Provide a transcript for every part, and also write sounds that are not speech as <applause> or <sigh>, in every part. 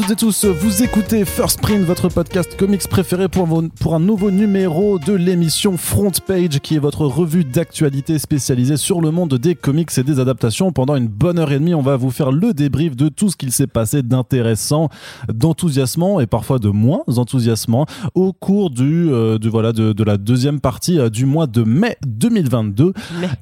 Toutes et tous, vous écoutez First Print, votre podcast comics préféré pour, vos- pour un nouveau numéro de l'émission Front Page, qui est votre revue d'actualité spécialisée sur le monde des comics et des adaptations. Pendant une bonne heure et demie, on va vous faire le débrief de tout ce qu'il s'est passé d'intéressant, d'enthousiasmant et parfois de moins enthousiasmant au cours du, euh, du voilà de, de la deuxième partie euh, du mois de mai 2022.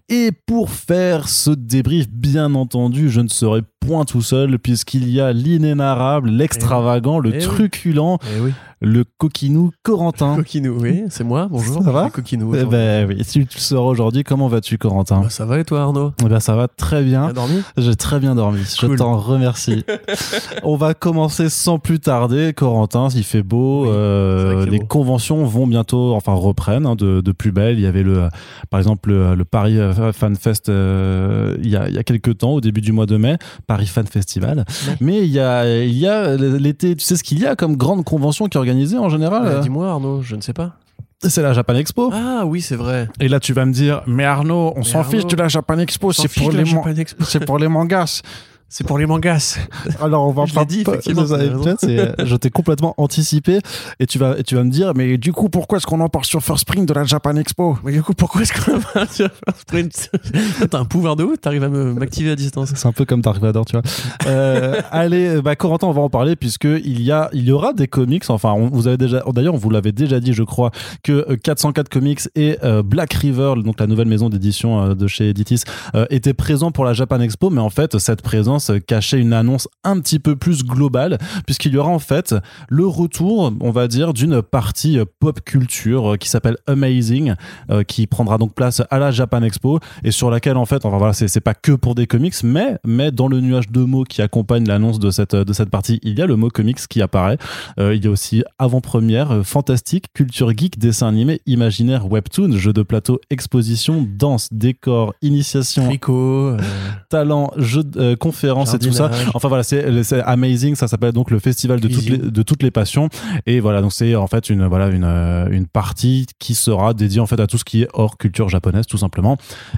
Et pour faire ce débrief, bien entendu, je ne serai point tout seul puisqu'il y a l'inénarrable, l'extravagant, le Eh truculent, Eh oui. Le coquinou Corentin. Coquinou, oui, c'est moi, bonjour. Ça va Coquinou. Eh ben oui, si tu le sauras aujourd'hui, comment vas-tu Corentin? Bah, ça va et toi Arnaud? Eh ben ça va très bien. T'as dormi? J'ai très bien dormi, je t'en remercie. <laughs> On va commencer sans plus tarder, Corentin, il fait beau, Oui, euh, les beau. conventions vont bientôt, enfin reprennent hein, de, de plus belle. Il y avait le, par exemple le, le Paris euh, Fan Fest euh, il, y a, il y a quelques temps, au début du mois de mai, Paris Fan Festival. Ouais. Mais il y a, il y a l'été, tu sais ce qu'il y a comme grande convention qui est organisée en général Bah, euh Dis-moi Arnaud, je ne sais pas. C'est la Japan Expo. Ah oui, c'est vrai. Et là tu vas me dire, mais Arnaud, on s'en fiche de la Japan Expo, c'est pour, les man- c'est pour les mangas. C'est pour les mangas. <laughs> Alors on va Je pas dit, effectivement, euh, je t'ai complètement anticipé. Et tu vas et tu vas me dire mais du coup pourquoi est-ce qu'on en parle sur First Spring de la Japan Expo? Mais du coup, pourquoi est-ce qu'on va sur First Print? <laughs> T'as un pouvoir de ouf, t'arrives à m'activer à distance. c'est un peu comme Dark Vador tu vois. <laughs> Euh, allez bah Corentin on va en parler puisque il y a il y aura des comics. Enfin on, vous avez déjà d'ailleurs on vous l'avait déjà dit je crois que euh, 404 Comics et euh, Black River donc la nouvelle maison d'édition euh, de chez Editis euh, étaient présents pour la Japan Expo. Mais en fait cette présence euh, cachait une annonce un petit peu plus globale puisqu'il y aura en fait le retour, on va dire, d'une partie pop culture qui s'appelle Amazing, euh, qui prendra donc place à la Japan Expo et sur laquelle en fait, enfin voilà, c'est pas que pour des comics, mais mais dans le nuage de mots qui accompagne l'annonce de cette de cette partie, il y a le mot comics qui apparaît. Euh, il y a aussi avant-première, euh, fantastique, culture geek, dessin animé, imaginaire, webtoon, jeu de plateau, exposition, danse, décor, initiation, Tricot. talent, jeu, de- euh, conférences et tout ça. Enfin voilà, c'est amazing. Ça s'appelle donc le festival de toutes, les, de toutes les passions. Et voilà, donc c'est en fait une voilà une euh, une partie qui sera dédiée en fait à tout ce qui est hors culture japonaise tout simplement.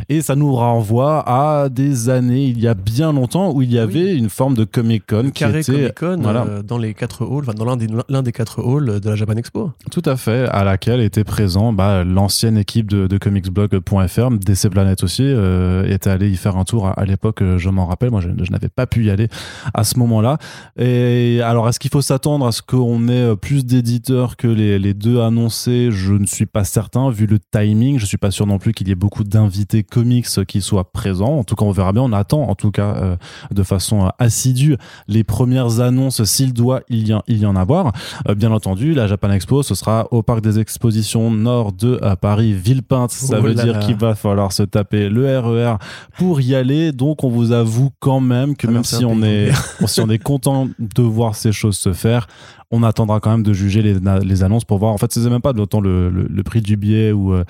Et ça nous renvoie à des années il y a bien longtemps où il y avait une forme de Comic Con qui Carré était Comic Con voilà. euh, dans les quatre halls, enfin dans l'un des, l'un des quatre halls de la Japan Expo. Tout à fait, à laquelle était présent bah, l'ancienne équipe de, de comicsblog.fr, DC Planet aussi, euh, était allé y faire un tour à, à l'époque, euh, je m'en rappelle, moi je, je n'avais pas pu y aller à ce moment-là. Et alors, est-ce qu'il faut s'attendre à ce qu'on ait euh, plus d'éditeurs que les, les deux annoncés? Je ne suis pas certain, vu le timing, je suis pas sûr non plus qu'il y ait beaucoup d'invités comics qui soient présents. En tout cas, on verra bien, on attend en tout cas euh, de façon euh, assidue les premières annonces, s'il doit il y, en- il y en avoir. Euh, bien entendu, la Japan Expo, ce sera au parc des expositions nord de à Paris, Villepinte. Ça Oh veut dire qu'il va falloir se taper le RER pour y aller. Donc, on vous avoue quand même que Ah même si on est, <laughs> si on est content de voir ces choses se faire, on attendra quand même de juger les, les annonces pour voir. En fait, c'est même pas autant le, le, le prix du billet ou euh,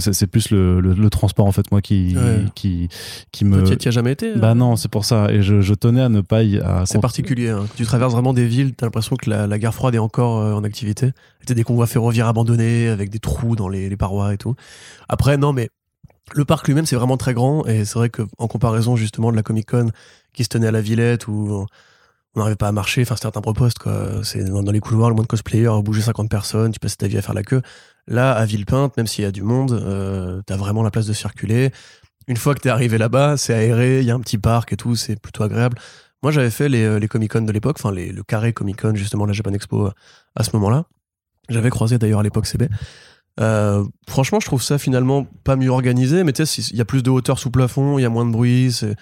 c'est c'est plus le, le, transport en fait moi qui Ouais. qui qui me. Toi, tu as jamais été euh Bah non, c'est pour ça. Et je, je tenais à ne pas y. C'est particulier. hein. Tu traverses vraiment des villes, t'as l'impression que la, la guerre froide est encore euh, en activité. T'as des convois ferroviaires abandonnés avec des trous dans les, les parois et tout. Après, non, mais le parc lui-même, c'est vraiment très grand. Et c'est vrai qu'en comparaison justement de la Comic Con qui se tenait à la Villette où on n'arrivait pas à marcher, enfin c'était un timbre poste quoi. C'est dans, les couloirs, le moins de cosplayers, bouger 50 personnes, tu passes ta vie à faire la queue. Là, à Villepinte, même s'il y a du monde, euh, t'as vraiment la place de circuler. Une fois que t'es arrivé là-bas, c'est aéré, il y a un petit parc et tout, c'est plutôt agréable. Moi, j'avais fait les, euh, les Comic Con de l'époque, enfin le carré Comic Con justement la Japan Expo euh, à ce moment-là. J'avais croisé d'ailleurs à l'époque CB. Franchement, je trouve ça finalement pas mieux organisé, mais tu sais, il y a plus de hauteur sous plafond, il y a moins de bruit. c'est-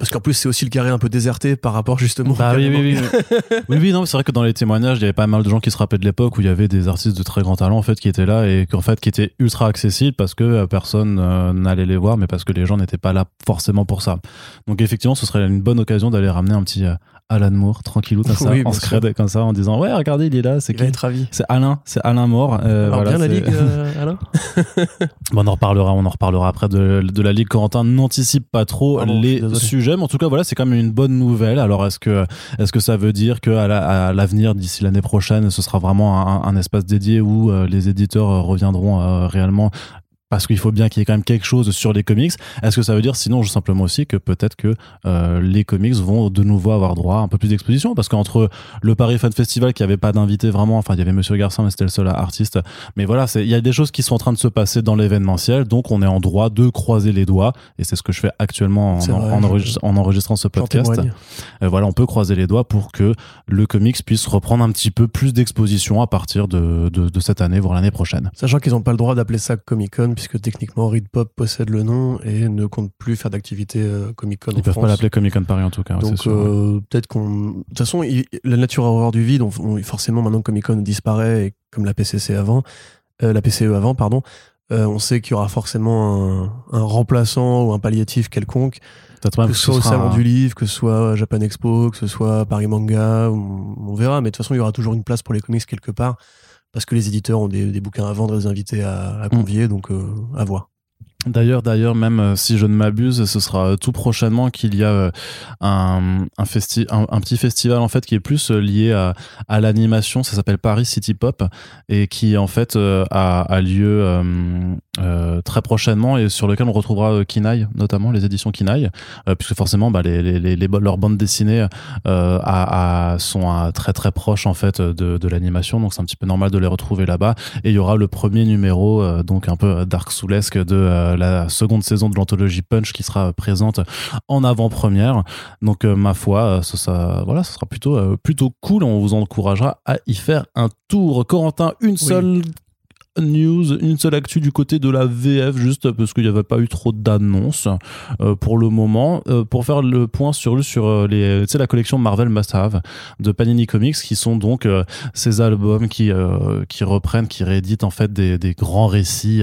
Parce qu'en plus, c'est aussi le carré un peu déserté par rapport justement. Bah au oui, oui, oui. <laughs> oui, oui, non, c'est vrai que dans les témoignages, il y avait pas mal de gens qui se rappelaient de l'époque où il y avait des artistes de très grand talent en fait qui étaient là et qu'en fait qui étaient ultra accessibles parce que euh, personne euh, n'allait les voir, mais parce que les gens n'étaient pas là forcément pour ça. Donc effectivement, ce serait une bonne occasion d'aller ramener un petit euh, Alan Moore tranquillou comme ça, <laughs> Oui, en scred comme ça, en disant ouais, regardez, il est là, c'est qui. C'est Alain, c'est Alain Moore. Euh, Alors voilà, bien la ligue, euh, <laughs> Alain Bon, on en reparlera, on en reparlera après de, de la Ligue Corentin. N'anticipe pas trop Pardon, suis les sujets, en tout cas, voilà, c'est quand même une bonne nouvelle. Alors, est-ce que, ça veut dire que à la- à l'avenir, d'ici l'année prochaine, ce sera vraiment un, un espace dédié où euh, les éditeurs euh, reviendront euh, réellement parce qu'il faut bien qu'il y ait quand même quelque chose sur les comics. Est-ce que ça veut dire sinon simplement aussi que peut-être que euh, les comics vont de nouveau avoir droit à un peu plus d'exposition? Parce qu'entre le Paris Fan Festival qui avait pas d'invité vraiment, enfin il y avait Monsieur Garçon mais c'était le seul artiste, mais voilà, il y a des choses qui sont en train de se passer dans l'événementiel, donc on est en droit de croiser les doigts et c'est ce que je fais actuellement en, en, enregistrant ce podcast. Euh, voilà, on peut croiser les doigts pour que le comics puisse reprendre un petit peu plus d'exposition à partir de, de, de cette année voire l'année prochaine. Sachant qu'ils n'ont pas le droit d'appeler ça Comic Con puisque techniquement Read Pop possède le nom et ne compte plus faire d'activité euh, Comic Con. Ils peuvent pas l'appeler Comic Con Paris en tout cas. Donc euh, peut-être qu'on. De toute façon, la nature a horreur du vide. forcément, maintenant Comic Con disparaît et comme la PCC avant, euh, la PCE avant, pardon. on sait qu'il y aura forcément un, remplaçant ou un palliatif quelconque. Que ce soit au salon du livre, que ce soit Japan Expo, que ce soit Paris Manga, on, on verra. Mais de toute façon, il y aura toujours une place pour les comics quelque part parce que les éditeurs ont des, bouquins à vendre, des invités à, convier, donc euh, à voir. D'ailleurs, d'ailleurs, même euh, si je ne m'abuse, ce sera tout prochainement qu'il y a euh, un, petit festival en fait qui est plus lié à, l'animation. Ça s'appelle Paris City Pop et qui en fait a, lieu euh, très prochainement et sur lequel on retrouvera euh, Kinaï, notamment les éditions Kinaï, euh, puisque forcément bah, leurs bandes dessinées sont très très proches en fait de, de l'animation, donc c'est un petit peu normal de les retrouver là-bas. Et il y aura le premier numéro, donc un peu dark soulesque de la seconde saison de l'anthologie Punch qui sera présente en avant-première. Donc ma foi, ça, ça, voilà, ça sera plutôt plutôt cool. On vous encouragera à y faire un tour. Corentin, une seule news, une seule actu du côté de la VF, juste parce qu'il n'y avait pas eu trop d'annonces euh, pour le moment. Euh, pour faire le point sur, sur euh, les, la collection Marvel Must Have de Panini Comics, qui sont donc ces albums qui, qui reprennent, qui rééditent en fait des, des grands récits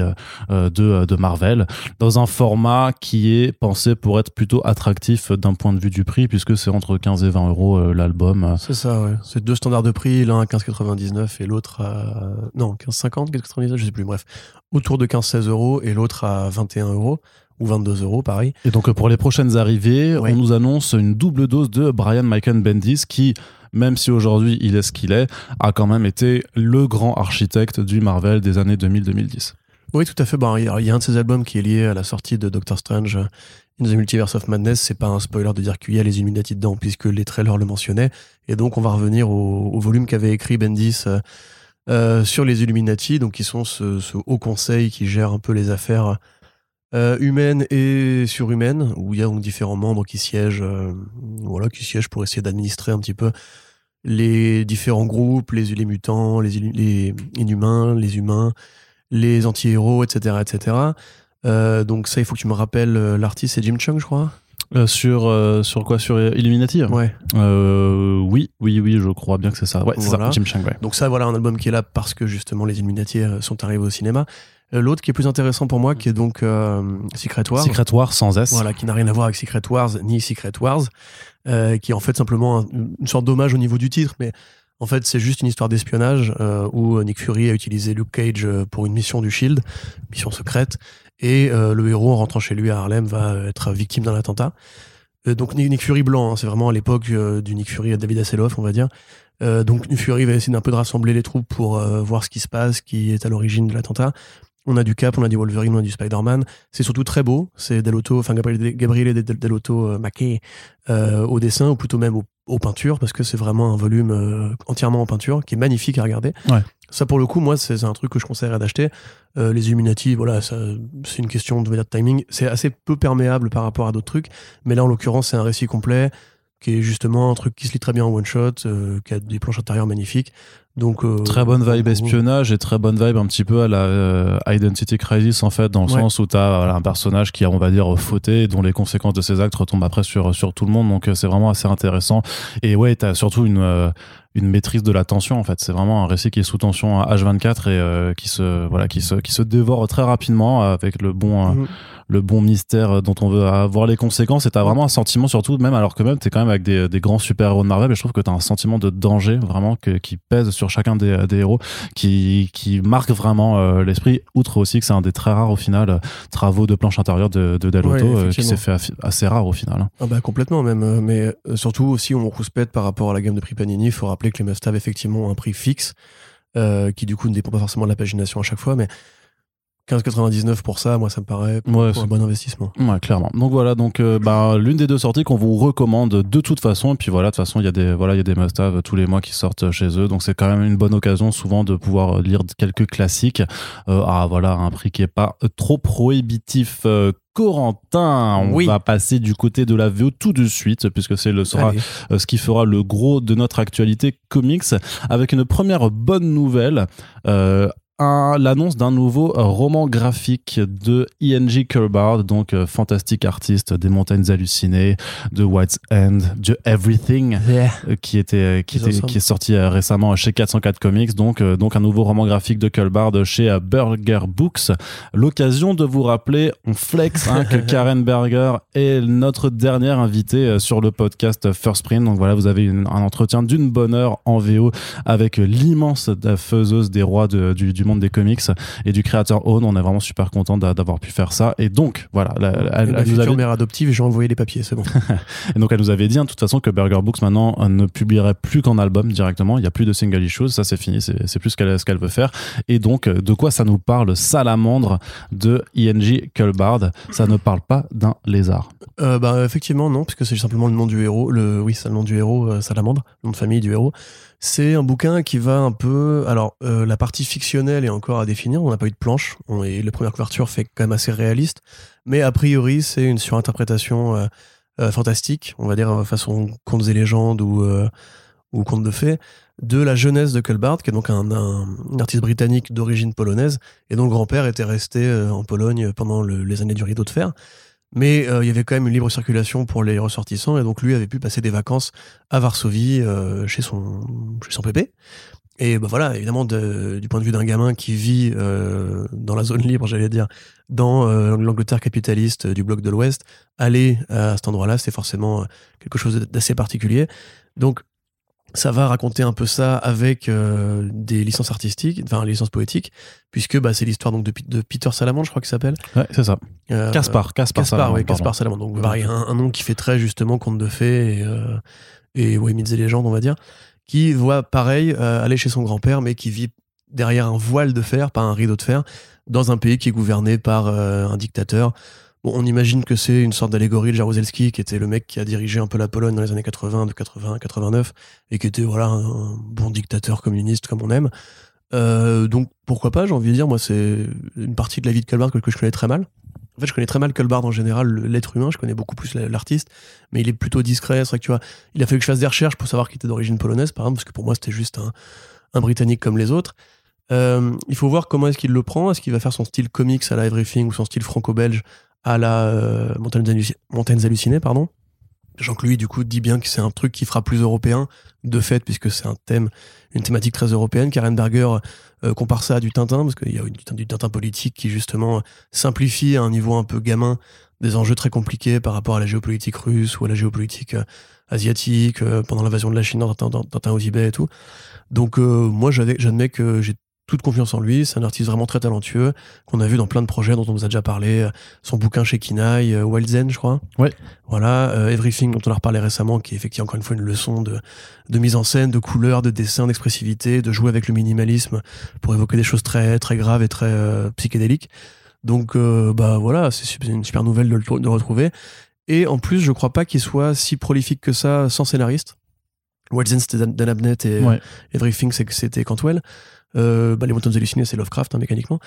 de, de Marvel dans un format qui est pensé pour être plutôt attractif d'un point de vue du prix, puisque c'est entre 15 et 20 euros l'album. C'est ça, ouais. C'est deux standards de prix, l'un à 15,99 et l'autre à. Non, 15,50, 15,99 je sais plus, bref, autour de 15-16 euros et l'autre à 21 euros ou 22 euros, pareil. Et donc pour les prochaines arrivées, on nous annonce une double dose de Brian Michael Bendis qui, même si aujourd'hui il est ce qu'il est, a quand même été le grand architecte du Marvel des années 2000-2010. Oui, tout à fait. Bon, il y a un de ses albums qui est lié à la sortie de Doctor Strange In the Multiverse of Madness. C'est pas un spoiler de dire qu'il y a les Illuminati dedans, puisque les trailers le mentionnaient. Et donc, on va revenir au, volume qu'avait écrit Bendis. Euh, euh, sur les Illuminati, donc qui sont ce, haut conseil qui gère un peu les affaires euh, humaines et surhumaines, où il y a donc différents membres qui siègent, euh, voilà, qui siègent pour essayer d'administrer un petit peu les différents groupes, les, mutants, les, les inhumains, les humains, les anti-héros, etc., etc. donc ça, il faut que tu me rappelles l'artiste, c'est Jim Chung, je crois? Euh, sur euh, sur quoi? Sur Illuminati? Ouais. Euh, oui oui oui je crois bien que c'est ça. Ouais c'est ça Jim Chang ouais. donc ça voilà un album qui est là parce que justement les Illuminati sont arrivés au cinéma. L'autre qui est plus intéressant pour moi qui est donc Secret Wars. Secret Wars sans S. Voilà qui n'a rien à voir avec Secret Wars ni Secret Wars qui est en fait simplement une sorte d'hommage au niveau du titre mais en fait, c'est juste une histoire d'espionnage où Nick Fury a utilisé Luke Cage pour une mission du Shield, mission secrète, et euh, le héros, en rentrant chez lui à Harlem, va être victime d'un attentat. Euh, donc Nick Fury blanc, hein, c'est vraiment à l'époque euh, du Nick Fury à David Hasselhoff, on va dire. donc Nick Fury va essayer d'un peu de rassembler les troupes pour voir ce qui se passe, qui est à l'origine de l'attentat. On a du Cap, on a du Wolverine, on a du Spider-Man. C'est surtout très beau. C'est Delotto, enfin Delotto euh, au dessin, ou plutôt même aux peintures, parce que c'est vraiment un volume entièrement en peinture, qui est magnifique à regarder. Ouais. Ça, pour le coup, moi, c'est un truc que je conseillerais d'acheter. Euh, les Illuminati, voilà, c'est une question de, de timing. C'est assez peu perméable par rapport à d'autres trucs. Mais là, en l'occurrence, c'est un récit complet qui est justement un truc qui se lit très bien en one shot, euh, qui a des planches intérieures magnifiques. Donc euh, très bonne vibe espionnage et très bonne vibe un petit peu à la Identity Crisis en fait, dans le sens où tu as un personnage qui a on va dire fauté, dont les conséquences de ses actes retombent après sur sur tout le monde. Donc c'est vraiment assez intéressant. Et ouais, t'as surtout une une maîtrise de la tension en fait. C'est vraiment un récit qui est sous tension à H24 et euh, qui se voilà qui se qui se dévore très rapidement avec le bon euh, mhm. le bon mystère dont on veut avoir les conséquences. Et t'as vraiment un sentiment surtout même alors que même t'es quand même avec des, des grands super héros de Marvel. Mais je trouve que t'as un sentiment de danger vraiment que, qui pèse sur chacun des, des héros qui qui marque vraiment euh, l'esprit. Outre aussi que c'est un des très rares au final travaux de planche intérieure de, de Delotto qui s'est fait assez rare au final. Ah bah complètement même. Mais surtout aussi on rouspète par rapport à la gamme de prix Panini. Il faut rappeler que les must-have effectivement un prix fixe, euh, qui du coup ne dépend pas forcément de la pagination à chaque fois, mais 15,99 pour ça, moi ça me paraît Ouais, un bon investissement. Ouais, clairement. Donc voilà, donc euh, bah, l'une des deux sorties qu'on vous recommande de toute façon. Et puis voilà, de toute façon, il y a des voilà, il y a des must-have tous les mois qui sortent chez eux. Donc c'est quand même une bonne occasion souvent de pouvoir lire quelques classiques euh, à voilà à un prix qui est pas trop prohibitif. Euh, Corentin, on Oui. va passer du côté de la VO tout de suite puisque c'est le sera Allez. euh, ce qui fera le gros de notre actualité comics avec une première bonne nouvelle. Euh, L'annonce d'un nouveau euh, roman graphique de E.N.G. Curbard, donc euh, fantastique artiste des montagnes hallucinées, de White's End, de Everything, euh, qui était qui, était, est sorti euh, récemment chez 404 Comics, donc donc un nouveau roman graphique de Curbard chez Burger Books. L'occasion de vous rappeler, on flex hein, que <laughs> Karen Berger est notre dernière invitée sur le podcast First Print. Donc voilà, vous avez une- un entretien d'une bonne heure en VO avec l'immense faiseuse des rois de- du, du monde des comics et du créateur Own. On est vraiment super content d'a- d'avoir pu faire ça. Et donc voilà, la- la- elle, nous avait mère adoptive, j'ai envoyé les papiers, c'est bon. <laughs> et donc elle nous avait dit hein, de toute façon que Burger Books maintenant euh, ne publierait plus qu'en album directement. Il n'y a plus de single issues, ça c'est fini, c'est plus ce qu'elle ce qu'elle veut faire. Et donc euh, de quoi ça nous parle Salamandre de ING Cullbard. Ça ne parle pas d'un lézard. Euh, bah, effectivement, non, puisque c'est simplement le nom du héros. Le, oui, c'est le nom du héros, euh, Salamandre, le nom de famille du héros. C'est un bouquin qui va un peu. Alors, euh, la partie fictionnelle est encore à définir. On n'a pas eu de planche. On, et la première couverture fait quand même assez réaliste. Mais a priori, c'est une surinterprétation euh, euh, fantastique, on va dire, euh, façon contes et légendes ou, euh, ou contes de fées, de la jeunesse de Culbard, qui est donc un, un- artiste britannique d'origine polonaise, et dont grand-père était resté en Pologne pendant le- les années du rideau de fer. Mais euh, il y avait quand même une libre circulation pour les ressortissants, et donc lui avait pu passer des vacances à Varsovie euh, chez, son, chez son pépé. Et bah voilà, évidemment, de- du point de vue d'un gamin qui vit euh, dans la zone <laughs> libre, j'allais dire, dans l'Angleterre capitaliste du bloc de l'Ouest, aller à cet endroit-là, c'est forcément quelque chose d'assez particulier. Donc, ça va raconter un peu ça avec euh, des licences artistiques, enfin des licences poétiques, puisque bah, c'est l'histoire donc de, Peter Salamandre, je crois qu'il s'appelle. Ouais, c'est ça. Euh, Caspar, Caspar, Caspar, pardon. Caspar Salamandre. Donc, pareil, un, un nom qui fait très justement conte de fées et, euh, et ouais, mythes et légendes, on va dire, qui voit pareil euh, aller chez son grand-père, mais qui vit derrière un voile de fer, pas un rideau de fer, dans un pays qui est gouverné par euh, un dictateur. On imagine que c'est une sorte d'allégorie de Jaruzelski, qui était le mec qui a dirigé un peu la Pologne dans les années 80, de 80 à 89, et qui était voilà un bon dictateur communiste comme on aime. Euh, donc pourquoi pas, j'ai envie de dire, moi c'est une partie de la vie de Colbard que, que je connais très mal. En fait, je connais très mal Colbard en général, l'être humain, je connais beaucoup plus la- l'artiste, mais il est plutôt discret. C'est vrai que tu vois, il a fallu que je fasse des recherches pour savoir qu'il était d'origine polonaise, par exemple, parce que pour moi c'était juste un, un Britannique comme les autres. Euh, il faut voir comment est-ce qu'il le prend. Est-ce qu'il va faire son style comics à la Everything ou son style franco-belge à la euh, Montagnes, Halluci- Montagnes hallucinées, pardon. Jean-Claude, du coup, dit bien que c'est un truc qui fera plus européen, de fait, puisque c'est un thème, une thématique très européenne. Karen Berger euh, compare ça à du Tintin, parce qu'il y a du, Tintin politique qui, justement, simplifie à un niveau un peu gamin des enjeux très compliqués par rapport à la géopolitique russe ou à la géopolitique euh, asiatique, euh, pendant l'invasion de la Chine dans Tintin, au Tibet et tout. Donc, moi, j'admets que j'ai toute confiance en lui. C'est un artiste vraiment très talentueux qu'on a vu dans plein de projets dont on nous a déjà parlé. Son bouquin chez Kinaï, euh, Wild Zen, je crois. Ouais. Voilà, euh, Everything dont on a reparlé récemment, qui est effectivement encore une fois une leçon de, de mise en scène, de couleurs, de dessin, d'expressivité, de jouer avec le minimalisme pour évoquer des choses très très graves et très euh, psychédéliques. Donc euh, bah voilà, c'est une super nouvelle de le, de le retrouver. Et en plus, je crois pas qu'il soit si prolifique que ça sans scénariste. Wild Zen c'était Dan, Dan Abnett et Ouais. Everything c'était Cantwell. Euh, bah, les montagnes hallucinées, c'est Lovecraft, hein, mécaniquement.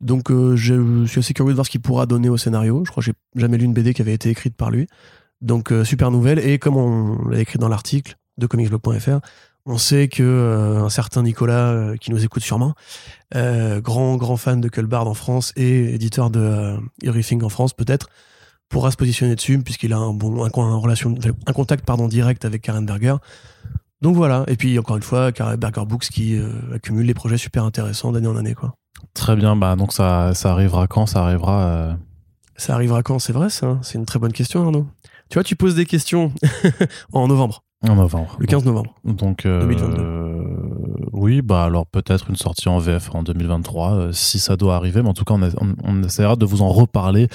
Donc, euh, je suis assez curieux de voir ce qu'il pourra donner au scénario. Je crois que j'ai jamais lu une BD qui avait été écrite par lui. Donc, euh, super nouvelle. Et comme on l'a écrit dans l'article de comicsblog.fr, on sait que un certain Nicolas, qui nous écoute sûrement, grand, grand fan de Culbard en France et éditeur de Everything en France, peut-être, pourra se positionner dessus, puisqu'il a un, bon, un contact pardon, direct avec Karen Berger. Donc voilà, et puis encore une fois, Berger Books qui euh, accumule les projets super intéressants d'année en année. Quoi. Très bien, bah donc ça, ça arrivera quand? Ça arrivera. euh, Ça arrivera quand? C'est vrai, ça C'est une très bonne question, Arnaud. Tu vois, tu poses des questions <laughs> en novembre, en novembre. le 15 novembre. Donc, euh, 2022. oui, bah alors peut-être une sortie en VF en 2023, euh, si ça doit arriver. Mais en tout cas, on, on- on essaiera de vous en reparler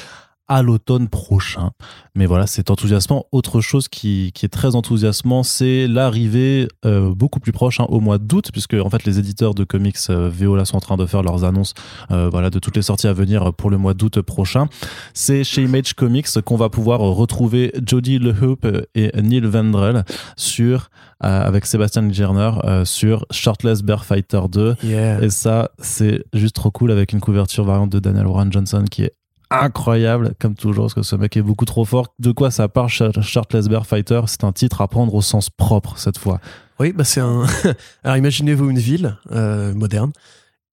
à l'automne prochain. Mais voilà, c'est enthousiasmant. Autre chose qui, qui est très enthousiasmant, c'est l'arrivée euh, beaucoup plus proche hein, au mois d'août, puisque en fait les éditeurs de comics euh, VO là sont en train de faire leurs annonces euh, voilà, de toutes les sorties à venir pour le mois d'août prochain. C'est chez Image Comics qu'on va pouvoir retrouver Jodie LeHoop et Neil Vendrell sur avec Sébastien Gerner sur Shirtless Bear Fighter 2 et ça c'est juste trop cool avec une couverture variante de Daniel Warren Johnson qui est incroyable, comme toujours, parce que ce mec est beaucoup trop fort. De quoi ça part, Shirtless Bear Fighter? C'est un titre à prendre au sens propre cette fois. Oui, bah c'est un. <laughs> Alors imaginez-vous une ville euh, moderne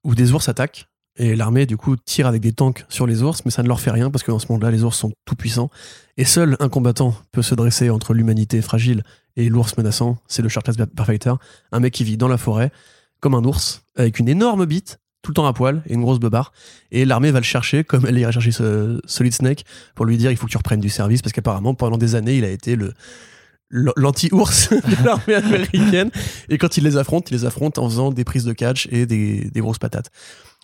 où des ours attaquent et l'armée du coup tire avec des tanks sur les ours, mais ça ne leur fait rien parce que dans ce monde-là, les ours sont tout puissants et seul un combattant peut se dresser entre l'humanité fragile et l'ours menaçant. C'est le Shirtless Bear Fighter, un mec qui vit dans la forêt comme un ours avec une énorme bite tout le temps à poil et une grosse beubare. Et l'armée va le chercher, comme elle ira chercher ce Solid Snake, pour lui dire il faut que tu reprennes du service, parce qu'apparemment, pendant des années, il a été le l'anti-ours <laughs> de l'armée américaine. Et quand il les affronte, il les affronte en faisant des prises de catch et des, des grosses patates.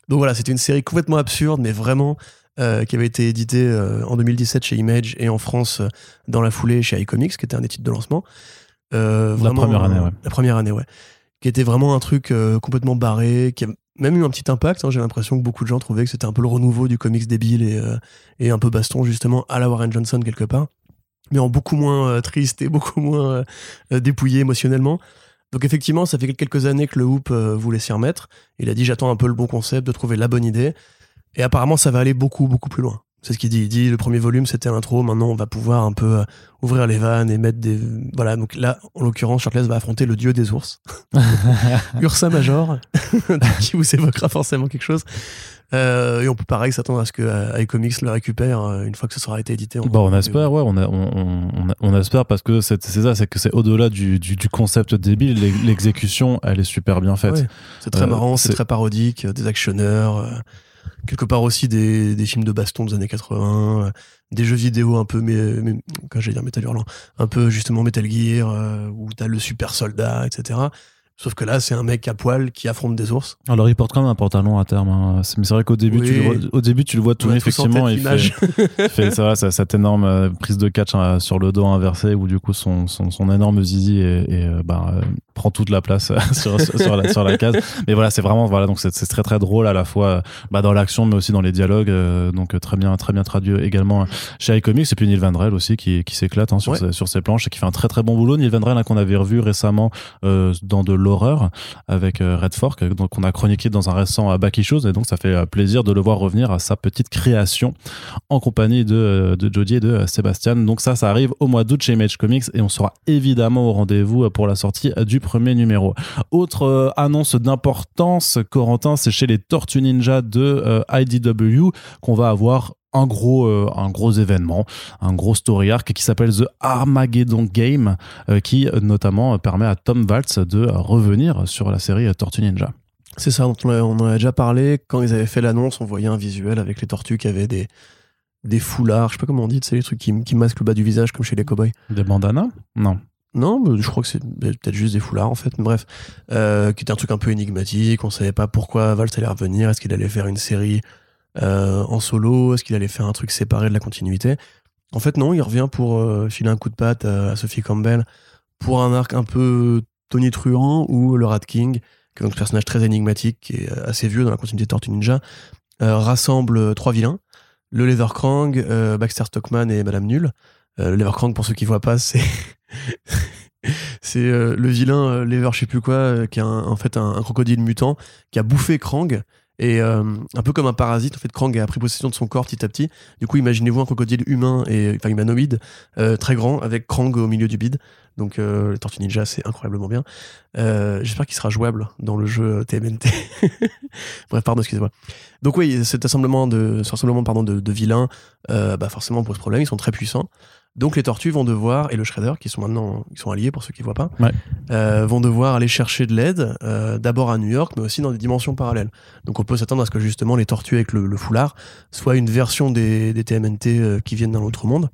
Donc voilà, c'était une série complètement absurde, mais vraiment euh, qui avait été éditée euh, en 2017 chez Image et en France euh, dans la foulée chez iComics, qui était un des titres de lancement. la première année, ouais. La première année, ouais. Qui était vraiment un truc complètement barré, qui a même eu un petit impact. Hein. J'ai l'impression que beaucoup de gens trouvaient que c'était un peu le renouveau du comics débile et, euh, un peu baston, justement, à la Warren Johnson quelque part. Mais en beaucoup moins euh, triste et <laughs> beaucoup moins euh, dépouillé émotionnellement. Donc effectivement, ça fait quelques années que le Hoop voulait s'y remettre. Il a dit j'attends un peu le bon concept, de trouver la bonne idée. Et apparemment, ça va aller beaucoup, beaucoup plus loin. C'est ce qu'il dit. Il dit le premier volume c'était l'intro. Maintenant on va pouvoir un peu euh, ouvrir les vannes et mettre des voilà. Donc là en l'occurrence Shirtless va affronter le dieu des ours, <laughs> Ursa Major, <laughs> qui vous évoquera forcément quelque chose. Euh, et on peut pareil s'attendre à ce que euh, iComics le récupère une fois que ce sera été édité. Bah, on espère, ouais, on, on, on, espère parce que c'est ça, c'est que c'est au-delà du, du, concept débile, l'exécution, elle est super bien faite. c'est très marrant, c'est très parodique, des actionneurs quelque part aussi des, des, films de baston des années 80, euh, des jeux vidéo un peu, mais, quand j'allais dire Metal Hurlant, un peu justement Metal Gear, euh, où t'as le super soldat, etc. Sauf que là, c'est un mec à poil qui affronte des ours. Alors, il porte quand même un pantalon à terme. Hein. Mais c'est vrai qu'au début, tu le vois, au début, tu le vois tourner, effectivement. Il fait, fait ça, ça, cette énorme euh, prise de catch hein, sur le dos inversé où, du coup, son, son, son énorme zizi et bah, prend toute la place <laughs> sur, sur, la, sur, la, case. Mais voilà, c'est vraiment, voilà, donc c'est très, très drôle à la fois bah, dans l'action, mais aussi dans les dialogues. Euh, donc, très bien, très bien traduit également chez iComics. Et puis Neil Vandrell aussi qui, qui s'éclate hein, sur, ses, sur ses planches et qui fait un très, très bon boulot. Neil Vandrell, qu'on avait revu récemment euh, dans de l'horreur avec euh, Red Fork, donc on a chroniqué dans un récent euh, Back Issues, et donc ça fait euh, plaisir de le voir revenir à sa petite création en compagnie de, de Jodie et de Sébastien. Donc ça, ça arrive au mois d'août chez Image Comics et on sera évidemment au rendez-vous pour la sortie du premier numéro. Autre annonce d'importance, Corentin, c'est chez les Tortues Ninja de IDW qu'on va avoir un gros, euh, un gros événement, un gros story arc qui s'appelle The Armageddon Game, euh, qui notamment permet à Tom Waltz de revenir sur la série Tortue Ninja. C'est ça, on en a déjà parlé. Quand ils avaient fait l'annonce, on voyait un visuel avec les tortues qui avaient des, des foulards, je sais pas comment on dit, c'est les trucs qui, qui masquent le bas du visage comme chez les cowboys. Des bandanas? Non. Non, je crois que c'est peut-être juste des foulards en fait. Bref, euh, qui était un truc un peu énigmatique. On savait pas pourquoi Waltz allait revenir. Est-ce qu'il allait faire une série euh, en solo? Est-ce qu'il allait faire un truc séparé de la continuité? En fait, non, il revient pour euh, filer un coup de patte à, Sophie Campbell pour un arc un peu Tony Truant ou le Rat King, qui est un personnage très énigmatique, est assez vieux dans la continuité de Tortue Ninja, rassemble trois vilains le Leverkrang, Baxter Stockman et Madame Null. le Leverkrang, pour ceux qui voient pas, c'est <laughs> c'est le vilain Lever, je sais plus quoi, qui est en fait un, crocodile mutant qui a bouffé Krang et euh, un peu comme un parasite, en fait, Krang a pris possession de son corps petit à petit. Du coup, imaginez-vous un crocodile humain et enfin humanoïde euh, très grand avec Krang au milieu du bide. Donc, euh, le Tortue Ninja, c'est incroyablement bien. Euh, J'espère qu'il sera jouable dans le jeu TMNT. <laughs> Bref, pardon, excusez-moi. Donc oui, cet assemblement de, cet pardon de, de vilains, euh, bah forcément pose problème. Ils sont très puissants. Donc les tortues vont devoir, et le Shredder, qui sont maintenant qui sont alliés pour ceux qui ne voient pas, euh, vont devoir aller chercher de l'aide, euh, d'abord à New York, mais aussi dans des dimensions parallèles. Donc on peut s'attendre à ce que justement les tortues avec le, foulard soient une version des, des TMNT euh, qui viennent d'un autre monde,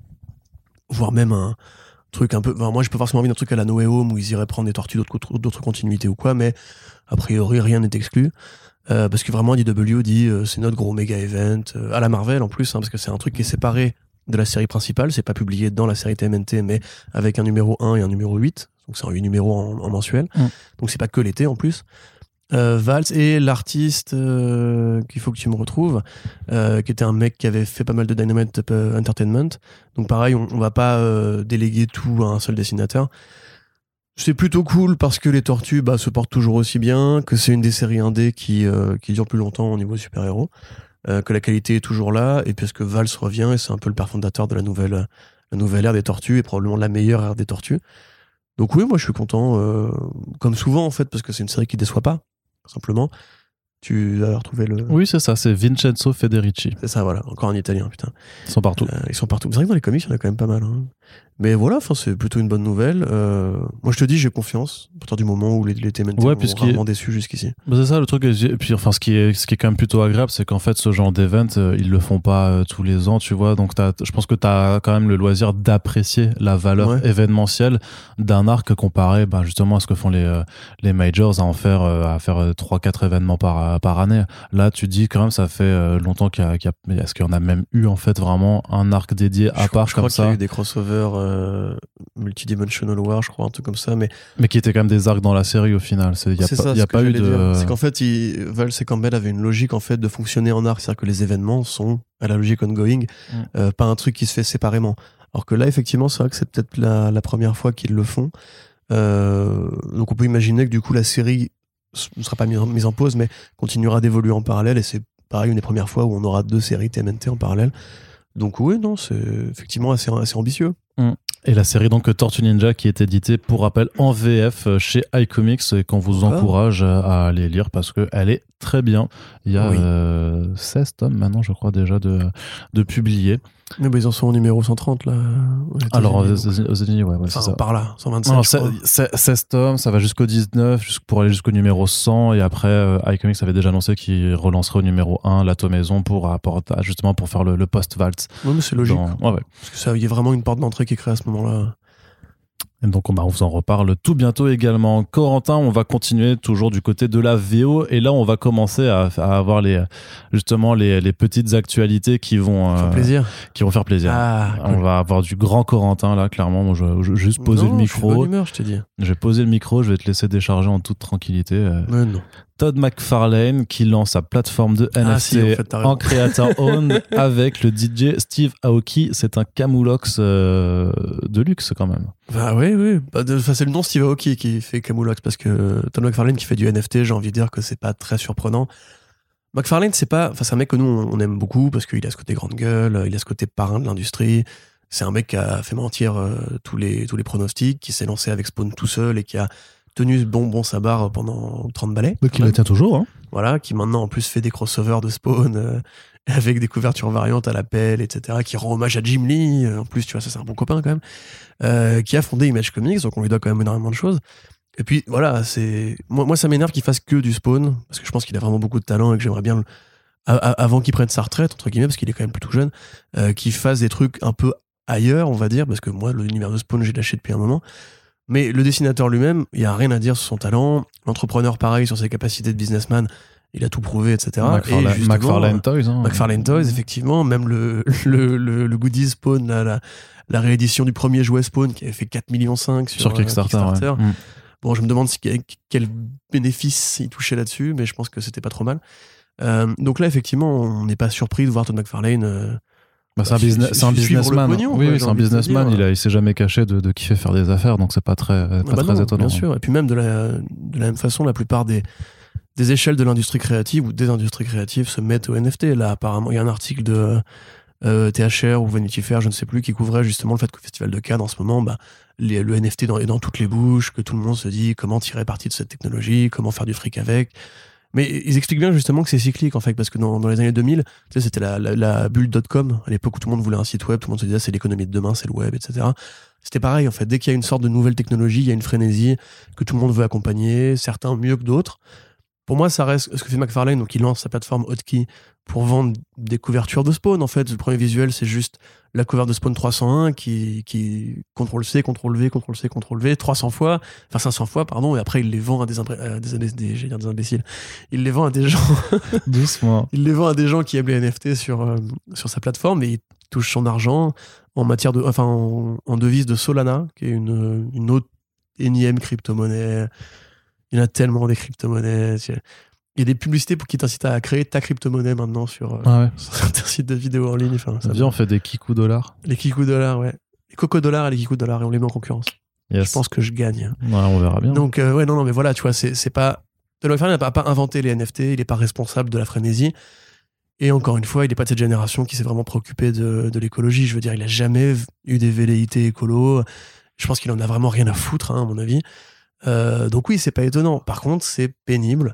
voire même un truc un peu... moi j'ai pas forcément envie d'un truc à la Noé Home où ils iraient prendre des tortues d'autres continuités ou quoi, mais a priori rien n'est exclu. parce que vraiment DW dit c'est notre gros méga event à la Marvel en plus hein, parce que c'est un truc qui est séparé de la série principale. C'est pas publié dans la série TMNT, mais avec un numéro 1 et un numéro 8. Donc c'est en 8 numéros en, en mensuel. Mm. Donc c'est pas que l'été en plus. Euh, Valls et l'artiste euh, qu'il faut que tu me retrouves, euh, qui était un mec qui avait fait pas mal de Dynamite euh, Entertainment. Donc pareil, on, on va pas euh, déléguer tout à un seul dessinateur. C'est plutôt cool parce que les tortues bah, se portent toujours aussi bien, que c'est une des séries indé qui, qui dure plus longtemps au niveau super-héros, euh, que la qualité est toujours là, et parce que Valls revient et c'est un peu le père fondateur de la nouvelle, la nouvelle ère des tortues et probablement la meilleure ère des tortues. Donc oui, moi je suis content, euh, comme souvent en fait, parce que c'est une série qui déçoit pas, simplement. Tu as retrouvé le. Oui, c'est ça, c'est Vincenzo Federici. C'est ça, voilà, encore en italien, putain. Ils sont partout. Euh, ils sont partout. C'est vrai que dans les comics, il y en a quand même pas mal. hein. Mais voilà, enfin, c'est plutôt une bonne nouvelle. Euh, moi, je te dis, j'ai confiance. À partir du moment où les, les TMNT Ouais, m'ont déçu jusqu'ici. Bah, c'est ça le truc. Et puis, enfin, ce qui est, ce qui est quand même plutôt agréable, c'est qu'en fait, ce genre d'event, euh, ils le font pas euh, tous les ans, tu vois. Donc, je pense que tu as quand même le loisir d'apprécier la valeur Ouais. événementielle d'un arc comparé, bah, justement, à ce que font les, euh, les majors à en faire, à faire 3-4 événements par, par année. Là, tu dis quand même, ça fait longtemps qu'il y a, y a- est-ce qu'il y en a même eu, en fait, vraiment un arc dédié à je, part je comme crois qu'il y a ça, eu des crossovers euh, multidimensional war, je crois, un truc comme ça. Mais mais qui étaient quand même des arcs dans la série au final. Il n'y a c'est pas, y a pas eu de. C'est qu'en fait, il, Valls et Campbell avaient une logique en fait de fonctionner en arc, c'est-à-dire que les événements sont à la logique ongoing, Mm. euh, pas un truc qui se fait séparément. Alors que là, effectivement, c'est vrai que c'est peut-être la, la première fois qu'ils le font. Euh, donc on peut imaginer que du coup la série ne sera pas mise en, mise en pause, mais continuera d'évoluer en parallèle. Et c'est pareil une des premières fois où on aura deux séries TMNT en parallèle. Donc oui, non, c'est effectivement assez, assez ambitieux. Et la série donc Tortue Ninja qui est éditée pour rappel en VF euh, chez iComics et qu'on vous encourage à aller lire parce qu'elle est très bien. Il y a Oui. euh, 16 tomes maintenant je crois déjà de, de publiés. Mais bah, ils en sont au numéro 130 là. aux Alors aux États-Unis, ouais, ouais, c'est Enfin, ça. par là, 125. Non, je c'est- crois. c'est- 16 tomes, ça va jusqu'au 19, jusqu- pour aller jusqu'au numéro 100, et après, euh, iComics avait déjà annoncé qu'il relancerait au numéro 1 la tomaison pour apporter, justement pour faire le, le post-Valtz. Ouais, mais c'est logique. dans- ouais, ouais. Parce que ça, il y a vraiment une porte d'entrée qui est créée à ce moment-là. Et donc, on, bah, on vous en reparle tout bientôt également. Corentin, on va continuer toujours du côté de la VO. Et là, on va commencer à, à avoir les, justement les, les petites actualités qui vont, Ça euh, plaisir. qui vont faire plaisir. Ah, On va avoir du grand Corentin là, clairement. Moi, je, je- je juste poser Non, le je suis de bonne micro. humeur, je te dis. Je vais poser le micro. Je vais te laisser décharger en toute tranquillité. Euh, non. Todd McFarlane qui lance sa plateforme de Ah, NFT si, en fait, creator owned <laughs> avec le DJ Steve Aoki. C'est un Camoulox euh, de luxe quand même. Bah oui, oui. Bah, c'est le nom Steve Aoki qui fait Camoulox parce que Tom McFarlane qui fait du NFT, j'ai envie de dire que c'est pas très surprenant. McFarlane, c'est pas, enfin, c'est un mec que nous on on aime beaucoup parce qu'il a ce côté grande gueule, il a ce côté parrain de l'industrie. C'est un mec qui a fait mentir euh, tous les tous les pronostics, qui s'est lancé avec Spawn tout seul et qui a tenu bon bon sa barre pendant 30 balais. Donc il le tient toujours. Hein. voilà, qui maintenant en plus fait des crossovers de Spawn euh, <laughs> avec des couvertures variantes à l'appel, etc., qui rend hommage à Jim Lee, euh, en plus, tu vois, ça c'est un bon copain quand même, euh, qui a fondé Image Comics, donc on lui doit quand même énormément de choses. Et puis voilà, c'est moi, moi ça m'énerve qu'il fasse que du Spawn, parce que je pense qu'il a vraiment beaucoup de talent et que j'aimerais bien, le- a- a- avant qu'il prenne sa retraite, entre guillemets, parce qu'il est quand même plutôt jeune, euh, qu'il fasse des trucs un peu ailleurs, on va dire, parce que moi, l'univers de Spawn, j'ai lâché depuis un moment. Mais le dessinateur lui-même, il n'y a rien à dire sur son talent. L'entrepreneur, pareil, sur ses capacités de businessman, il a tout prouvé, etc. McFarlane, Et justement, McFarlane Toys. hein. McFarlane Toys, effectivement, même le, <laughs> le, le, le goodies Spawn, la, la réédition du premier jouet Spawn qui avait fait 4 millions 5 sur, Sur euh, Kickstarter. ouais. Mm. Bon, je me demande si, quel bénéfice il touchait là-dessus, mais je pense que c'était pas trop mal. Euh, donc là, effectivement, on n'est pas surpris de voir Todd McFarlane. euh, Bah, c'est un, business, le businessman. pognon, oui, c'est un businessman. dire. Il, a, il s'est jamais caché de, de kiffer faire des affaires, donc c'est pas très, pas Ah bah très non, étonnant. Bien sûr. Et puis même de la, de la même façon, la plupart des, des échelles de l'industrie créative ou des industries créatives se mettent au NFT. Là, apparemment, il y a un article de euh, THR ou Vanity Fair, je ne sais plus, qui couvrait justement le fait qu'au Festival de Cannes, en ce moment, bah, les- le NFT dans- est dans toutes les bouches, que tout le monde se dit comment tirer parti de cette technologie, comment faire du fric avec. Mais ils expliquent bien justement que c'est cyclique en fait, parce que dans, les années 2000, tu sais, c'était la, la, la bulle .com, à l'époque où tout le monde voulait un site web, tout le monde se disait c'est l'économie de demain, c'est le web, etc. C'était pareil en fait, dès qu'il y a une sorte de nouvelle technologie, il y a une frénésie que tout le monde veut accompagner, certains mieux que d'autres. Pour moi, ça reste ce que fait McFarlane, donc il lance sa plateforme Hotkey pour vendre des couvertures de Spawn. En fait, le premier visuel, c'est juste la cover de Spawn 301 qui, qui CTRL C, CTRL V, CTRL C, CTRL V 300 fois, enfin 500 fois, pardon, et après il les vend à des, à des imbéciles. Il les vend à des gens <laughs> Doucement. il les vend à des gens qui aiment les NFT sur, euh, sur sa plateforme et touche son argent en matière de, enfin, en, en devise de Solana, qui est une, une autre énième crypto-monnaie. Il y en a tellement des crypto-monnaies. Il y a des publicités pour qui t'incitent à créer ta crypto-monnaie maintenant sur, euh, Ah ouais. <laughs> sur certains sites de vidéos en ligne. Enfin, ça Viens, on fait des kikou dollars. Les Kikou dollars, ouais. Les Coco dollars et les Kikou dollars, et on les met en concurrence. Yes. Je pense que je gagne. Ouais, on verra bien. Donc, euh, ouais, non, non, mais voilà, tu vois, c'est pas. McFarlane n'a pas, inventé les NFT, il n'est pas responsable de la frénésie. Et encore une fois, il n'est pas de cette génération qui s'est vraiment préoccupé de, de l'écologie. Je veux dire, il a jamais eu des velléités écolo. Je pense qu'il en a vraiment rien à foutre, hein, à mon avis. Euh, donc oui, c'est pas étonnant. Par contre, c'est pénible.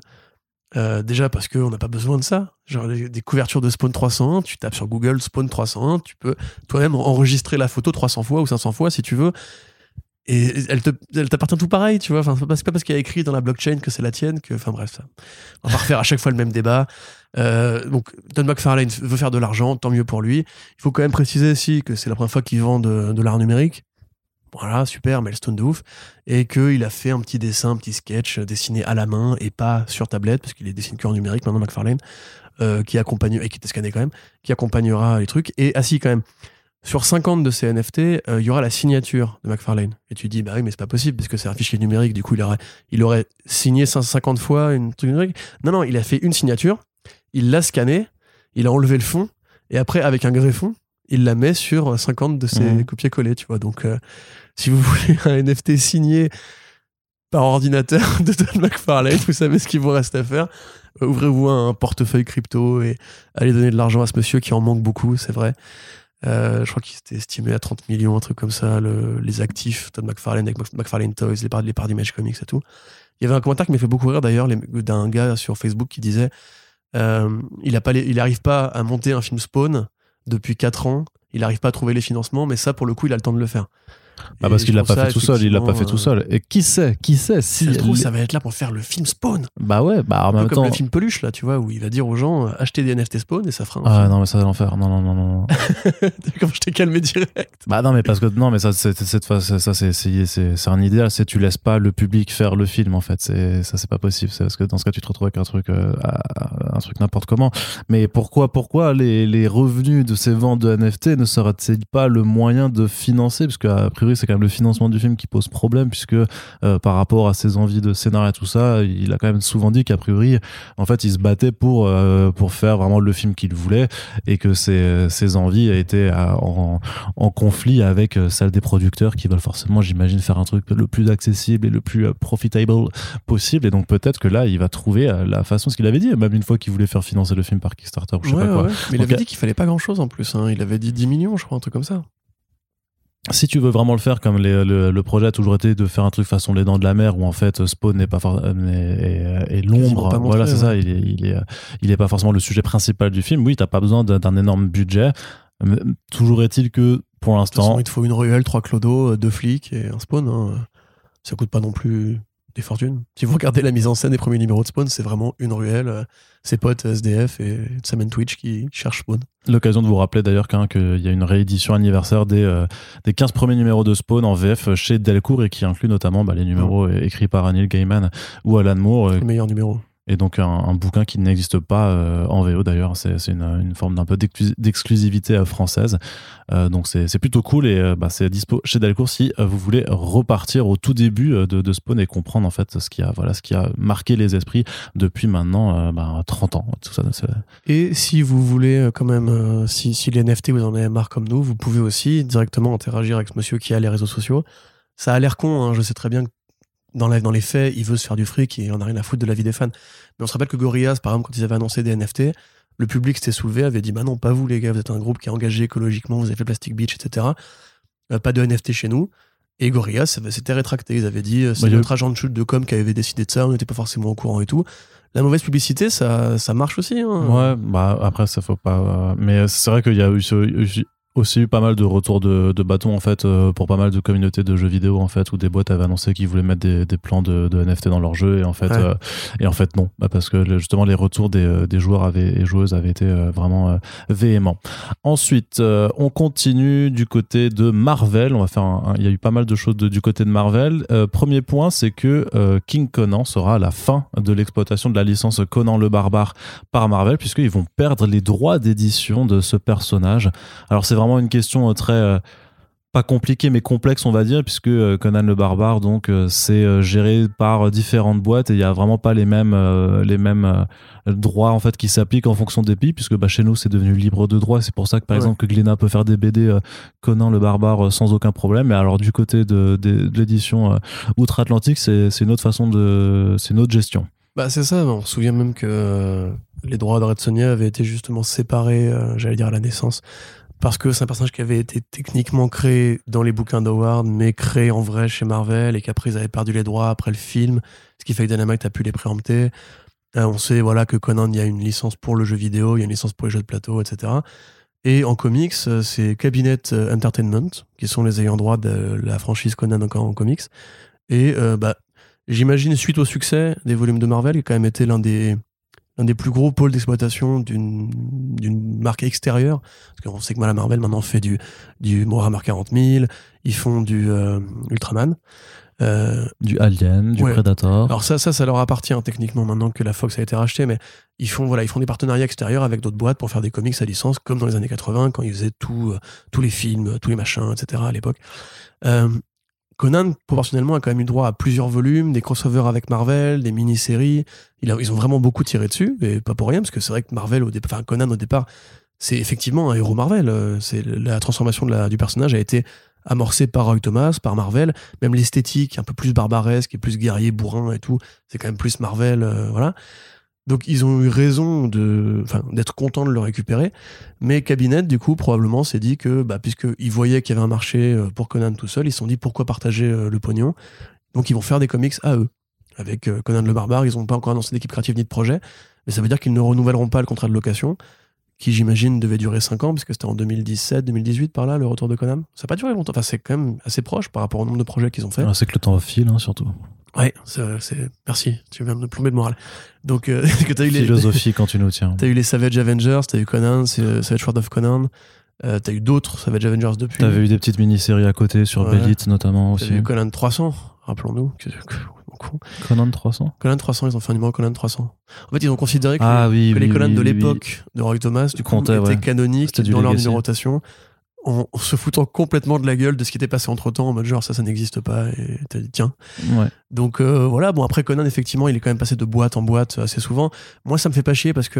Euh, déjà parce qu'on n'a pas besoin de ça. Genre des, couvertures de Spawn 301, tu tapes sur Google Spawn 301, tu peux toi-même enregistrer la photo 300 fois ou 500 fois si tu veux. Et elle te, elle t'appartient tout pareil, tu vois. Enfin, c'est pas, parce qu'il y a écrit dans la blockchain que c'est la tienne que, enfin bref, ça. On va refaire à chaque fois le même débat. Euh, donc, Don McFarlane veut faire de l'argent, tant mieux pour lui. Il faut quand même préciser aussi que c'est la première fois qu'il vend de, de l'art numérique. Voilà, super, milestone de ouf. Et qu'il a fait un petit dessin, un petit sketch dessiné à la main et pas sur tablette, parce qu'il est dessiné en numérique maintenant, McFarlane, euh, qui accompagne, et qui était scanné quand même, qui accompagnera les trucs. Et, si, quand même, sur 50 de ces NFT, euh, il y aura la signature de McFarlane. Et tu dis, bah oui, mais c'est pas possible, parce que c'est un fichier numérique, du coup, il aurait, il aurait signé 150 fois une truc numérique. Non, non, il a fait une signature, il l'a scanné, il a enlevé le fond, et après, avec un greffon, il la met sur 50 de ses Mhm. copier-coller, tu vois. Donc, euh, si vous <laughs> voulez un NFT signé par ordinateur <laughs> de Don McFarlane, vous savez ce qu'il vous reste à faire. Euh, Ouvrez-vous un portefeuille crypto et allez donner de l'argent à ce monsieur qui en manque beaucoup, c'est vrai. Euh, je crois qu'il était estimé à 30 millions, un truc comme ça, le- les actifs, Todd McFarlane avec Mc- McFarlane Toys, les parts, les parts d'Image Comics et tout. Il y avait un commentaire qui m'a fait beaucoup rire d'ailleurs, d'un gars sur Facebook qui disait euh, il n'arrive pas à monter un film Spawn depuis 4 ans, il n'arrive pas à trouver les financements, mais ça, pour le coup, il a le temps de le faire. Ah, parce qu'il l'a pas ça, fait tout seul, il l'a pas fait tout seul. Et qui sait, qui sait Si ça se trouve, les- ça va être là pour faire le film Spawn. Bah ouais, bah en Un peu même comme temps. le film Peluche, là, tu vois, où il va dire aux gens euh, achetez des NFT Spawn et ça fera un Ah film. non, mais ça va l'enfer. Non, non, non, non. <laughs> Comme je t'ai calmé direct. Bah non mais parce que non mais ça c'est ça c'est c'est un idéal c'est tu laisses pas le public faire le film en fait c'est ça c'est pas possible c'est parce que dans ce cas tu te retrouves avec un truc euh, un truc n'importe comment mais pourquoi pourquoi les, les revenus de ces ventes de NFT ne seraient-ils pas le moyen de financer? Parce c'est quand même le financement du film qui pose problème puisque euh, par rapport à ses envies de scénario et tout ça il a quand même souvent dit qu'a priori en fait il se battait pour euh, pour faire vraiment le film qu'il voulait et que ses, ses envies étaient à- en, en conflit avec euh, celle des producteurs qui veulent forcément, j'imagine, faire un truc le plus accessible et le plus profitable possible. Et donc peut-être que là, il va trouver la façon, ce qu'il avait dit, même une fois qu'il voulait faire financer le film par Kickstarter ou je sais Ouais, pas quoi. ouais. Mais il avait dit qu'il fallait pas grand chose en plus. hein. Il avait dit 10 millions, je crois, un truc comme ça. Si tu veux vraiment le faire comme les- le, le projet a toujours été de faire un truc façon les dents de la mer où en fait Spawn n'est pas euh, est l'ombre, voilà c'est ouais. ça, il est, il est, euh, il est pas forcément le sujet principal du film. Oui, t'as pas besoin d'un énorme budget. Mais Toujours est-il que pour l'instant, il te faut une ruelle, trois clodos, euh, deux flics et un spawn. hein. Ça coûte pas non plus des fortunes. Si vous regardez la mise en scène des premiers numéros de Spawn, c'est vraiment une ruelle, euh, ses potes SDF et Sam and Twitch qui cherchent Spawn. L'occasion de vous rappeler d'ailleurs qu'il y a une réédition anniversaire des, euh, des 15 premiers numéros de Spawn en VF chez Delcourt et qui inclut notamment bah, les numéros écrits par Neil Gaiman ou Alan Moore euh, Le meilleur numéro. Et donc un, bouquin qui n'existe pas euh, en VO d'ailleurs. C'est une, forme d'un peu d'exclus- d'exclusivité euh, française. Euh, donc c'est plutôt cool et euh, bah, c'est dispo chez Delcourt si vous voulez repartir au tout début de, Spawn et comprendre en fait ce qui a, voilà, ce qui a marqué les esprits depuis maintenant bah, 30 ans. Tout ça, Et si vous voulez quand même, si, si les NFT vous en avez marre comme nous, vous pouvez aussi directement interagir avec ce monsieur qui a les réseaux sociaux. Ça a l'air con, hein, je sais très bien que dans, la- dans les faits, il veut se faire du fric et il en a rien à foutre de la vie des fans. Mais on se rappelle que Gorillaz, par exemple, quand ils avaient annoncé des NFT, le public s'était soulevé, avait dit Bah non, pas vous les gars, vous êtes un groupe qui est engagé écologiquement, vous avez fait Plastic Beach, etc. Euh, pas de NFT chez nous. Et Gorillaz s'était rétracté. Ils avaient dit euh, C'est Bah, notre agent de chute de com qui avait décidé de ça, on n'était pas forcément au courant et tout. La mauvaise publicité, ça, ça marche aussi. hein. Ouais, bah après ça faut pas. euh, mais c'est vrai qu'il y a eu ce- aussi eu pas mal de retours de, de bâtons en fait euh, pour pas mal de communautés de jeux vidéo en fait où des boîtes avaient annoncé qu'ils voulaient mettre des, des plans de, de NFT dans leur jeu et en fait Ouais. euh, et en fait non Bah, parce que le- justement les retours des, euh, des joueurs avaient, et joueuses avaient été euh, vraiment véhéments. Ensuite on continue du côté de Marvel. On va faire il y a eu pas mal de choses de- du côté de Marvel. Premier point c'est que King Conan sera à la fin de l'exploitation de la licence Conan le barbare par Marvel puisqu'ils vont perdre les droits d'édition de ce personnage. Alors c'est vraiment vraiment une question euh, très euh, pas compliquée mais complexe on va dire puisque euh, Conan le barbare donc c'est géré par différentes boîtes et il y a vraiment pas les mêmes les mêmes droits en fait qui s'appliquent en fonction des pays puisque bah, chez nous c'est devenu libre de droit. C'est pour ça que par Ouais. exemple que Glénat peut faire des BD Conan le barbare sans aucun problème. Mais alors du côté de, de, de l'édition outre-Atlantique c'est une autre façon de c'est une autre gestion. Bah, c'est ça, on se souvient même que les droits de Red avaient été justement séparés, euh, j'allais dire à la naissance, parce que c'est un personnage qui avait été techniquement créé dans les bouquins d'Howard, mais créé en vrai chez Marvel, et qu'après ils avaient perdu les droits après le film, ce qui fait que Dynamite a pu les préempter. Euh, on sait voilà que Conan, il y a une licence pour le jeu vidéo, il y a une licence pour les jeux de plateau, etc. Et en comics, euh, c'est Cabinet euh, Entertainment, qui sont les ayants droit de la franchise Conan encore en comics. Et bah, j'imagine, suite au succès des volumes de Marvel, qui quand même été l'un des, l'un des plus gros pôles d'exploitation d'une, d'une marque extérieure. Parce qu'on sait que la Marvel maintenant fait du, du Warhammer 40 000, ils font du euh, Ultraman. Euh, du Alien du Ouais. Predator alors ça, ça, ça leur appartient techniquement maintenant que la Fox a été rachetée, mais ils font, voilà, ils font des partenariats extérieurs avec d'autres boîtes pour faire des comics à licence, comme dans les années 80 quand ils faisaient tout, euh, tous les films, tous les machins, etc. à l'époque. Conan, proportionnellement, a quand même eu droit à plusieurs volumes, des crossovers avec Marvel, des mini-séries. Ils ont vraiment beaucoup tiré dessus, et pas pour rien, parce que c'est vrai que Marvel, au départ, Conan au départ, c'est effectivement un héros Marvel. Euh, C'est la transformation du personnage a été amorcée par Roy Thomas, par Marvel. Même l'esthétique, un peu plus barbaresque et plus guerrier, bourrin et tout, c'est quand même plus Marvel, euh, voilà. Donc ils ont eu raison d'être contents de le récupérer. Mais Cabinet, du coup, probablement s'est dit que, bah, puisqu'ils voyaient qu'il y avait un marché euh, pour Conan tout seul, ils se sont dit pourquoi partager euh, le pognon? Donc ils vont faire des comics à eux. Avec euh, Conan le Barbare, ils n'ont pas encore annoncé d'équipe créative ni de projet. Mais ça veut dire qu'ils ne renouvelleront pas le contrat de location, qui j'imagine devait durer 5 ans, puisque c'était en 2017, 2018 par là, le retour de Conan? Ça n'a pas duré longtemps. Enfin, c'est quand même assez proche par rapport au nombre de projets qu'ils ont fait. Ah, c'est que le temps file hein, surtout Ouais, c'est, merci. Tu viens de me plomber le moral. Donc, euh, <laughs> que t'as eu les, philosophie quand tu nous tiens t'as eu les Savage Avengers, t'as eu Conan, euh, Savage Sword of Conan. Euh, t'as eu d'autres Savage Avengers depuis. T'avais eu des petites mini-séries à côté sur Ouais. Notamment T'as aussi. eu Conan 300, rappelons-nous. Que- que- con. Conan 300 Conan 300, ils ont fait un numéro Conan 300. En fait, ils ont considéré que, Ah oui, les Conan oui, de l'époque de Roy Thomas, du coup, étaient ouais. canoniques dans leur numérotation, en, en se foutant complètement de la gueule de ce qui était passé entre temps, en mode genre ça, ça n'existe pas, et t'as dit tiens. Ouais. Donc euh, voilà, bon après Conan effectivement il est quand même passé de boîte en boîte assez souvent. Moi ça me fait pas chier parce que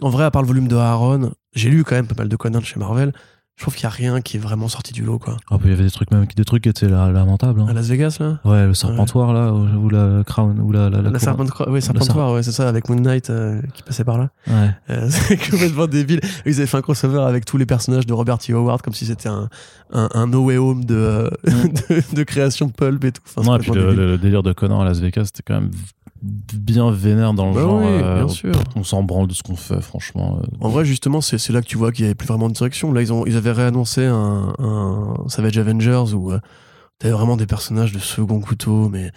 en vrai à part le volume de Aaron, j'ai lu quand même pas mal de Conan chez Marvel. Je trouve qu'il y a rien qui est vraiment sorti du lot quoi. Ah, puis il y avait des trucs même des trucs qui étaient la- lamentables. hein. À Las Vegas là? Ouais, le serpentoir là, ou ou la crown, ou la. La, La, oui, Serpentoire, ouais, c'est ça, avec Moon Knight euh, qui passait par là. Ouais. Euh, <laughs> c'est complètement débile. Ils avaient fait un crossover avec tous les personnages de Robert T. Howard comme si c'était un, un, un No Way Home de, euh, <laughs> de, de création pulp et tout. Enfin, non, et puis le, le délire de Conan à Las Vegas, c'était quand même bien vénère dans le Bah genre. oui, euh, bien sûr. On s'en branle de ce qu'on fait, franchement. euh. En vrai, justement, c'est là que tu vois qu'il n'y avait plus vraiment de direction. Là, ils, ont, ils avaient réannoncé un, un Savage Avengers où euh, t'avais vraiment des personnages de second couteau, mais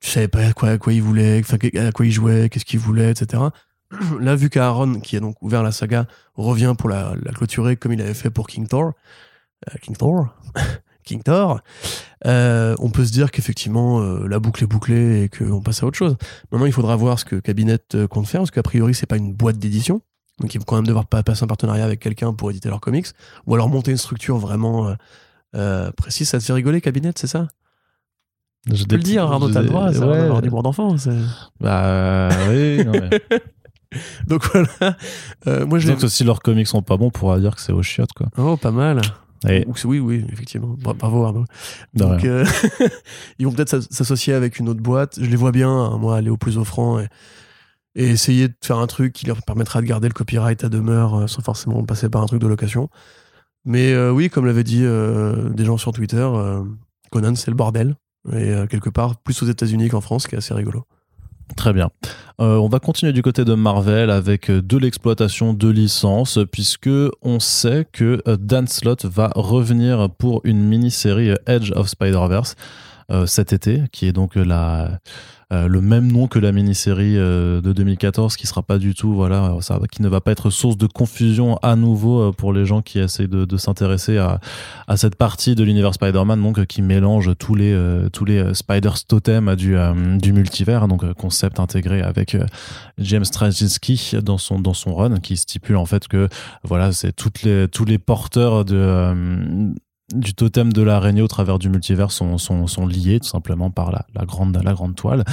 tu savais pas à quoi, à quoi ils voulaient, à quoi ils jouaient, qu'est-ce qu'ils voulaient, etc. <clears throat> Là, vu qu'Aaron, qui a donc ouvert la saga, revient pour la, la clôturer comme il avait fait pour King Thor, euh, King Thor, <laughs> King Thor, euh, on peut se dire qu'effectivement euh, la boucle est bouclée et qu'on passe à autre chose. Maintenant, il faudra voir ce que Cabinet euh, compte faire, parce qu'a priori, c'est pas une boîte d'édition. Donc ils vont quand même devoir pa- passer un partenariat avec quelqu'un pour éditer leurs comics, ou alors monter une structure vraiment euh, précise. Ça te fait rigoler, Cabinet, c'est ça? Tu peux le dire, Arnaud, t'as le droit, c'est ouais. avoir d'enfant. Bah oui, non, mais. <laughs> Donc voilà. Euh, moi, je Donc si leurs comics sont pas bons, on pourra dire que c'est aux chiottes, quoi. Oh, pas mal. Et Ou oui, oui, effectivement. Bra- Bravo, Arnaud. Donc, euh, <laughs> ils vont peut-être s'as- s'associer avec une autre boîte. Je les vois bien, hein, moi, aller au plus offrant et, et essayer de faire un truc qui leur permettra de garder le copyright à demeure euh, sans forcément passer par un truc de location. Mais euh, oui, comme l'avaient dit euh, des gens sur Twitter, Conan, c'est le bordel. Et quelque part, plus aux États-Unis qu'en France, ce qui est assez rigolo. Très bien. Euh, on va continuer du côté de Marvel avec euh, de l'exploitation de licences, puisque on sait que euh, Dan Slott va revenir pour une mini-série Edge of Spider-Verse. Cet été, qui est donc la euh, le même nom que la mini-série euh, de 2014 qui sera pas du tout voilà qui ne va pas être source de confusion à nouveau euh, pour les gens qui essayent de, de s'intéresser à, à cette partie de l'univers Spider-Man donc qui mélange tous les tous les Spiders totem du du multivers donc concept intégré avec James Straczynski dans son dans son run qui stipule en fait que voilà c'est toutes les tous les porteurs de du totem de l'araignée au travers du multivers sont, sont, sont, liés tout simplement par la, grande toile.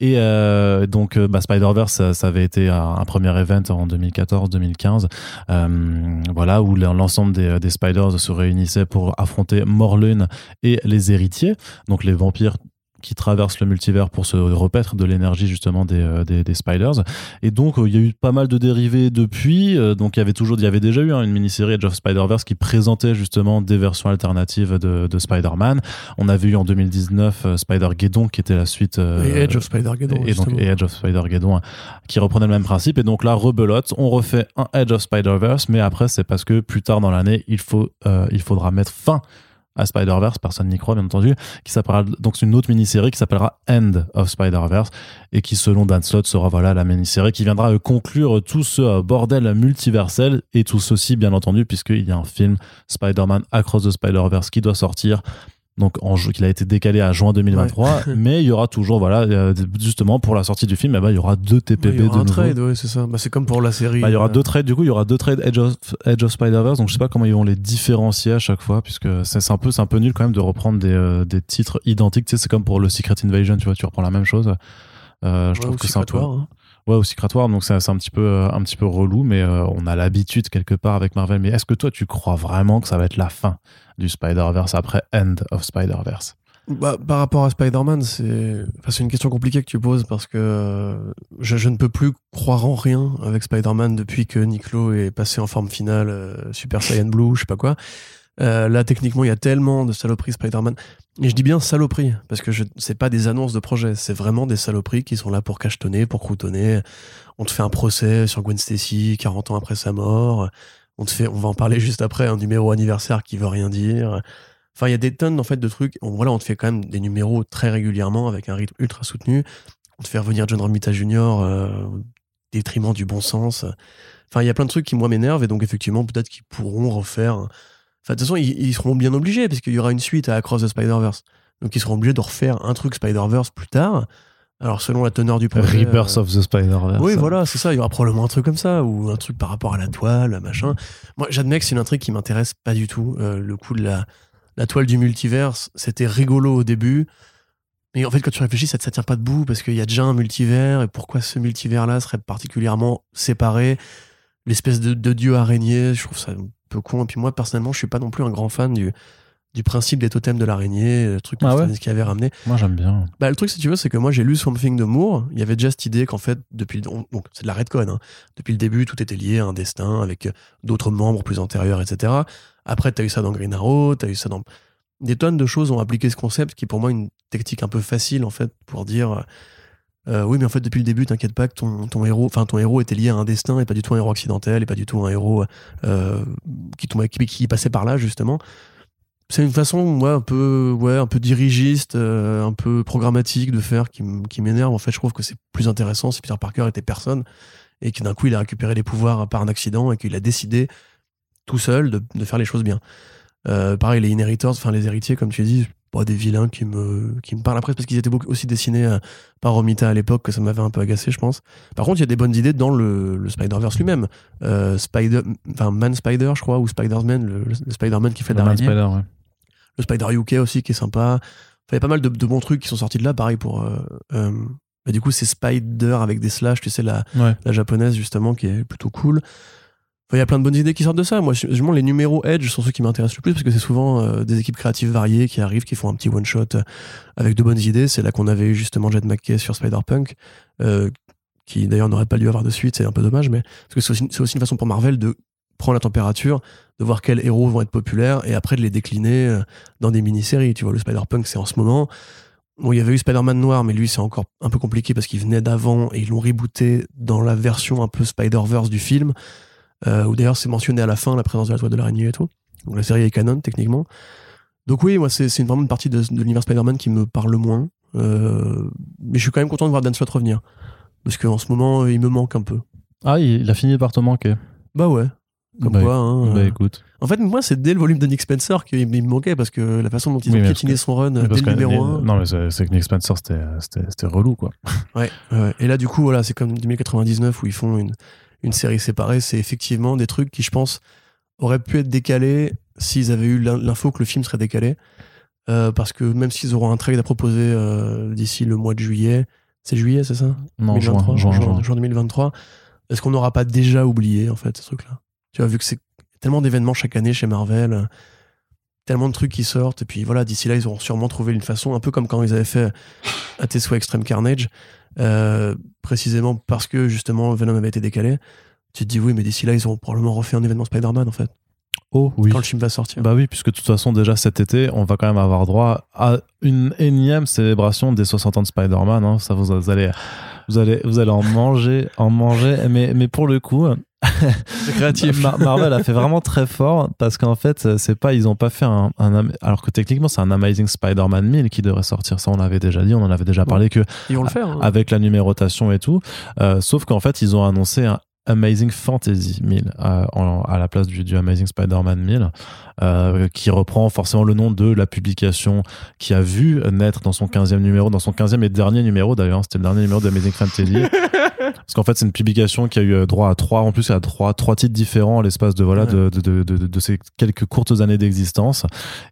Et euh, donc euh, bah, Spider-Verse, ça, avait été un, premier event en 2014-2015, euh, voilà, où l'ensemble des, des Spiders se réunissaient pour affronter Morlun et les héritiers, donc les vampires qui traverse le multivers pour se repaître de l'énergie justement des, euh, des, des, Spiders. Et donc euh, il y a eu pas mal de dérivés depuis. Euh, donc il y avait toujours, il y avait déjà eu hein, une mini-série Edge of Spider-Verse qui présentait justement des versions alternatives de, de Spider-Man. On avait eu en 2019 Spider-Geddon qui était la suite. et Edge of Spider-Geddon. Et, donc, et Edge of Spider-Geddon qui reprenait le même principe. Et donc là, rebelote, on refait un Edge of Spider-Verse, mais après c'est parce que plus tard dans l'année, il, faut, il faudra mettre fin à Spider-Verse, personne n'y croit bien entendu, qui s'appellera donc une autre mini-série qui s'appellera End of Spider-Verse et qui selon Dan Slott sera la mini-série qui viendra euh, conclure tout ce euh, bordel multiversel et tout ceci bien entendu puisqu'il y a un film Spider-Man Across the Spider-Verse qui doit sortir donc en qu'il a été décalé à juin 2023 <laughs> mais il y aura toujours voilà euh, justement pour la sortie du film eh ben, il y aura deux TPB il y aura un trade ouais, c'est ça. Bah, c'est comme pour la série bah, il y aura euh. deux trades du coup il y aura deux trades Edge of, Edge of Spider-Verse. Donc je sais pas comment ils vont les différencier à chaque fois puisque c'est un peu c'est un peu nul quand même de reprendre des, euh, des titres identiques. Tu sais c'est comme pour le Secret Invasion tu vois tu reprends la même chose. Je trouve que c'est un peu hein. Ouais, au Secretoire, donc c'est un petit peu un petit peu relou, mais on a l'habitude quelque part avec Marvel. Mais est-ce que toi, tu crois vraiment que ça va être la fin du Spider-Verse après End of Spider-Verse? Bah, par rapport à Spider-Man, c'est enfin, une question compliquée que tu poses parce que euh, je, je, ne peux plus croire en rien avec Spider-Man depuis que Niclo est passé en forme finale euh, Super Saiyan Blue, je sais pas quoi. Euh, là, techniquement, il y a tellement de saloperies Spider-Man. Et je dis bien saloperies, parce que c'est pas des annonces de projet, c'est vraiment des saloperies qui sont là pour cachetonner, pour croutonner. On te fait un procès sur Gwen Stacy 40 ans après sa mort on te fait, on va en parler <laughs> juste après, un numéro anniversaire qui veut rien dire. Enfin, il y a des tonnes en fait de trucs. On, voilà, on te fait quand même des numéros très régulièrement avec un rythme ultra soutenu. On te fait revenir John Romita Jr. Euh, au détriment du bon sens. Enfin, il y a plein de trucs qui moi m'énervent et donc effectivement peut-être qu'ils pourront refaire. Enfin, de toute façon, ils, seront bien obligés parce qu'il y aura une suite à Across the Spider-Verse. Donc ils seront obligés de refaire un truc Spider-Verse plus tard. Alors, selon la teneur du projet. Rebirth euh, of the Spider-Verse. Oui, voilà, c'est ça. Il y aura probablement un truc comme ça, ou un truc par rapport à la toile, machin. Moi, j'admets que c'est une intrigue qui m'intéresse pas du tout. Euh, le coup de la, la toile du multiverse, c'était rigolo au début. Mais en fait, quand tu réfléchis, ça ne tient pas debout parce qu'il y a déjà un multivers. Et pourquoi ce multivers-là serait particulièrement séparé? L'espèce de, de, dieu araignée, je trouve ça peu con. Et puis moi, personnellement, je suis pas non plus un grand fan du, du principe des totems de l'araignée, le truc ah qu'il avait ramené. Moi j'aime bien. Bah, le truc si tu veux, c'est que moi j'ai lu Swamp Thing de Moore. Il y avait déjà cette idée qu'en fait, depuis donc c'est de la redcon, hein. depuis le début, tout était lié à un destin avec d'autres membres plus antérieurs, etc. Après, tu as eu ça dans Green Arrow, tu as eu ça dans. Des tonnes de choses ont appliqué ce concept qui est pour moi une technique un peu facile en fait pour dire. Euh, oui, mais en fait, depuis le début, t'inquiète pas que ton, ton héros, enfin ton héros était lié à un destin et pas du tout un héros accidentel et pas du tout un héros euh, qui, passait par là justement. C'est une façon ouais, un peu ouais un peu dirigiste euh, un peu programmatique de faire qui, m'énerve. En fait je trouve que c'est plus intéressant si Peter Parker était personne et que d'un coup il a récupéré les pouvoirs par un accident et qu'il a décidé tout seul de, de, faire les choses bien. Pareil les inheritors enfin les héritiers comme tu dis des vilains qui me qui me parlent après parce qu'ils étaient beaucoup aussi dessinés euh, par Romita à l'époque que ça m'avait un peu agacé je pense par contre il y a des bonnes idées dans le, le Spider-Verse lui-même Spider enfin Man Spider je crois ou Spider-Man le, le Spider-Man qui fait ouais le Spider UK aussi qui est sympa. il y a pas mal de, bons trucs qui sont sortis de là, pareil pour. Euh, euh, bah, du coup, c'est Spider avec des slash, tu sais, la, la japonaise justement, qui est plutôt cool. Il y a plein de bonnes idées qui sortent de ça. Moi, justement, les numéros Edge sont ceux qui m'intéressent le plus parce que c'est souvent euh, des équipes créatives variées qui arrivent, qui font un petit one-shot avec de bonnes idées. C'est là qu'on avait eu justement Jed McKay sur Spider-Punk, qui d'ailleurs n'aurait pas dû avoir de suite, c'est un peu dommage, mais parce que c'est aussi, aussi, une façon pour Marvel de prendre la température de voir quels héros vont être populaires et après de les décliner euh, dans des mini-séries. Tu vois, le Spider-Punk, c'est en ce moment. Bon, il y avait eu Spider-Man noir, mais lui, c'est encore un peu compliqué parce qu'il venait d'avant et ils l'ont rebooté dans la version un peu Spider-Verse du film, euh, où d'ailleurs c'est mentionné à la fin la présence de la toile de l'araignée et tout. Donc la série est canon, techniquement. Donc oui, moi, c'est vraiment une partie de, de l'univers Spider-Man qui me parle le moins. Euh, mais je suis quand même content de voir Dan Slott revenir. Parce qu'en ce moment, il me manque un peu. Ah, il, a fini par te manquer. Bah ouais. Comme Bah, quoi, hein, Bah euh. écoute. En fait, moi, c'est dès le volume de Nick Spencer qu'il me manquait parce que la façon dont ils Oui, ont mais piétiné son run euh, dès le numéro mais- 1. Non, mais c'est que Nick Spencer, c'était relou, quoi. Ouais, ouais. Et là, du coup, voilà, c'est comme 2099 où ils font une, une série séparée. C'est effectivement des trucs qui, je pense, auraient pu être décalés s'ils avaient eu l'in- l'info que le film serait décalé. Euh, parce que même s'ils auront un trade à proposer euh, d'ici le mois de juillet, c'est juillet, c'est ça? Non, juin, 2023, juin, juin. juin 2023. Est-ce qu'on n'aura pas déjà oublié, en fait, ce truc-là? Tu vois, vu que c'est tellement d'événements chaque année chez Marvel, tellement de trucs qui sortent, et puis voilà, d'ici là, ils auront sûrement trouvé une façon, un peu comme quand ils avaient fait tes souhaits Extreme Carnage, euh, précisément parce que justement Venom avait été décalé. Tu te dis oui, mais d'ici là, ils auront probablement refait un événement Spider-Man, en fait, Oh, oui. quand le film va sortir. Bah oui, puisque de toute façon, déjà cet été, on va quand même avoir droit à une énième célébration des 60 ans de Spider-Man. hein. Ça, vous, vous allez, vous allez, vous allez en manger, en manger. Mais, mais pour le coup, c'est créatif. Mar- Marvel a fait vraiment très fort parce qu'en fait, c'est pas, ils ont pas fait un, alors que techniquement, c'est un Amazing Spider-Man 1000 qui devrait sortir. Ça, on l'avait déjà dit, on en avait déjà parlé que Ils vont le faire. hein. avec la numérotation et tout. Euh, sauf qu'en fait, ils ont annoncé un Amazing Fantasy 1000 euh, en- à la place du, du Amazing Spider-Man 1000, euh, qui reprend forcément le nom de la publication qui a vu naître dans son 15e numéro, dans son 15e et dernier numéro d'ailleurs, c'était le dernier numéro d'Amazing Fantasy. <laughs> Parce qu'en fait, c'est une publication qui a eu droit à trois, en plus, à trois, trois titres différents à l'espace de, voilà, de, de, de, de- ces quelques courtes années d'existence.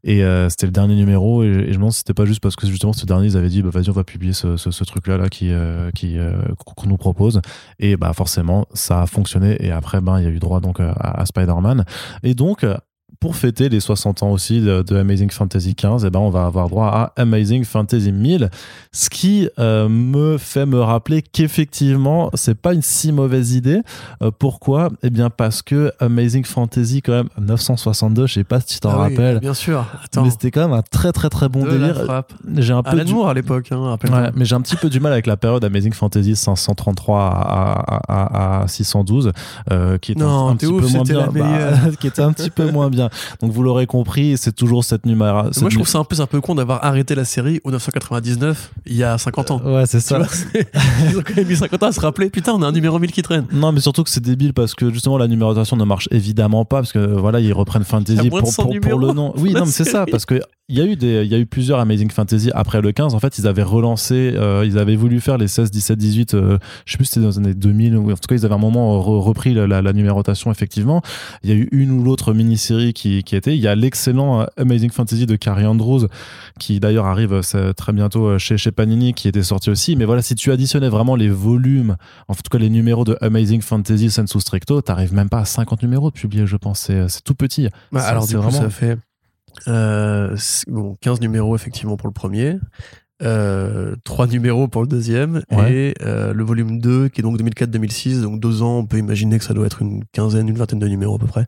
Et euh, c'était le dernier numéro. Et, et je me demande si c'était pas juste parce que justement, ce dernier, ils avaient dit, bah, vas-y, on va publier ce, ce, ce truc-là, là, qui, euh, qui, euh, qu'on nous propose. Et bah, forcément, ça a fonctionné. Et après, ben, il y a eu droit donc euh, à, à Spider-Man. Et donc, euh, pour fêter les 60 ans aussi de, de Amazing Fantasy 15, et ben on va avoir droit à Amazing Fantasy 1000, ce qui euh, me fait me rappeler qu'effectivement c'est pas une si mauvaise idée. Euh, pourquoi? Eh bien parce que Amazing Fantasy quand même 962, je sais pas si tu t'en Ah oui, rappelles, bien sûr. Attends. mais c'était quand même un très très très bon de délire. J'ai un peu du- à l'époque, hein. Ouais, mais j'ai un petit peu du mal avec la période Amazing Fantasy 533 à, à, à, à 612, euh, qui est Non, un, un t'es petit ouf, peu moins c'était bien, la meilleure. <laughs> qui était un petit peu moins bien. Donc vous l'aurez compris, c'est toujours cette numéro. Moi, je trouve ça un peu, un peu con d'avoir arrêté la série au 999 il y a 50 ans. Ouais, c'est ça. vois, <laughs> Ils ont quand même mis 50 ans à se rappeler. Putain, on a un numéro 1000 qui traîne. Non, mais surtout que c'est débile parce que justement la numérotation ne marche évidemment pas parce que voilà ils reprennent Fantasy pour, 100 pour, pour le nom. Oui, non, mais c'est ça parce que il y a eu des il y a eu plusieurs Amazing Fantasy après le 15. En fait, ils avaient relancé, euh, ils avaient voulu faire les 16, 17, 18. euh, je sais plus si c'était dans les années 2000 ou en tout cas ils avaient un moment re- repris la, la- la numérotation effectivement. Il y a eu une ou l'autre mini-série qui qui était. Il y a l'excellent euh, Amazing Fantasy de Carrie Andrews qui d'ailleurs arrive euh, très bientôt euh, chez chez Panini qui était sorti aussi. Mais voilà, si tu additionnais vraiment les volumes en tout cas, les numéros de Amazing Fantasy Sensu Stricto, t'arrives même pas à 50 numéros de publiés, je pense. C'est tout petit. Bah, alors, du coup, vraiment- ça fait euh, bon, 15 numéros effectivement pour le premier. Euh, 3 numéros pour le deuxième Ouais. et euh, le volume 2 qui est donc 2004-2006 donc deux ans on peut imaginer que ça doit être une quinzaine une vingtaine de numéros à peu près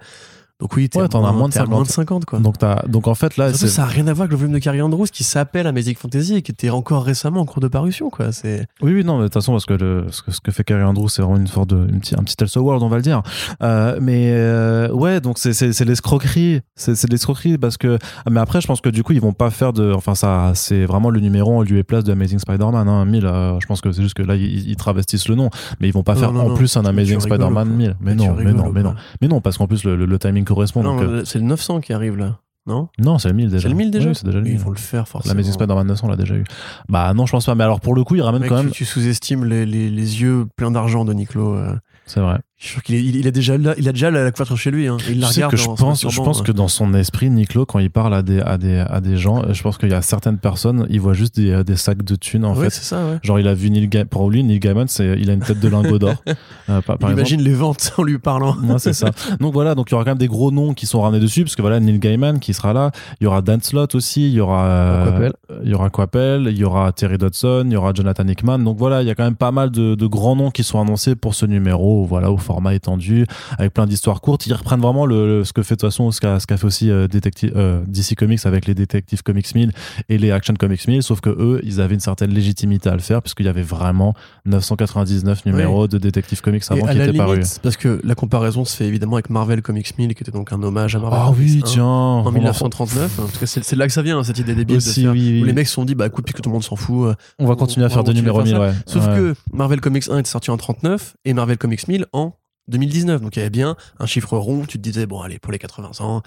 donc oui t'es Ouais, t'en as moins de t'es à 50. moins de 50 quoi Donc, t'as- donc en fait, là, Surtout, ça n'a rien à voir avec le volume de Carrie Andrews qui s'appelle Amazing Fantasy et qui était encore récemment en cours de parution quoi c'est Oui, oui, non, mais de toute façon, parce que le, ce, que ce que fait Carrie Andrews, c'est vraiment une sorte de, une petit, un petit Elseworld, on va le dire. Euh, mais euh, ouais, donc c'est, l'escroquerie. C'est, c'est l'escroquerie parce que. Mais après, je pense que du coup, ils vont pas faire de. Enfin, ça, c'est vraiment le numéro en lieu et place de Amazing Spider-Man. Hein, 1000. euh, je pense que c'est juste que là, ils, ils travestissent le nom. Mais ils vont pas Non, faire non, en non. plus un Amazing Spider-Man quoi. 1000. Mais non, mais non, mais non. Mais non, parce qu'en plus, le, le- le timing correspond. non donc, euh, c'est le 900 qui arrive là non? Non, c'est le 1000 déjà. c'est le 1000 déjà Oui, c'est déjà le ils 1000. vont le faire forcément L'Amazing Spider-Man 900 l'a déjà eu. Bah non, je pense pas. Mais alors pour le coup, il ramène Mec, quand tu, même. tu sous-estimes les, les, les yeux pleins d'argent de Niclo. euh. C'est vrai. Je suis sûr qu'il est- il, a déjà là, il a déjà la, couverture chez lui. Hein. Il la regarde que je pense, je pense que dans son esprit, Niclo, quand il parle à des, à des, à des gens, je pense qu'il y a certaines personnes, il voit juste des, euh, des sacs de thunes, en ouais, fait. c'est ça, ouais. Genre, il a vu Neil Gaiman, pour lui, Neil Gaiman, c'est, il a une tête de lingot d'or. <laughs> euh, imagine les ventes <laughs> en lui parlant. Moi, c'est ça. Donc voilà, donc il y aura quand même des gros noms qui sont ramenés dessus, parce que voilà, Neil Gaiman qui sera là, il y aura Dan Slott aussi, il y aura, euh, Quappel. il y aura Quappel, il y aura Terry Dodson, il y aura Jonathan Hickman. Donc voilà, il y a quand même pas mal de, de grands noms qui sont annoncés pour ce numéro, voilà, au format étendu, avec plein d'histoires courtes. Ils reprennent vraiment le, ce que fait de toute façon, ce qu'a fait aussi euh, Detective- euh, DC Comics avec les Detective Comics 1000 et les Action Comics 1000, sauf que eux, ils avaient une certaine légitimité à le faire, puisqu'il y avait vraiment 999 numéros de Detective Comics avant la étaient parus. parce que la comparaison se fait évidemment avec Marvel Comics 1000, qui était donc un hommage à Marvel Ah oui, 1 tiens. en on en- 1939. Parce que c'est de là que ça vient, hein, cette idée débile de Aussi, faire- oui, oui. où les mecs se sont dit, bah écoute, puisque tout le monde s'en fout, euh, On va continuer à faire des numéros à 1000, faire ouais. Sauf Ouais. que Marvel Comics 1 était sorti en 39 et Marvel Comics 1000 en 2019. Donc il y avait bien un chiffre rond. Tu te disais, bon, allez, pour les 80 ans,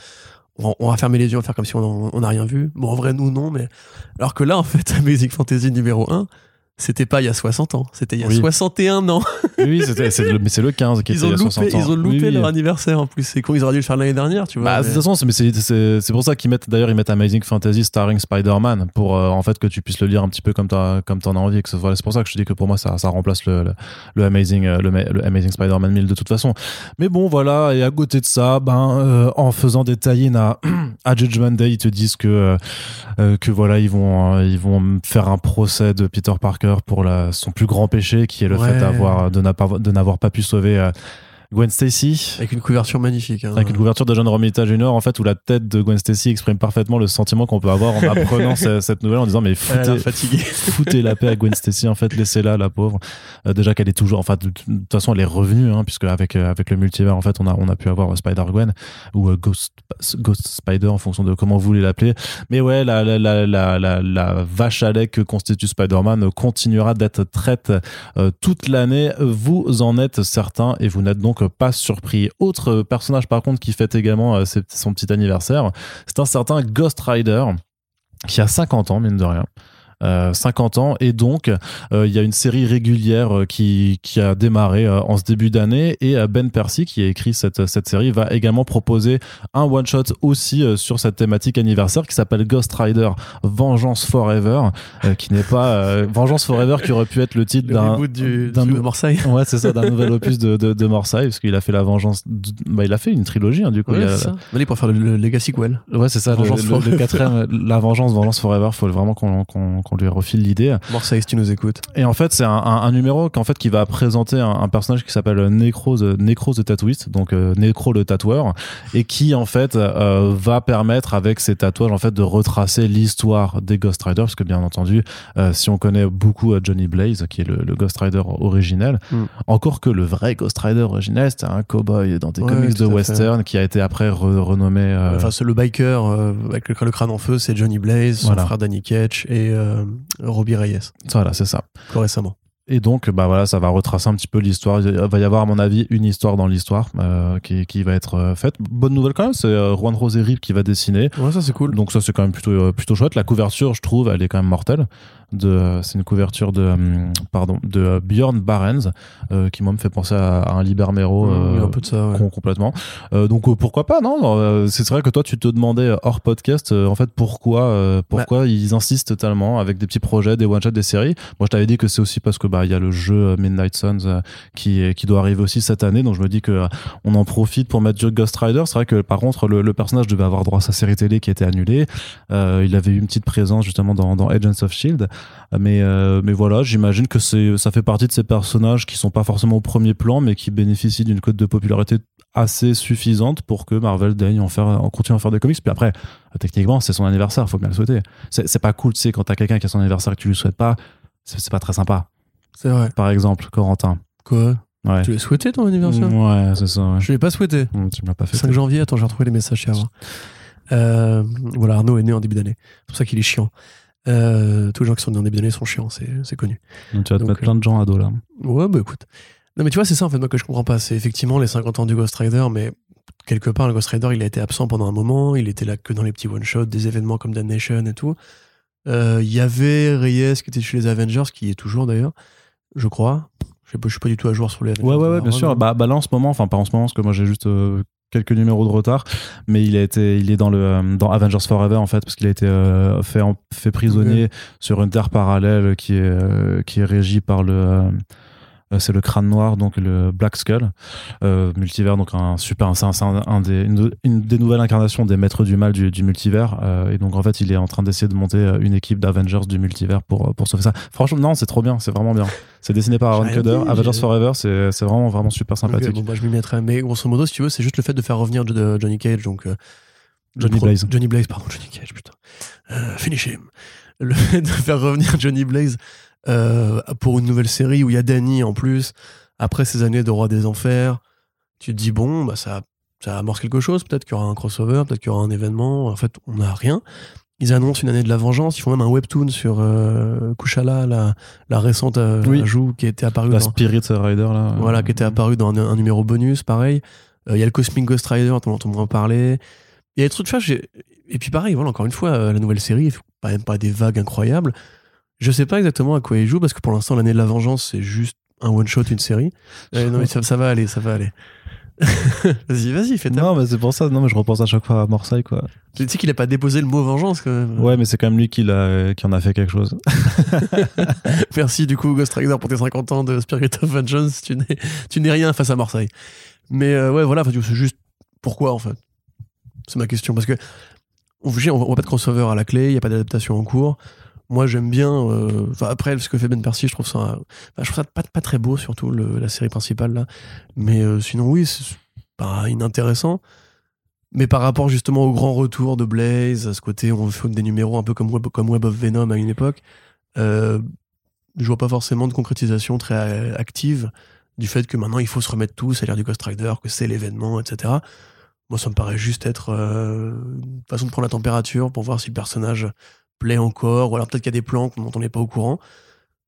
on va, on va fermer les yeux, on va faire comme si on on n'a rien vu. Bon, en vrai, nous, non, mais. Alors que là, en fait, <laughs> Amazing Fantasy numéro 1, c'était pas il y a 60 ans, c'était il y a Oui. 61 ans. Oui, c'était, c'est le, mais c'est le 15 qui Ils était il y a loupé, 60 ans. ils ont loupé Oui, oui. leur anniversaire en plus. C'est con, ils auraient dû le faire l'année dernière, tu vois. Bah, de toute façon, c'est, mais c'est, c'est, c'est pour ça qu'ils mettent, d'ailleurs, ils mettent Amazing Fantasy starring Spider-Man pour, euh, en fait, que tu puisses le lire un petit peu comme t'as, comme t'en as envie. Que soit, c'est pour ça que je te dis que pour moi, ça, ça remplace le, le, le Amazing, euh, le, Ma- le Amazing Spider-Man 1000 de toute façon. Mais bon, voilà. Et à côté de ça, ben, euh, en faisant des tie-in à, <clears throat> à Judgment Day, ils te disent que, euh, que voilà, ils vont, ils vont faire un procès de Peter Parker pour la, son plus grand péché, qui est le Ouais. fait d'avoir, de, n'a pas, de n'avoir pas pu sauver euh, Gwen Stacy. Avec une couverture magnifique. hein. Avec une couverture de John Romita Jr. en fait où la tête de Gwen Stacy exprime parfaitement le sentiment qu'on peut avoir en <laughs> apprenant ce- cette nouvelle en disant mais foutez, la paix à Gwen Stacy en fait laissez-la la pauvre Euh, déjà qu'elle est toujours enfin de, de toute façon elle est revenue hein, puisque avec euh, avec le multivers en fait on a on a pu avoir Spider Gwen ou euh, Ghost Ghost Spider en fonction de comment vous voulez l'appeler mais ouais la la, la, la, la, vache à lait que constitue Spider-Man continuera d'être traite euh, toute l'année vous en êtes certain et vous n'êtes donc pas surpris. Autre personnage par contre qui fête également euh, son petit anniversaire c'est un certain Ghost Rider qui a 50 ans mine de rien. euh, 50 ans et donc euh, il y a une série régulière euh, qui, qui a démarré euh, en ce début d'année et euh, Ben Percy qui a écrit cette, cette série va également proposer un one shot aussi euh, sur cette thématique anniversaire qui s'appelle Ghost Rider Vengeance Forever euh, qui n'est pas euh, Vengeance Forever qui aurait pu être le titre d'un d'un du- de ouais c'est ça d'un nouvel opus de, de, de Morsay parce qu'il a fait la vengeance bah, il a fait une trilogie hein, du coup Ouais, Il a- c'est ça. Allez, pour faire le, le Legacy Well. Ouais, c'est ça, le, Vengeance le- le Forever. quatrième, la vengeance, vengeance forever, faut vraiment qu'on qu'on- qu'on lui refile l'idée. Marseille, si tu nous écoutes? Et en fait, c'est un, un- un numéro qu'en fait, qui va présenter un, un personnage qui s'appelle Necro the, Necro the Tattooist, donc euh, Necro le tatoueur, et qui en fait euh, va permettre avec ses tatouages en fait de retracer l'histoire des Ghost Riders, parce que bien entendu, euh, si on connaît beaucoup Johnny Blaze, qui est le, le Ghost Rider originel, Mm. encore que le vrai Ghost Rider originel, c'était un cowboy dans des Ouais, comics de fait. western, qui a été après re- renommé. Enfin, c'est le biker avec le, le crâne en feu, c'est Johnny Blaze, son Voilà. frère Danny Ketch et euh, Robbie Reyes, voilà, c'est ça. plus récemment. Et donc, bah voilà, ça va retracer un petit peu l'histoire. Il va y avoir, à mon avis, une histoire dans l'histoire euh, qui, qui va être euh, faite. Bonne nouvelle quand même, c'est euh, Juan Rosé-Rip qui va dessiner. Ouais, ça c'est cool. Donc ça, c'est quand même plutôt, euh, plutôt chouette. La couverture, je trouve, elle est quand même mortelle. De, euh, c'est une couverture de, hum, pardon, de euh, Björn Barends, euh, qui moi me fait penser à, à un Libermero. A euh, un peu de ça, ouais. complètement. Euh, donc euh, pourquoi pas non Euh, C'est vrai que toi tu te demandais euh, hors podcast euh, en fait pourquoi euh, pourquoi ils insistent tellement avec des petits projets, des one shots, des séries? Moi je t'avais dit que c'est aussi parce que bah il y a le jeu euh, Midnight Suns euh, qui qui doit arriver aussi cette année donc je me dis que euh, on en profite pour mettre du Ghost Rider. C'est vrai que par contre le, le personnage devait avoir droit à sa série télé qui a été annulée. Euh, il avait eu une petite présence justement dans, dans Agents of Shield. Mais, euh, mais voilà, j'imagine que c'est, ça fait partie de ces personnages qui sont pas forcément au premier plan, mais qui bénéficient d'une cote de popularité assez suffisante pour que Marvel daigne en faire, en continue à faire des comics. Puis après, techniquement, c'est son anniversaire, faut bien le souhaiter. C'est, pas cool, tu sais, quand t'as quelqu'un qui a son anniversaire et que tu lui souhaites pas, c'est, pas très sympa. C'est vrai. Par exemple, Corentin. Quoi? Ouais. Tu l'as souhaité ton anniversaire? Ouais, c'est ça. Ouais. Je l'ai pas souhaité. Hum, Tu me l'as pas fait. 5 janvier, attends, j'ai retrouvé les messages avant. Euh, voilà, Arnaud est né en début d'année. C'est pour ça qu'il est chiant. Euh, tous les gens qui sont en début d'année sont chiants, c'est connu. Donc, tu vas te Donc, mettre plein de gens à dos là. Ouais, bah écoute. Non, mais tu vois, c'est ça en fait, moi que je comprends pas. C'est effectivement les 50 ans du Ghost Rider, mais quelque part, le Ghost Rider, il a été absent pendant un moment. Il était là que dans les petits one-shots, des événements comme Damnation et tout. Euh, Il y avait Reyes qui était chez les Avengers, qui est toujours d'ailleurs, je crois. Je je suis pas du tout à jour sur les Avengers. Ouais, ouais, bien sûr. Bah, bah là, en ce moment, enfin, pas en ce moment, parce que moi, j'ai juste euh, quelques numéros de retard, mais il a été, il est dans le, euh, dans Avengers Forever, en fait, parce qu'il a été euh, fait, fait prisonnier sur une terre parallèle qui est, euh, qui est régie par le, c'est le crâne noir, donc le Black Skull. Euh, multivers, donc un super, c'est un, c'est un- un des, une, une des nouvelles incarnations des maîtres du mal du, du multivers. Euh, et donc en fait, il est en train d'essayer de monter euh, une équipe d'Avengers du multivers pour, pour sauver ça. Franchement, non, c'est trop bien, c'est vraiment bien. C'est dessiné par Aaron dit, Avengers Forever, c'est vraiment, vraiment super sympathique. Bon, bah, je m'y mettrai. Mais grosso modo, si tu veux, c'est juste le fait de faire revenir de Johnny Cage, donc. euh, Johnny Blaze. Johnny Blaze, pardon, Johnny Cage, putain. Euh, finish him. Le <laughs> fait de faire revenir Johnny Blaze euh, pour une nouvelle série où il y a Danny en plus, après ces années de Roi des Enfers, tu te dis, bon, bah, ça, ça amorce quelque chose. Peut-être qu'il y aura un crossover, peut-être qu'il y aura un événement. En fait, on n'a rien. Ils annoncent une année de la vengeance. Ils font même un webtoon sur euh, Kushala, la, la récente euh, Oui. ajout qui était apparue La dans, Spirit Rider, là. voilà, qui était apparu dans un, un numéro bonus, pareil. Euh, Il y a le Cosmic Ghost Rider on va parler. Il y a des trucs de fâche. Et puis pareil, voilà, encore une fois, euh, la nouvelle série, il faut quand même pas des vagues incroyables. Je sais pas exactement à quoi il joue, parce que pour l'instant, l'année de la vengeance, c'est juste un one-shot, une série. Euh, <laughs> non, mais ça, ça va aller, ça va aller. <laughs> vas-y, vas-y, fais ta. Non, mais c'est pour ça. Non, mais je repense à chaque fois à Marseille, quoi. Tu sais qu'il a pas déposé le mot vengeance, quand même. Ouais, mais c'est quand même lui qui, l'a- qui en a fait quelque chose. <laughs> Merci du coup Ghost Rider pour tes 50 ans de Spirit of Vengeance. Tu n'es, tu n'es rien face à Marseille. Mais euh, ouais, voilà, c'est juste pourquoi en fait. C'est ma question parce que on on voit pas de crossover à la clé, il y a pas d'adaptation en cours. Moi, j'aime bien. euh, Enfin, après, ce que fait Ben Percy, je trouve ça, pas, pas très beau, surtout la série principale là. Mais euh, sinon, oui, c'est pas inintéressant. Mais par rapport justement au grand retour de Blaze, à ce côté, on fait des numéros un peu comme Web, comme Web of Venom à une époque, euh, je vois pas forcément de concrétisation très euh, active du fait que maintenant il faut se remettre tous à l'ère du Ghost Rider, que c'est l'événement, etc. Moi, ça me paraît juste être une façon de prendre la température pour voir si le personnage plaît encore, ou alors peut-être qu'il y a des plans dont on n'est pas au courant.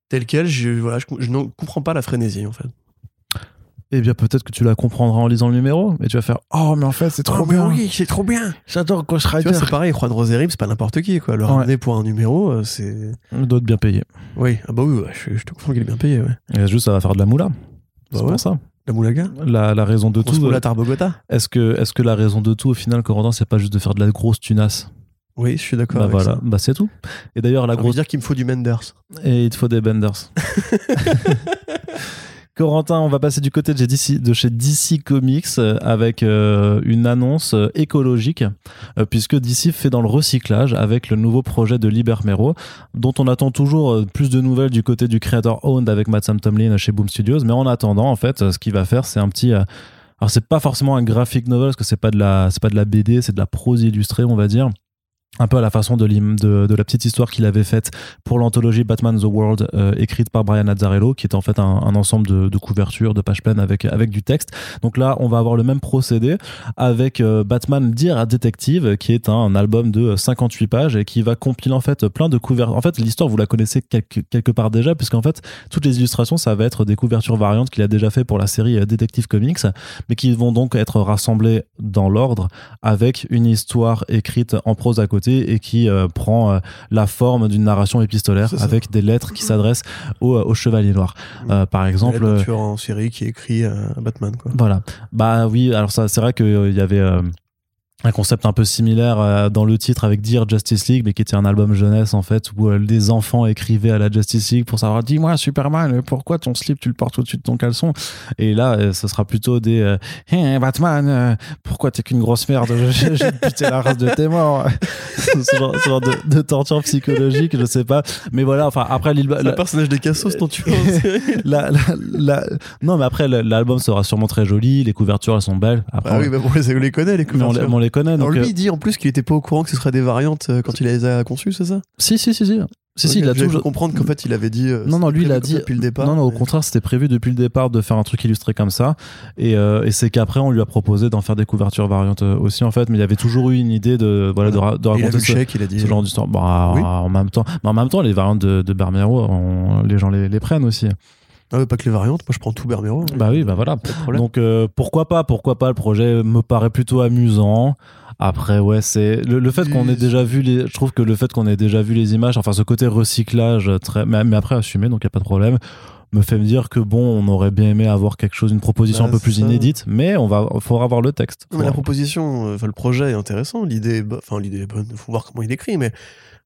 Tel quel, je, voilà, je, je ne comprends pas la frénésie en fait. Eh bien, peut-être que tu la comprendras en lisant le numéro, et tu vas faire Oh, mais en fait, c'est trop Oh, bien. oui, c'est trop bien. J'adore Ghost Rider. c'est pareil, Juan Roserim, c'est pas n'importe qui, quoi. Le Ouais. ramener pour un numéro, euh, c'est. Être bien payé. Oui, ah bah oui, je, je te comprends qu'il est bien payé, ouais. Et juste, ça va faire de la moula. C'est Bah ouais. pour ça. La moulaga La, la raison de tout. moula euh, Tarbogota Est-ce que, est que la raison de tout, au final, Corentin, c'est pas juste de faire de la grosse tunasse? Oui, je suis d'accord. Bah avec voilà, ça. bah c'est tout. Et d'ailleurs, la Ça veut grosse. dire qu'il me faut du Menders. Et il te faut des benders. <laughs> Corentin, on va passer du côté de DC, de chez DC Comics euh, avec euh, une annonce euh, écologique, euh, puisque DC fait dans le recyclage avec le nouveau projet de Libermero, dont on attend toujours plus de nouvelles du côté du creator owned avec Matt Sam Tomlin chez Boom Studios. Mais en attendant, en fait, ce qu'il va faire, c'est un petit. euh, alors c'est pas forcément un graphic novel parce que c'est pas de la c'est pas de la BD, c'est de la prose illustrée, on va dire. Un peu à la façon de, la petite histoire qu'il avait faite pour l'anthologie Batman The World euh, écrite par Brian Azzarello qui est en fait un, ensemble de, couvertures de pages pleines avec avec du texte. Donc là on va avoir le même procédé avec euh, Batman Dear Detective qui est un, album de 58 pages et qui va compiler en fait plein de couvertures. En fait l'histoire vous la connaissez quelque, part déjà puisqu'en fait toutes les illustrations ça va être des couvertures variantes qu'il a déjà fait pour la série euh, Detective Comics mais qui vont donc être rassemblées dans l'ordre avec une histoire écrite en prose à côté et qui euh, prend euh, la forme d'une narration épistolaire avec des lettres qui s'adressent au, au Chevalier Noir. Euh, par exemple, la euh, en série qui écrit à Batman, quoi. voilà. Bah oui, alors ça, c'est vrai qu'il y avait euh, un concept un peu similaire euh, dans le titre avec Dear Justice League, mais qui était un album jeunesse en fait, où euh, des enfants écrivaient à la Justice League pour savoir dis-moi Superman, pourquoi ton slip tu le portes au-dessus de ton caleçon? Et là, euh, ce sera plutôt des euh, Hey, Batman, euh, pourquoi t'es qu'une grosse merde? J'ai buté la race de tes morts. <laughs> ce genre, ce genre de, de torture psychologique, je sais pas. Mais voilà, enfin après un personnage des Cassos dont tu <laughs> la- Non, mais après, le- l'album sera sûrement très joli, les couvertures, elles sont belles. Après, Ah oui, bon, on les connaît, les mais on, les- couvertures. on les connaît. Alors Donc, lui, euh, il dit en plus qu'il était pas au courant que ce serait des variantes euh, quand il les a conçues, c'est ça? Si, si, si, si. Si, si, il a toujours. comprendre qu'en fait, il avait dit. euh, Non, non, lui, il a dit. depuis le départ. non, non, au contraire, c'était prévu depuis le départ de faire un truc illustré comme ça. Et, euh, et c'est qu'après, on lui a proposé d'en faire des couvertures variantes aussi, en fait. Mais il y avait toujours eu une idée de, voilà, de, raconter ce, chèque, il a dit. ce genre d'histoire. Bah, Oui. en même temps. En même temps, les variantes de, de on- les gens les, les prennent aussi. Ah ouais, pas que les variantes, moi je prends tout Bermero. Bah oui, bah voilà. Donc euh, pourquoi pas, pourquoi pas, le projet me paraît plutôt amusant. Après ouais, c'est le, le fait qu'on ait déjà vu les je trouve que le fait qu'on ait déjà vu les images, enfin ce côté recyclage très mais, mais après assumé donc il y a pas de problème me fait me dire que bon, on aurait bien aimé avoir quelque chose, une proposition Bah, un peu plus ça. inédite, mais on va, faudra voir le texte. Non, mais la proposition, enfin le projet est intéressant, l'idée enfin l'idée est bonne, faut voir comment il écrit, mais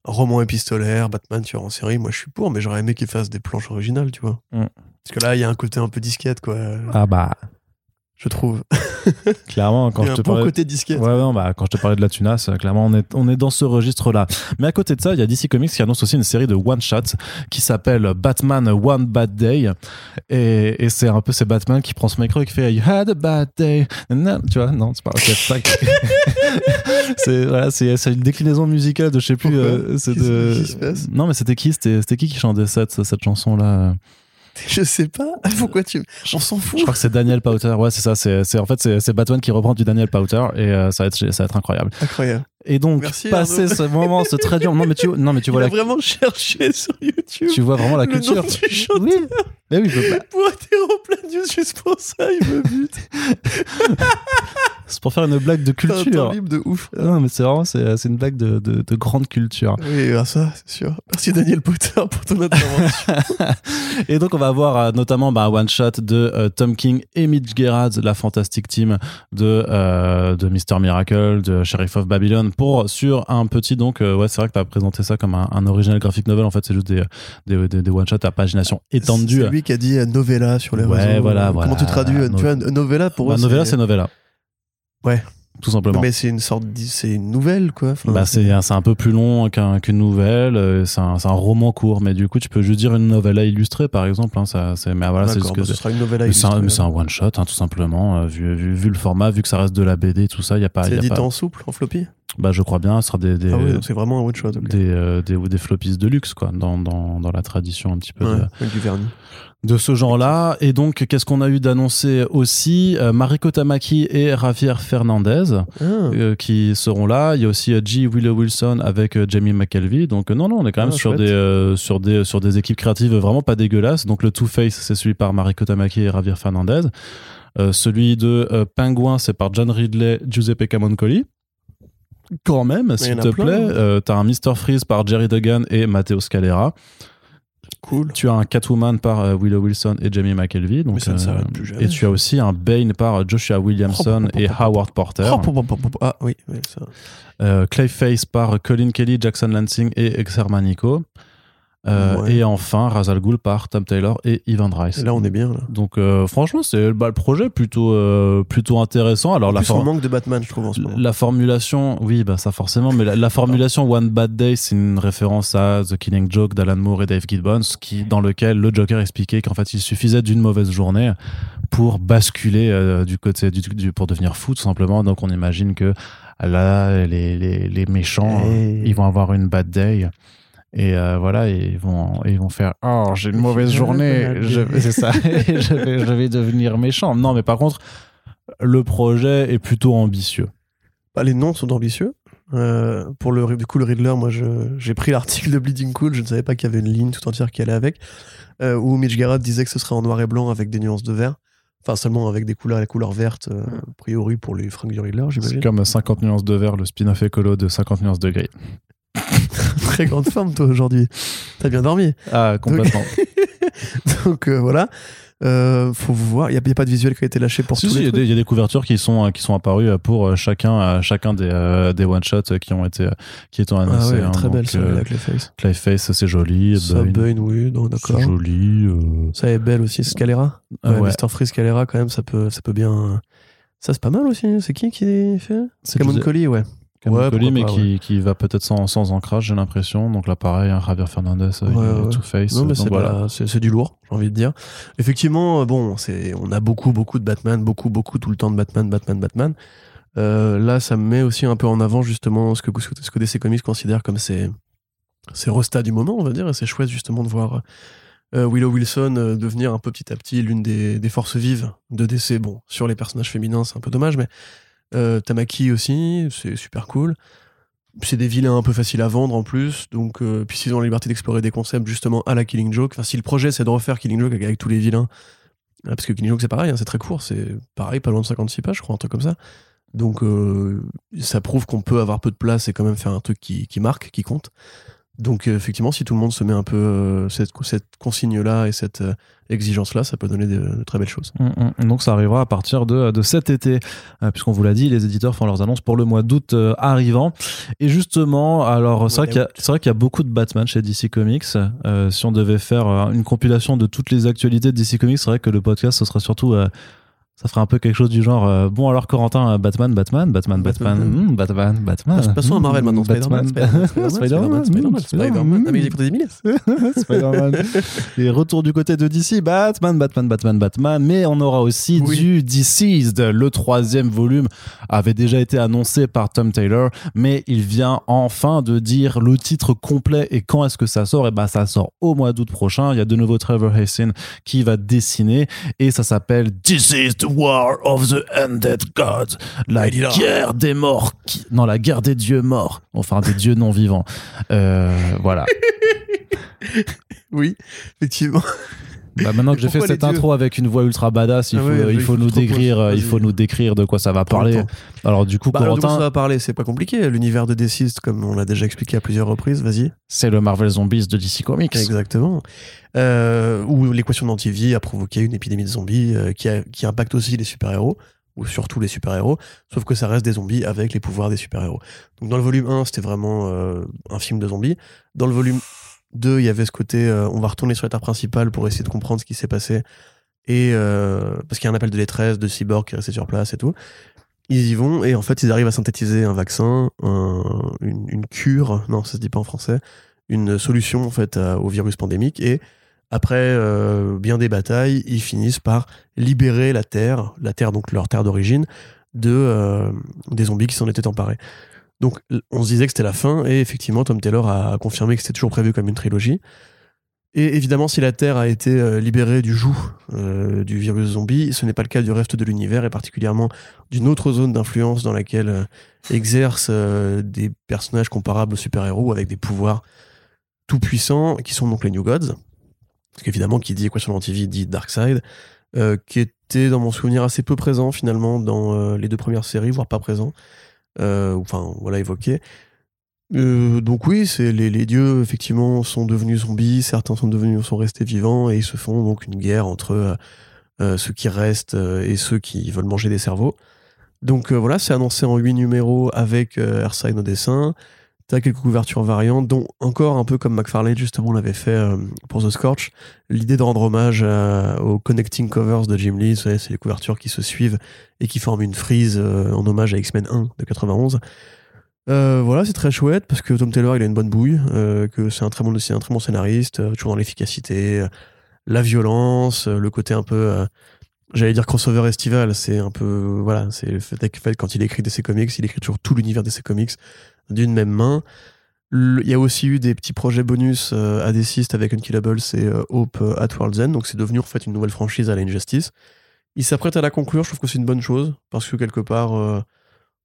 roman épistolaire, Batman tueur en série, moi je suis pour, mais j'aurais aimé qu'il fasse des planches originales, tu vois. Mm. Parce que là, il y a un côté un peu disquette, quoi. Ah bah, Je trouve. <laughs> clairement, quand il y je te un bon parlais. côté disquette. Ouais, non, bah, quand je te parlais de la tunasse, euh, clairement, on est, on est dans ce registre-là. Mais à côté de ça, il y a DC Comics qui annonce aussi une série de one-shots qui s'appelle Batman One Bad Day. Et, et c'est un peu c'est Batman qui prend son micro et qui fait You had a bad day. Non, tu vois, non, c'est pas, <laughs> c'est voilà, c'est, une déclinaison musicale de je sais plus. Euh, de. non, mais c'était qui? C'était, c'était qui qui chantait cette, cette chanson-là? <laughs> Je sais pas. <laughs> Pourquoi tu. On s'en Je fout. crois que c'est Daniel Powter. Ouais, c'est ça. C'est, en fait c'est, Batman qui reprend du Daniel Powter et euh, ça va être ça va être incroyable. Incroyable. Et donc Merci, passer Arnaud. ce moment, ce très dur. Non mais tu non mais tu Il vois a la vraiment cherché sur YouTube tu vois vraiment la le culture. nom du chanteur Oui. Mais oui, je- pour news juste pour ça. Il me bute. <laughs> c'est pour faire une blague de C'est un culture. libre de ouf. Non mais c'est vraiment c'est, c'est une blague de, de, de grande culture. Oui, ah, ça, c'est sûr. Merci Daniel Potter pour ton intervention. <laughs> Et donc on va avoir euh, notamment bah, un one shot de euh, Tom King et Mitch Gerrard, la fantastique team de euh, de Mister Miracle, de Sheriff of Babylon, pour sur un petit donc euh, ouais c'est vrai que t'as présenté ça comme un, un original graphic novel en fait c'est juste des des, des, des one shots à pagination étendue. C'est lui qui a dit novella sur les Ouais, réseaux. voilà, Comment voilà. tu traduis No- Tu vois, novella pour Bah, eux, novella c'est novella. Ouais. Tout simplement. Mais c'est une sorte, d'i- c'est une nouvelle quoi. Enfin, Bah, c'est c'est un peu plus long qu'un- qu'une nouvelle, euh, c'est un, un roman court, mais du coup tu peux juste dire une novella illustrée par exemple. Hein, ça, c'est- mais voilà, c'est ce que bah, ce sera une novella c'est un, c'est un one shot, hein, tout simplement. euh, vu, vu, vu le format, vu que ça reste de la BD, tout ça, il y a pas. y C'est édité pas- en souple, en floppy? Bah, je crois bien, ce sera des des, Ah oui, c'est vraiment un one shot. ok. des, euh, des floppies de luxe quoi, dans, dans, dans la tradition un petit peu Ouais, de, avec du vernis. De ce genre-là. Et donc, qu'est-ce qu'on a eu d'annoncer aussi Euh, Mariko Tamaki et Javier Fernandez. Ah, euh, qui seront là. Il y a aussi euh, G. Willow Wilson avec euh, Jamie McKelvey. Donc non, non, on est quand même Ah, sur des sur des sur des équipes créatives vraiment pas dégueulasses. Donc le Two Face, c'est celui par Mariko Tamaki et Javier Fernandez. Celui de Penguin, c'est par John Ridley, Giuseppe Camoncoli. Quand même, s'il te plein, plaît, euh, t'as un Mr. Freeze par Jerry Duggan et Matteo Scalera. Cool. Tu as un Catwoman par euh, Willow Wilson et Jamie McKelvey. Donc, Mais ça ne euh, plus jamais. et tu as aussi un Bane par Joshua Williamson et Howard Porter. Oh, pom, pom, pom, pom. Ah oui, oui, ça. Euh, Clayface par Colin Kelly, Jackson Lansing et Exermanico. Euh, Ouais. Et enfin, Razal Ghul par Tom Taylor et Ivan Rice. Et là, on est bien là. Donc, euh, franchement, c'est bah, le projet plutôt, euh, plutôt intéressant. Alors, En la, plus, for- on manque de Batman, je trouve, en ce moment. la formulation, oui, bah, ça forcément, mais la, la formulation One Bad Day, c'est une référence à The Killing Joke d'Alan Moore et Dave Gibbons, qui, dans lequel le Joker expliquait qu'en fait, il suffisait d'une mauvaise journée pour basculer euh, du côté du, du- pour devenir fou, tout simplement. Donc, on imagine que là, les, les, les méchants, Hey. euh, ils vont avoir une bad day. Et euh, voilà, et ils vont, ils vont faire Oh, j'ai une mauvaise journée, c'est ça, <laughs> je, vais, je vais devenir méchant. Non, mais par contre, le projet est plutôt ambitieux. Bah, les noms sont ambitieux. Euh, pour le du coup le Riddler, moi j'ai pris l'article de Bleeding Cool, je ne savais pas qu'il y avait une ligne tout entière qui allait avec, euh, où Mitch Garrett disait que ce serait en noir et blanc avec des nuances de vert, enfin seulement avec des couleurs, les couleurs vertes, euh, a priori pour les fringues du Riddler, C'est j'imagine. comme 50 nuances de vert, le spin-off écolo de 50 nuances de gris. <laughs> Très grande forme toi aujourd'hui. T'as bien dormi. Ah, complètement. Donc <laughs> euh, voilà. Euh, faut voir, il n'y a, pas de visuel qui a été lâché pour si, tous si, il les y, a des- trucs. il y a des couvertures qui sont, euh, qui sont apparues euh, pour chacun, chacun des, des one-shots qui ont été, qui étant Ah annoncés. ouais, hein. très belle euh, les faces. Clayface, c'est joli. Ça, Bane, oui, d'accord. c'est joli. euh, Ça est belle aussi, Scalera. ah Ouais, ouais. Mr. Freeze Scalera, quand même, ça peut, ça peut bien. Ça, c'est pas mal aussi. C'est qui qui fait? C'est Camon Giuseppe- Collie, ouais. Camon Ouais, mais pas, qui, qui va peut-être sans, sans ancrage, j'ai l'impression. Donc là, pareil, hein, Javier Fernandez avec Ouais, ouais. Two-Face. Non, mais c'est voilà. du lourd, j'ai envie de dire. Effectivement, euh, bon, c'est, on a beaucoup, beaucoup de Batman, beaucoup, beaucoup tout le temps de Batman, Batman, Batman. Euh, là, ça me met aussi un peu en avant justement ce que, ce que DC Comics considère comme ses, ses restats du moment, on va dire. Et c'est chouette justement de voir euh, Willow Wilson euh, devenir un peu petit à petit l'une des, des forces vives de DC. Bon, sur les personnages féminins, c'est un peu dommage, mais euh, Tamaki aussi, c'est super cool. C'est des vilains un peu faciles à vendre en plus, donc euh, puis s'ils ont la liberté d'explorer des concepts justement à la Killing Joke. Si le projet c'est de refaire Killing Joke avec, tous les vilains, euh, parce que Killing Joke c'est pareil, hein, c'est très court, c'est pareil, pas loin de 56 pages, je crois, un truc comme ça. Donc euh, ça prouve qu'on peut avoir peu de place et quand même faire un truc qui marque, qui compte. Donc euh, effectivement, si tout le monde se met un peu euh, cette, cette consigne-là et cette euh, exigence-là, ça peut donner de, de très belles choses. Mm, mm. Donc ça arrivera à partir de, de cet été, euh, puisqu'on vous l'a dit, les éditeurs font leurs annonces pour le mois d'août euh, arrivant. Et justement, alors c'est vrai qu'il y, a- c'est vrai qu'il y a beaucoup de Batman chez DC Comics. Euh, si on devait faire euh, une compilation de toutes les actualités de DC Comics, c'est vrai que le podcast, ce serait surtout... ça ferait un peu quelque chose du genre euh, bon alors Corentin euh, Batman Batman Batman Batman Batman. hmm, Batman Batman Passons à Marvel maintenant. Batman, Spider-Man, Spider-Man, <laughs> Spider-Man, Spider-Man. Ah, mais il <laughs> Spider-Man. Et retour du côté de DC, Batman, Batman, Batman, Batman. Mais on aura aussi Oui. du Deceased. Le troisième volume avait déjà été annoncé par Tom Taylor, mais il vient enfin de dire le titre complet et quand est-ce que ça sort? Et ben ça sort au mois d'août prochain. Il y a de nouveau Trevor Hassan qui va dessiner et ça s'appelle the War of the Undead Gods. La guerre des morts. qui- Non, la guerre des dieux morts. Enfin, des dieux non vivants. Euh, voilà. <laughs> Oui, effectivement. Bah, maintenant que j'ai fait cette intro avec une voix ultra badass, il Ah faut, ouais, il faut nous décrire, il faut nous décrire de quoi ça va parler. Alors du coup, Bah, alors, de quoi ça Corentin, va parler C'est pas compliqué. L'univers de Deceased, comme on l'a déjà expliqué à plusieurs reprises, vas-y. c'est le Marvel Zombies de DC Comics. Exactement. Euh, où l'équation d'antivie a provoqué une épidémie de zombies euh, qui, a- qui impacte aussi les super-héros, ou surtout les super-héros, sauf que ça reste des zombies avec les pouvoirs des super-héros. Donc dans le volume 1, c'était vraiment euh, un film de zombies. Dans le volume 2, il y avait ce côté, euh, on va retourner sur l'état principal pour essayer de comprendre ce qui s'est passé. Et euh, parce qu'il y a un appel de détresse de Cyborg qui est resté sur place et tout. Ils y vont et en fait ils arrivent à synthétiser un vaccin, un- une, cure, non ça se dit pas en français, une solution en fait au virus pandémique et après euh, bien des batailles, ils finissent par libérer la Terre, la Terre donc leur Terre d'origine, de des zombies qui s'en étaient emparés. Donc on se disait que c'était la fin et effectivement Tom Taylor a confirmé que c'était toujours prévu comme une trilogie. Et évidemment, si la Terre a été euh, libérée du joug euh, du virus zombie, ce n'est pas le cas du reste de l'univers et particulièrement d'une autre zone d'influence dans laquelle euh, exercent des personnages comparables aux super-héros avec des pouvoirs tout puissants qui sont donc les New Gods. Parce qu'évidemment, qui dit Equation Antivie dit Darkseid, qui était dans mon souvenir assez peu présent finalement dans les deux premières séries, voire pas présent. Euh, enfin, voilà, évoqué. Euh, donc oui, c'est les, dieux effectivement sont devenus zombies, certains sont devenus sont restés vivants et ils se font donc une guerre entre euh, ceux qui restent et ceux qui veulent manger des cerveaux. Donc voilà, c'est annoncé en huit numéros avec Earthside au dessin. T'as quelques couvertures variantes, dont encore un peu comme McFarlane justement l'avait fait euh, pour The Scorch, l'idée de rendre hommage aux connecting covers de Jim Lee, c'est les couvertures qui se suivent et qui forment une frise euh, en hommage à X-Men 1 de 91. Euh, voilà, c'est très chouette parce que Tom Taylor il a une bonne bouille, que c'est un très bon un très bon scénariste, toujours dans l'efficacité, la violence, le côté un peu, j'allais dire crossover estival, c'est un peu voilà, c'est le fait fait, quand il écrit DC Comics, il écrit toujours tout l'univers DC Comics d'une même main. Il y a aussi eu des petits projets bonus euh, à Deceased avec Unkillables et euh, Hope euh, at World's End, donc c'est devenu en fait une nouvelle franchise à la Injustice. Il s'apprête à la conclure, je trouve que c'est une bonne chose, parce que quelque part, euh,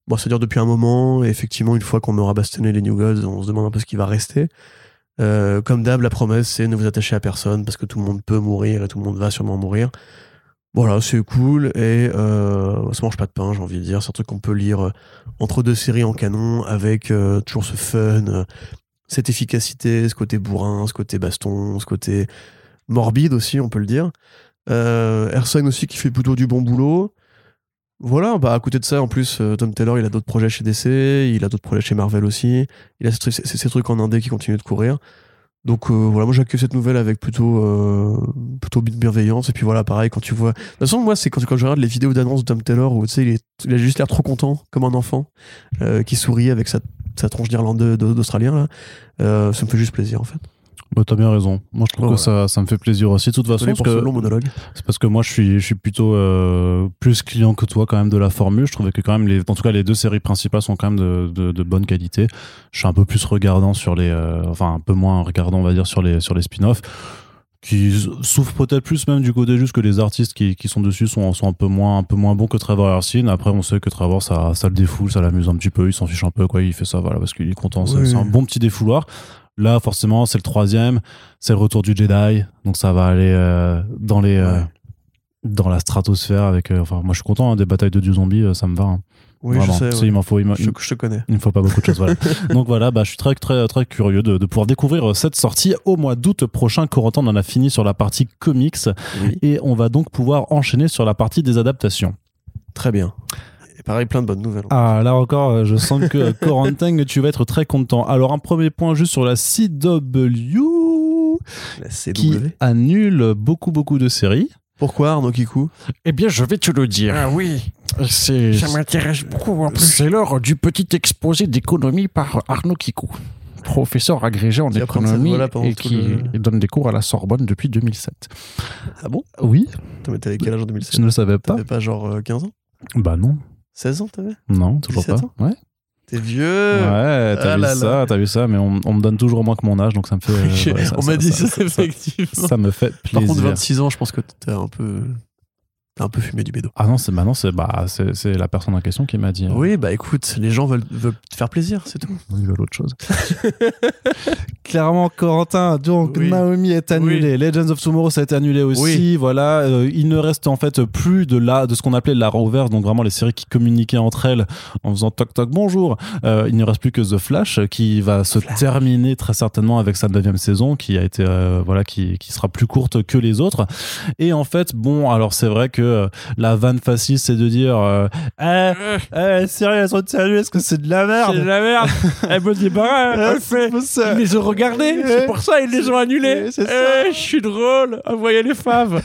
bon, c'est-à-dire depuis un moment, et effectivement, une fois qu'on aura bastonné les New Gods, on se demande un peu ce qui va rester. Euh, comme d'hab, la promesse, c'est ne vous attachez à personne, parce que tout le monde peut mourir et tout le monde va sûrement mourir. Voilà, c'est cool, et euh, ça mange pas de pain, j'ai envie de dire. C'est un truc qu'on peut lire euh, entre deux séries en canon, avec euh, toujours ce fun, euh, cette efficacité, ce côté bourrin, ce côté baston, ce côté morbide aussi, on peut le dire. Euh, aussi qui fait plutôt du bon boulot. Voilà, bah à côté de ça, en plus, euh, Tom Taylor, il a d'autres projets chez DC, il a d'autres projets chez Marvel aussi. Il a ces trucs en indé qui continuent de courir. Donc euh, voilà, moi j'accueille cette nouvelle avec plutôt euh, plutôt bienveillance. Et puis voilà, pareil, quand tu vois. De toute façon, moi, c'est quand, je regarde les vidéos d'annonce de Tom Taylor où tu sais, il a juste l'air trop content, comme un enfant, euh, qui sourit avec sa, sa tronche d'Irlandais d'Australien, là. Euh, ça me fait juste plaisir en fait. Bah, t'as bien raison. Moi, je trouve que ça, ça me fait plaisir aussi. De toute façon, Désolé parce pour ce que long monologue. c'est parce que moi, je suis, je suis plutôt euh, plus client que toi quand même de la formule. Je trouvais que quand même, les, en tout cas, les deux séries principales sont quand même de, de, de bonne qualité. Je suis un peu plus regardant sur les, euh, enfin un peu moins regardant, on va dire, sur les, sur les spin-offs qui souffrent peut-être plus même du côté juste que les artistes qui, qui sont dessus sont, sont un peu moins un peu moins bons que Trevor Hersin après on sait que Trevor ça, ça le défoule ça l'amuse un petit peu il s'en fiche un peu quoi il fait ça voilà parce qu'il est content Oui. c'est un bon petit défouloir là forcément c'est le troisième c'est le retour du Jedi donc ça va aller euh, dans les euh, Ouais. dans la stratosphère avec euh, enfin moi je suis content hein, des batailles de dieux zombies ça me va hein. Oui, Vraiment. je sais. Ouais. Il m'en faut, il Je, je te connais. il me faut pas beaucoup de choses. Voilà. <laughs> Donc voilà, bah, je suis très très très curieux de, de pouvoir découvrir cette sortie au mois d'août prochain. Corentin, on en a fini sur la partie comics Oui. et on va donc pouvoir enchaîner sur la partie des adaptations. Très bien. Et pareil, plein de bonnes nouvelles. Ah là encore, euh, je sens que euh, Corentin, <laughs> tu vas être très content. Alors un premier point juste sur la CW La qui CW. annule beaucoup beaucoup de séries. Pourquoi Arnaud Kikou? Eh bien, je vais te le dire. Ah oui, C'est ça m'intéresse beaucoup en plus. c'est l'heure du petit exposé d'économie par Arnaud Kikou, professeur agrégé en Qui économie et qui le- donne des cours à la Sorbonne depuis 2007. Ah bon? Oui, t'avais quel âge en 2007 je ne le savais pas. T'avais pas genre euh, 15 ans? Bah non, 16 ans t'avais non, toujours 17 pas. Ouais, T'es vieux ouais, t'as ah vu là ça, là. t'as vu ça, mais on, on me donne toujours moins que mon âge, donc ça me fait. <laughs> euh, ouais, ça- On m'a dit ça, effectivement. Ça me fait Par plaisir. contre, 26 ans, je pense que t'as un peu. T'as un peu fumé du bédo. Ah non, c'est maintenant, c'est bah, c'est c'est la personne en question qui m'a dit. euh, Oui, bah écoute, les gens veulent, veulent te faire plaisir, c'est tout. Ils veulent autre chose. <laughs> Clairement, Corentin, donc Oui. Naomi est annulée. Legends of Tomorrow, ça a été annulé aussi. Oui. Voilà, euh, il ne reste en fait plus de la, de ce qu'on appelait la Roverse, donc vraiment les séries qui communiquaient entre elles en faisant toc toc bonjour. Euh, il ne reste plus que The Flash qui va se terminer très certainement avec sa neuvième saison, qui a été euh, voilà, qui, qui sera plus courte que les autres. Et en fait, bon, alors c'est vrai que euh, la vanne facile, c'est de dire, euh, eh, eh, sérieux, elles sont annulées, est-ce que c'est de la merde C'est de la merde. <laughs> Elle me dit pas, Ouais, elle fait. Ils les ont regardés, Ouais. c'est pour ça ils les ont annulés. Ça. Eh, je suis drôle, envoyez les faves.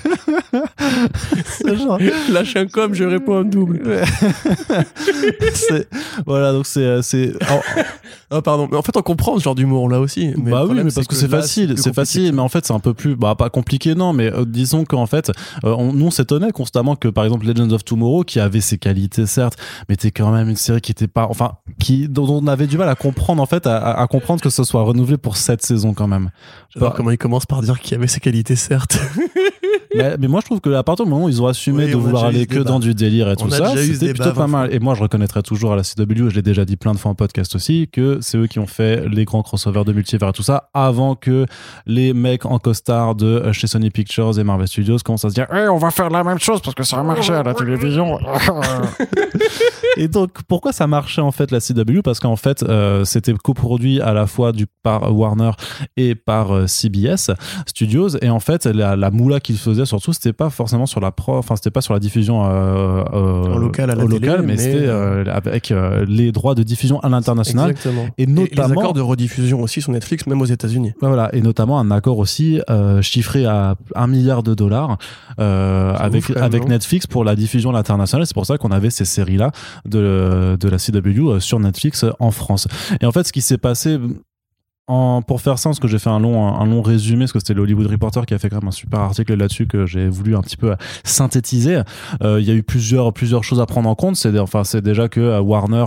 <laughs> Genre- Lâche un com, je réponds en double. <laughs> voilà donc c'est euh, Ah, pardon. Mais en fait, on comprend ce genre d'humour là aussi. Mais bah oui mais parce que, c'est facile c'est facile mais en fait c'est un peu plus bah pas compliqué non mais euh, disons qu'en fait euh, on, nous on s'étonnait constamment que par exemple Legends of Tomorrow qui avait ses qualités certes mais était quand même une série qui était pas enfin qui dont on avait du mal à comprendre en fait à, à- à comprendre que ce soit renouvelé pour cette saison quand même J'adore comment il commence par dire qu'il y avait ses qualités, certes. <laughs> mais, mais moi je trouve que à partir du moment où ils ont assumé Oui, de on vouloir aller que dans du délire et tout On ça c'était plutôt pas 20 mal et moi je reconnaîtrais toujours à la CW je l'ai déjà dit plein de fois en podcast aussi que c'est eux qui ont fait les grands crossovers de multivers et tout ça avant que les mecs en costard de euh, chez Sony Pictures et Marvel Studios commencent à se dire Eh, on va faire la même chose parce que ça a marché à la télévision. <laughs> <laughs> Et donc, pourquoi ça marchait en fait la CW Parce qu'en fait, euh, c'était coproduit à la fois du, par Warner et par euh, CBS Studios. Et en fait, la, la moula qu'ils faisaient surtout, c'était pas forcément sur la pro, enfin, c'était pas sur la diffusion euh, En local à la au télé, local, mais, mais, c'était avec les droits de diffusion à l'international. Exactement. Et Et les notamment, accords de rediffusion aussi sur Netflix, même aux États-Unis. voilà, et notamment un accord aussi euh, chiffré à un milliard de dollars euh, avec ouf, Netflix pour la diffusion à l'international. C'est pour ça qu'on avait ces séries là de de la CW euh, sur Netflix en France. Et en fait, ce qui s'est passé en, pour faire ça, parce que j'ai fait un long, un long résumé, parce que c'était le Hollywood Reporter qui a fait quand même un super article là-dessus que j'ai voulu un petit peu synthétiser. Euh, Il y a eu plusieurs, plusieurs choses à prendre en compte. C'est enfin, c'est déjà que Warner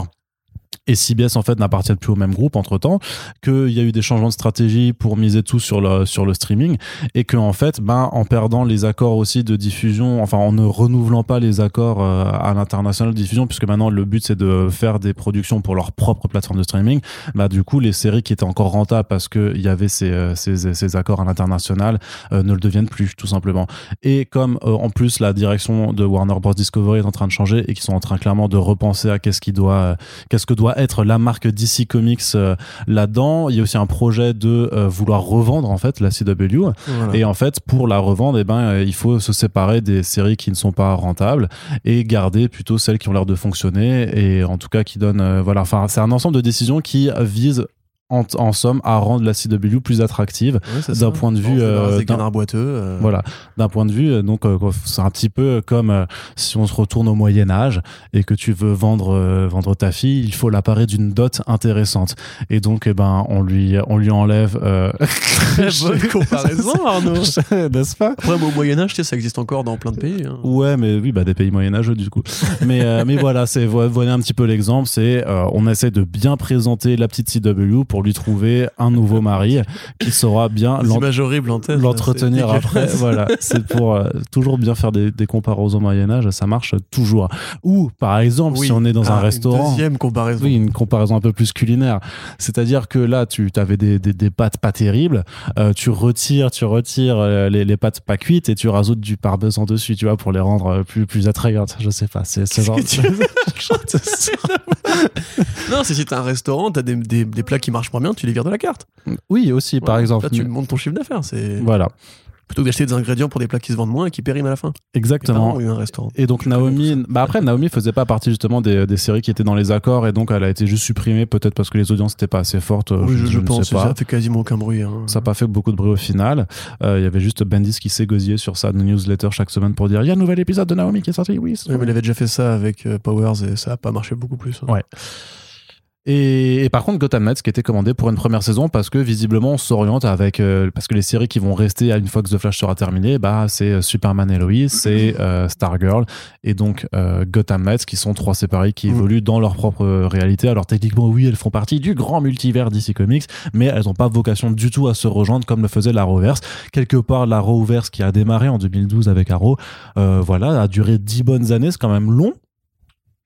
et CBS en fait n'appartiennent plus au même groupe entre temps, qu'il y a eu des changements de stratégie pour miser tout sur le, sur le streaming et que en fait, ben, en perdant les accords aussi de diffusion, enfin en ne renouvelant pas les accords euh, à l'international de diffusion, puisque maintenant le but c'est de faire des productions pour leur propre plateforme de streaming, bah du coup les séries qui étaient encore rentables parce qu'il y avait ces, euh, ces, ces accords à l'international euh, ne le deviennent plus tout simplement. Et comme en plus la direction de Warner Bros Discovery est en train de changer et qu'ils sont en train clairement de repenser à qu'est-ce qui doit, euh, qu'est-ce que doit être la marque DC Comics euh, là-dedans, il y a aussi un projet de euh, vouloir revendre en fait la CW. Voilà. Et en fait, pour la revendre, eh ben, euh, il faut se séparer des séries qui ne sont pas rentables et garder plutôt celles qui ont l'air de fonctionner et en tout cas qui donnent, voilà, enfin, c'est un ensemble de décisions qui visent en, en somme à rendre la CW plus attractive Ouais, d'un point de vue, euh, d'un- boiteux. euh, voilà, d'un point de vue, euh, donc euh, c'est un petit peu comme euh, si on se retourne au Moyen Âge et que tu veux vendre euh, vendre ta fille, il faut l'apparaître d'une dot intéressante. Et donc, eh ben, on lui on lui enlève. Euh... <laughs> Très <laughs> bonne comparaison, <laughs> Arnaud. N'est-ce pas? Après, au Moyen-Âge, tu sais, ça existe encore dans plein de pays. hein. Ouais, mais oui, bah des pays moyenâgeux du coup. mais euh, mais voilà, c'est vo- voilà un petit peu l'exemple. C'est euh, on essaie de bien présenter la petite CW pour pour lui trouver un nouveau mari qui saura bien l'entretenir après. voilà, c'est pour euh, toujours bien faire des, des comparaisons au Moyen Âge, ça marche toujours. Ou par exemple, Oui. si on est dans Ah, un une restaurant. Deuxième comparaison. Oui, une comparaison un peu plus culinaire. C'est-à-dire que là, tu avais des, des, des pâtes pas terribles, euh, tu retires, tu retires euh, les, les pâtes pas cuites et tu rajoutes du parmesan dessus, tu vois, pour les rendre plus, plus attrayantes. Je sais pas, c'est ce genre. <laughs> Non, c'est si t'as un restaurant, t'as des, des, des plats qui marchent pas bien, tu les vires de la carte. oui, aussi, par exemple. Là, tu montes ton chiffre d'affaires. C'est Voilà, plutôt que d'acheter des ingrédients pour des plats qui se vendent moins et qui périment à la fin. Exactement. eu un restaurant. Et donc Naomi, bah après Naomi faisait pas partie justement des, des séries qui étaient dans les accords et donc elle a été juste supprimée peut-être parce que les audiences n'étaient pas assez fortes. euh, Oui, je, je ne pense. sais pas. Ça fait quasiment aucun bruit. hein. Ça n'a pas fait beaucoup de bruit au final. Euh, Il y avait juste Bendis qui s'égosillait sur sa newsletter chaque semaine pour dire il y a un nouvel épisode de Naomi qui est sorti. Oui. c'est mais il avait déjà fait ça avec euh, Powers et ça a pas marché beaucoup plus. hein. Ouais. Et, et par contre, Gotham Knights qui était commandé pour une première saison parce que visiblement on s'oriente avec euh, parce que les séries qui vont rester à une fois que The Flash sera terminé, bah c'est euh, Superman et Lois, c'est euh, Stargirl et donc euh, Gotham Knights qui sont trois séparés qui Mm. évoluent dans leur propre réalité. Alors techniquement oui, elles font partie du grand multivers DC Comics, mais elles n'ont pas vocation du tout à se rejoindre comme le faisait l'Arrowverse. Quelque part, l'Arrowverse qui a démarré en 2012 avec Arrow, voilà, a duré dix bonnes années, c'est quand même long.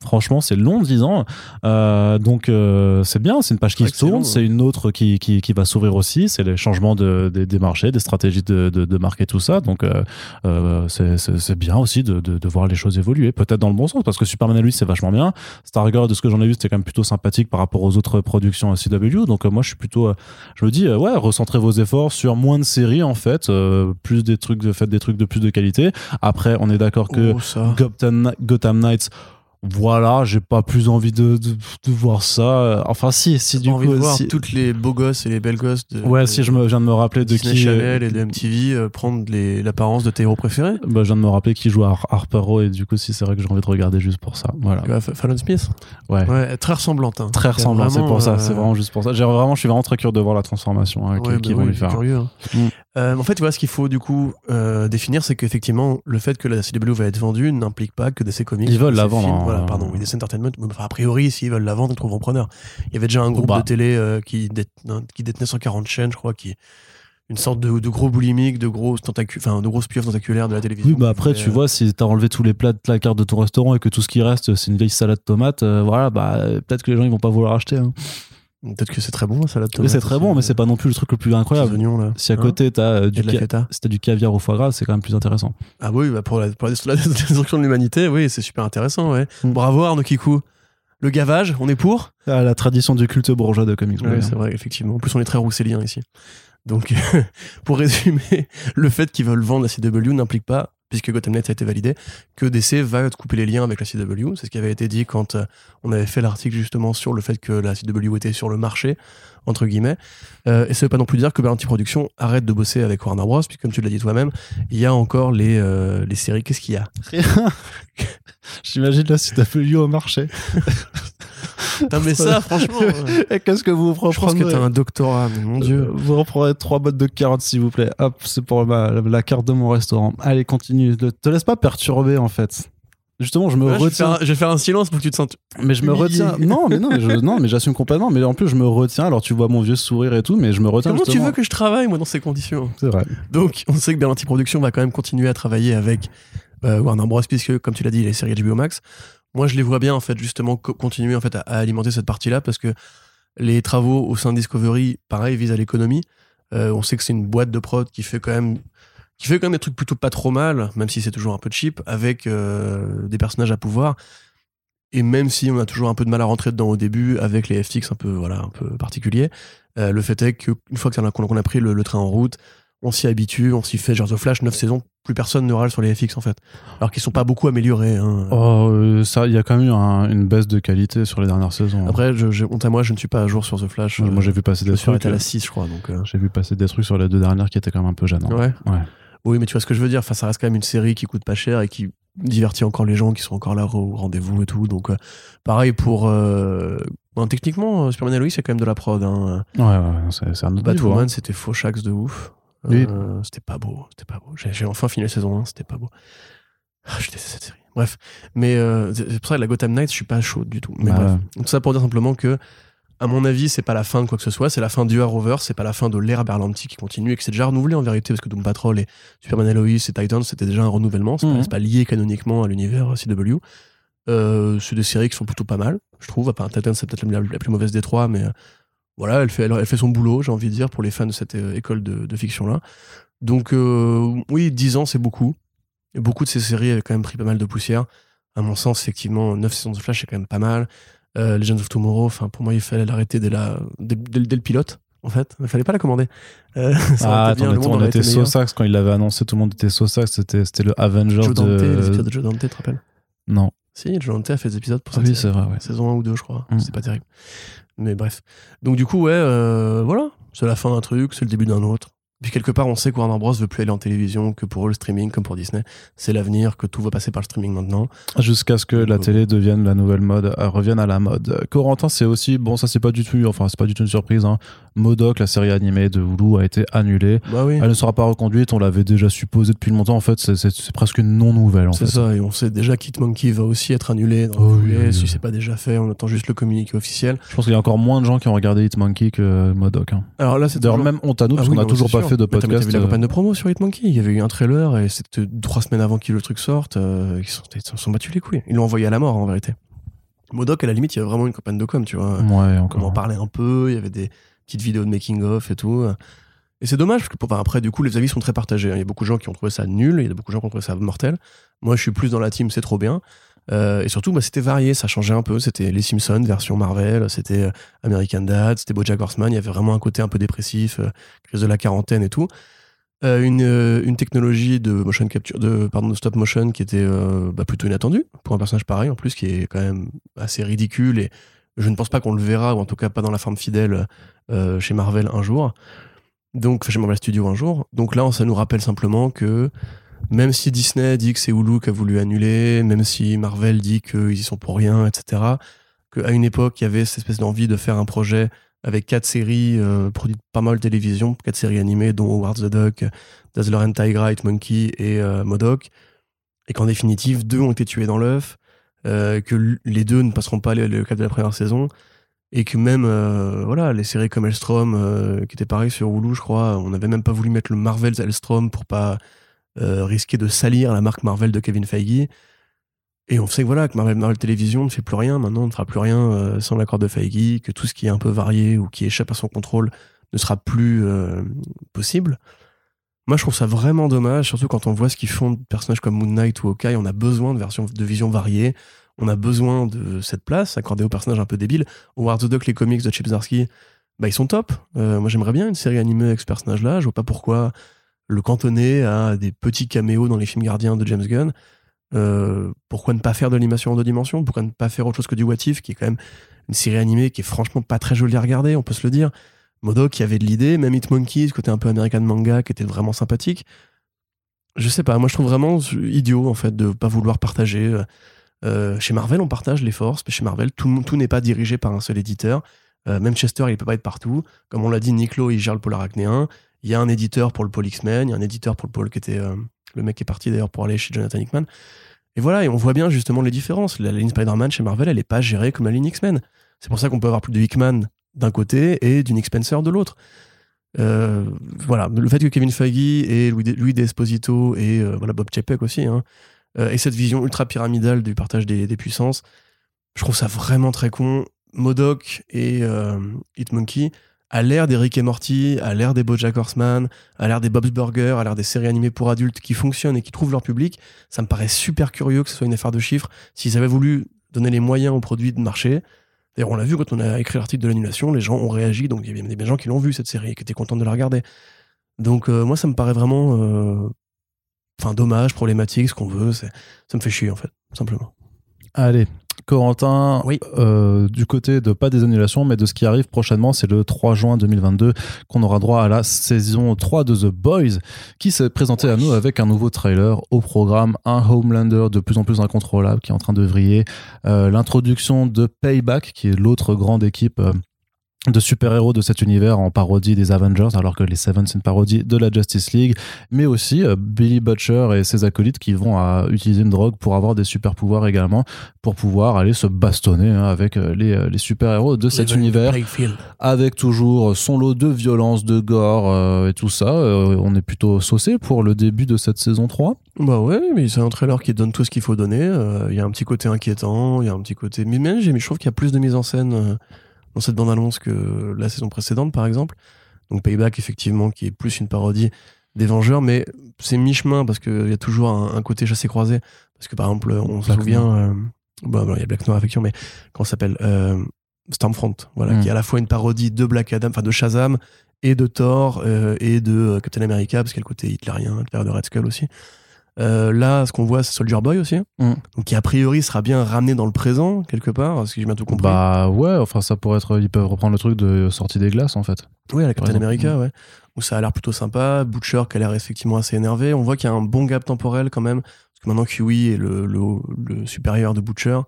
Franchement, c'est long, 10 ans. Euh, donc, euh, c'est bien, c'est une page qui se tourne, c'est une autre qui, qui, qui va s'ouvrir aussi, c'est les changements de, des- des marchés, des stratégies de, de, de marque et tout ça. Donc, euh, euh, c'est- bien aussi de, de, de voir les choses évoluer, peut-être dans le bon sens, parce que Superman et lui, c'est vachement bien. Stargirl, de ce que j'en ai vu, c'était quand même plutôt sympathique par rapport aux autres productions CW. Donc, euh, moi, je suis plutôt, euh, je me dis, ouais, recentrez vos efforts sur moins de séries, en fait, euh, plus des trucs, de, faites des trucs de plus de qualité. Après, on est d'accord que Oh. Gotham, Gotham Knights, voilà, j'ai pas plus envie de, de, de voir ça. Enfin, si, si du envie coup. de voir si- toutes les beaux gosses et les belles gosses de, Ouais, de si je me je viens de me rappeler de Disney qui. Channel et de MTV euh, prendre les- l'apparence de tes héros préférés. Bah, je viens de me rappeler qui joue à Har- Harper Row et du coup, si c'est vrai que j'ai envie de regarder juste pour ça. Voilà. Euh, Fa- Fallon Smith? Ouais. Ouais, très ressemblante. hein. Très ressemblant, c'est pour ça, euh, c'est vraiment juste pour ça. J'ai vraiment, je suis vraiment très curieux de voir la transformation hein, Ouais, qu'ils bah vont oui, lui faire. curieux, hein. Mm. Euh, en fait, vois, ce qu'il faut du coup euh, définir, c'est qu'effectivement, le fait que la CW va être vendue n'implique pas que DC Comics. Ils veulent la vendre, hein. Voilà, pardon, oui, DC Entertainment. Enfin, a priori, s'ils veulent la vendre, ils trouveront preneur. Il y avait déjà un groupe Bah. de télé euh, qui, dét- qui détenait 140 chaînes, je crois, qui une sorte de, de gros boulimique, de gros enfin de tentaculaires de la télévision. Oui, bah après, tu vois, si t'as enlevé tous les plats de la carte de ton restaurant et que tout ce qui reste, c'est une vieille salade tomate, voilà, bah, peut-être que les gens, ils vont pas vouloir acheter. hein. Peut-être que c'est très bon, la salade Mais tomate. c'est très bon, mais c'est pas non plus le truc le plus incroyable. oignons, là. Si à Hein côté, t'as euh, du, ca- si t'as du caviar au foie gras, c'est quand même plus intéressant. Ah oui, bah pour, la, pour la, <laughs> destruction de l'humanité, oui, c'est super intéressant, ouais. Mm. Bravo Arnaud Kikou. Le gavage, on est pour? Ah, la tradition du culte bourgeois de comics. Oui. c'est vrai, effectivement. En plus, on est très roussélien ici. Donc, <laughs> pour résumer, <laughs> le fait qu'ils veulent vendre la CW n'implique pas, puisque Gotham Knights a été validé, que DC va couper les liens avec la CW. C'est ce qui avait été dit quand euh, on avait fait l'article justement sur le fait que la CW était sur le marché, entre guillemets. Euh, et ça veut pas non plus dire que Bounty Productions arrête de bosser avec Warner Bros, puisque comme tu l'as dit toi-même, il y a encore les, euh, les séries. Qu'est-ce qu'il y a? <laughs> J'imagine là si t'as fait lieu au marché. <laughs> Putain, mais ça, franchement, euh, <laughs> qu'est-ce que vous je pense que reprendrez t'as un doctorat, mais mon dieu. Euh, Vous reprendrez trois bottes de carottes s'il vous plaît. Hop, c'est pour ma- la carte de mon restaurant. Allez, continue. Ne te laisse pas perturber en fait. Justement, je me retiens. je vais faire un silence pour que tu te sentes. Mais je me retiens. Non, mais non, mais je- non, mais j'assume complètement. Mais en plus, je me retiens. Alors, tu vois mon vieux sourire et tout, mais je me retiens. Comment tu justement. veux que je travaille, moi, dans ces conditions? C'est vrai. Donc, on sait que Berlanti Productions va quand même continuer à travailler avec euh, Warner Bros. puisque, comme tu l'as dit, les séries HBO Max. Moi, je les vois bien, en fait, justement, co- continuer à, alimenter cette partie-là parce que les travaux au sein de Discovery, pareil, visent à l'économie. Euh, on sait que c'est une boîte de prod qui fait quand même qui des trucs plutôt pas trop mal, même si c'est toujours un peu cheap, avec euh, des personnages à pouvoir. Et même si on a toujours un peu de mal à rentrer dedans au début, avec les FX un peu, voilà, un peu particuliers, euh, le fait est qu'une fois qu'on a pris le train en route, on s'y habitue, on s'y fait. Genre The Flash, 9 saisons, plus personne ne râle sur les FX en fait. Alors qu'ils sont pas beaucoup améliorés. hein. Oh, euh, ça, il y a quand même eu un- une baisse de qualité sur les dernières saisons. Après, je, je- honte à moi, je ne suis pas à jour sur The Flash. moi, Euh, moi, j'ai vu passer des trucs. arrêté à la euh, 6, je crois. Donc, euh, J'ai vu passer des trucs sur les deux dernières qui étaient quand même un peu gênants. ouais. Ouais. Oui, mais tu vois ce que je veux dire. Enfin, ça reste quand même une série qui coûte pas cher et qui divertit encore les gens qui sont encore là au rendez-vous et tout. Donc, euh, pareil pour. euh, techniquement, euh, Superman et Lois, c'est quand même de la prod. Hein. Ouais, ouais, c'est un autre Batwoman, hein. c'était faux de ouf. Oui. Euh, c'était pas beau. C'était pas beau. J'ai enfin fini la saison 1, c'était pas beau. Ah, je déteste cette série. Bref. Mais euh, c'est pour ça que la Gotham Knights, je suis pas chaud du tout. Mais Bah, bref. Tout ça pour dire simplement que À mon avis, c'est pas la fin de quoi que ce soit, c'est la fin du Arrowverse, c'est pas la fin de l'ère Berlanti qui continue et que c'est déjà renouvelé en vérité parce que Doom Patrol et Superman Lois et Titans c'était déjà un renouvellement, c'est pas- Mhm. pas, lié canoniquement à l'univers CW. Euh, c'est des séries qui sont plutôt pas mal, je trouve. Enfin, Titans c'est peut-être la, la plus mauvaise des trois, mais euh, voilà, elle fait, elle, elle fait son boulot, j'ai envie de dire, pour les fans de cette euh, école de, de fiction-là. Donc, euh, oui, 10 ans, c'est beaucoup. Et beaucoup de ces séries avaient quand même pris pas mal de poussière. À mon sens, effectivement, 9 saisons de Flash, c'est quand même pas mal. Euh, Legends of Tomorrow, enfin, pour moi, il fallait l'arrêter dès, la, dès, dès- dès le pilote, en fait. Il fallait pas la commander. Euh, <laughs> ça Ah, bien, attends, monde on était. Sosax quand il l'avait annoncé, tout le monde était Sosax, c'était c'était le Avenger Joe Dante, les de. épisodes de Joe Dante, tu te rappelles? Non. Si, Joe Dante a fait des épisodes pour Ah cette oui, c'est vrai, ouais. saison 1 ou 2, je crois. Mm. C'est pas terrible. Mais bref. Donc, du coup, ouais, euh, voilà. C'est la fin d'un truc, c'est le début d'un autre. Puis, quelque part, on sait que Warner Bros. veut plus aller en télévision, que pour eux, le streaming, comme pour Disney, c'est l'avenir, que tout va passer par le streaming maintenant. Jusqu'à ce que la télé devienne la nouvelle mode, euh, revienne à la mode. Euh, Corentin, c'est aussi, bon, ça c'est pas du tout, enfin, c'est pas du tout une surprise, hein. Modoc, la série animée de Hulu, a été annulée. Bah oui. Elle ne sera pas reconduite, on l'avait déjà supposé depuis longtemps. En fait, c'est- presque une non-nouvelle. En C'est fait. ça, et on sait déjà Kid Monkey va aussi être annulé. Dans Oh oui, oui. Si c'est pas déjà fait, on attend juste le communiqué officiel. Je pense qu'il y a encore moins de gens qui ont regardé Hitmonkey que Modoc. hein. Alors là, c'est D'ailleurs, toujours- même honte à nous, Ah parce qu'on non, toujours pas sûr. Fait de mais podcast. La euh, campagne de promo sur Hitmonkey Il y avait eu un trailer et c'était trois semaines avant que le truc sorte. euh, ils sont, ils se sont battus les couilles. Ils l'ont envoyé à la mort en vérité. Modoc, à la limite, il y avait vraiment une campagne de com, tu vois. Ouais, On en parlait un peu, il y avait des petites vidéos de making-of et tout. Et c'est dommage, parce que enfin, après, du coup, les avis sont très partagés. hein. Il y a beaucoup de gens qui ont trouvé ça nul, il y a beaucoup de gens qui ont trouvé ça mortel. Moi, je suis plus dans la team, c'est trop bien. Euh, et surtout, bah, c'était varié, ça changeait un peu. C'était les Simpsons, version Marvel, c'était euh, American Dad, c'était Bojack Horseman. Il y avait vraiment un côté un peu dépressif, euh, crise de la quarantaine et tout. Une, technologie de motion capture, de, pardon, de stop motion qui était bah, plutôt inattendue pour un personnage pareil, en plus, qui est quand même assez ridicule. Et je ne pense pas qu'on le verra, ou en tout cas pas dans la forme fidèle chez Marvel un jour. Donc, chez Marvel Studios un jour. Donc là, ça nous rappelle simplement que même si Disney dit que c'est Hulu qui a voulu annuler, même si Marvel dit qu'ils y sont pour rien, etc., qu'à une époque, il y avait cette espèce d'envie de faire un projet avec quatre séries euh, produites par mal télévision, quatre séries animées, dont Howard the Duck, Dazzler and Tigra, Monkey et euh, Modoc, et qu'en définitive, deux ont été tués dans l'œuf, euh, que les deux ne passeront pas le, le de la première saison, et que même euh, voilà les séries comme Elstrom, qui était pareil sur Hulu, je crois, on n'avait même pas voulu mettre le Marvel's Elstrom pour pas euh, risquer de salir la marque Marvel de Kevin Feige. Et on sait que voilà que Marvel, Marvel Télévision ne fait plus rien maintenant, ne fera plus rien euh, sans l'accord de Feige, que tout ce qui est un peu varié ou qui échappe à son contrôle ne sera plus euh, possible. Moi, je trouve ça vraiment dommage, surtout quand on voit ce qu'ils font de personnages comme Moon Knight ou Hawkeye. On a besoin de versions de visions variées. On a besoin de cette place accordée aux personnages un peu débiles. Howard the Duck, les comics de Chip Zdarsky, bah, ils sont top. Moi, j'aimerais bien une série animée avec ce personnage-là. Je vois pas pourquoi le cantonner à des petits caméos dans les films gardiens de James Gunn. Euh, pourquoi ne pas faire de l'animation en deux dimensions? Pourquoi ne pas faire autre chose que du What If, qui est quand même une série animée qui est franchement pas très jolie à regarder, on peut se le dire. Modoc qui avait de l'idée, même Hitmonkey, ce côté un peu American manga qui était vraiment sympathique. Je sais pas, moi je trouve vraiment idiot en fait de pas vouloir partager. Euh, chez Marvel, on partage les forces, mais chez Marvel, tout, n'est pas dirigé par un seul éditeur. Euh, même Chester, il peut pas être partout. Comme on l'a dit, Niclo, il gère le pôle arachnéen. Il y a un éditeur pour le pôle X-Men, il y a un éditeur pour le pôle qui était euh, le mec qui est parti d'ailleurs pour aller chez Jonathan Hickman. Et voilà, et on voit bien justement les différences. La ligne Spider-Man chez Marvel, elle est pas gérée comme la ligne X-Men. C'est pour ça qu'on peut avoir plus de Hickman d'un côté et du Nick Spencer de l'autre. Euh, voilà, le fait que Kevin Feige et Louis, Louis Desposito et euh, voilà, Bob Chapek aussi, hein, et cette vision ultra pyramidale du partage des, des puissances, je trouve ça vraiment très con. Modoc et Hitmonkey, à l'ère des Rick et Morty, à l'ère des Bojack Horseman, à l'ère des Bob's Burgers, à l'ère des séries animées pour adultes qui fonctionnent et qui trouvent leur public, ça me paraît super curieux que ce soit une affaire de chiffres. S'ils avaient voulu donner les moyens aux produits de marché, d'ailleurs on l'a vu quand on a écrit l'article de l'annulation, les gens ont réagi, donc il y avait des gens qui l'ont vu cette série et qui étaient contents de la regarder. Donc euh, moi ça me paraît vraiment, euh, enfin dommage, problématique, ce qu'on veut, ça me fait chier en fait, simplement. Allez, Corentin, Oui. euh, du côté de pas des annulations, mais de ce qui arrive prochainement, c'est le 3 juin 2022 qu'on aura droit à la saison 3 de The Boys, qui s'est présenté à nous avec un nouveau trailer au programme, un Homelander de plus en plus incontrôlable qui est en train de vriller, euh, l'introduction de Payback, qui est l'autre grande équipe. euh, de super-héros de cet univers en parodie des Avengers, alors que les Seven c'est une parodie de la Justice League, mais aussi euh, Billy Butcher et ses acolytes qui vont à utiliser une drogue pour avoir des super-pouvoirs également, pour pouvoir aller se bastonner hein, avec euh, les, euh, les super-héros de cet univers, avec toujours son lot de violence, de gore euh, et tout ça. Euh, on est plutôt saucé pour le début de cette saison 3. Bah ouais, mais c'est un trailer qui donne tout ce qu'il faut donner. Euh, Il y a un petit côté inquiétant, il y a un petit côté. Mais même, j'ai- je trouve qu'il y a plus de mise en scène euh, dans cette bande-annonce que la saison précédente, par exemple. Donc Payback, effectivement, qui est plus une parodie des Vengeurs, mais c'est mi-chemin parce qu'il y a toujours un, un côté chassé-croisé. Parce que par exemple, on se souvient. euh, bah, bah, il y a Black Noir, effectivement, mais comment s'appelle euh, Stormfront, voilà, Mm. qui est à la fois une parodie de Black Adam, enfin de Shazam, et de Thor, euh, et de euh, Captain America, parce qu'il y a le côté hitlérien, Hitler de Red Skull aussi. Euh, là, ce qu'on voit, c'est Soldier Boy aussi. Mm. Donc, qui a priori sera bien ramené dans le présent, quelque part, si j'ai bien tout compris. Bah ouais, enfin ça pourrait être, ils peuvent reprendre le truc de sortie des glaces en fait. oui, à la Captain. America, ouais. Où ça a l'air plutôt sympa. Butcher, qui a l'air effectivement assez énervé. On voit qu'il y a un bon gap temporel quand même. Parce que maintenant, Kiwi est le, le, le supérieur de Butcher.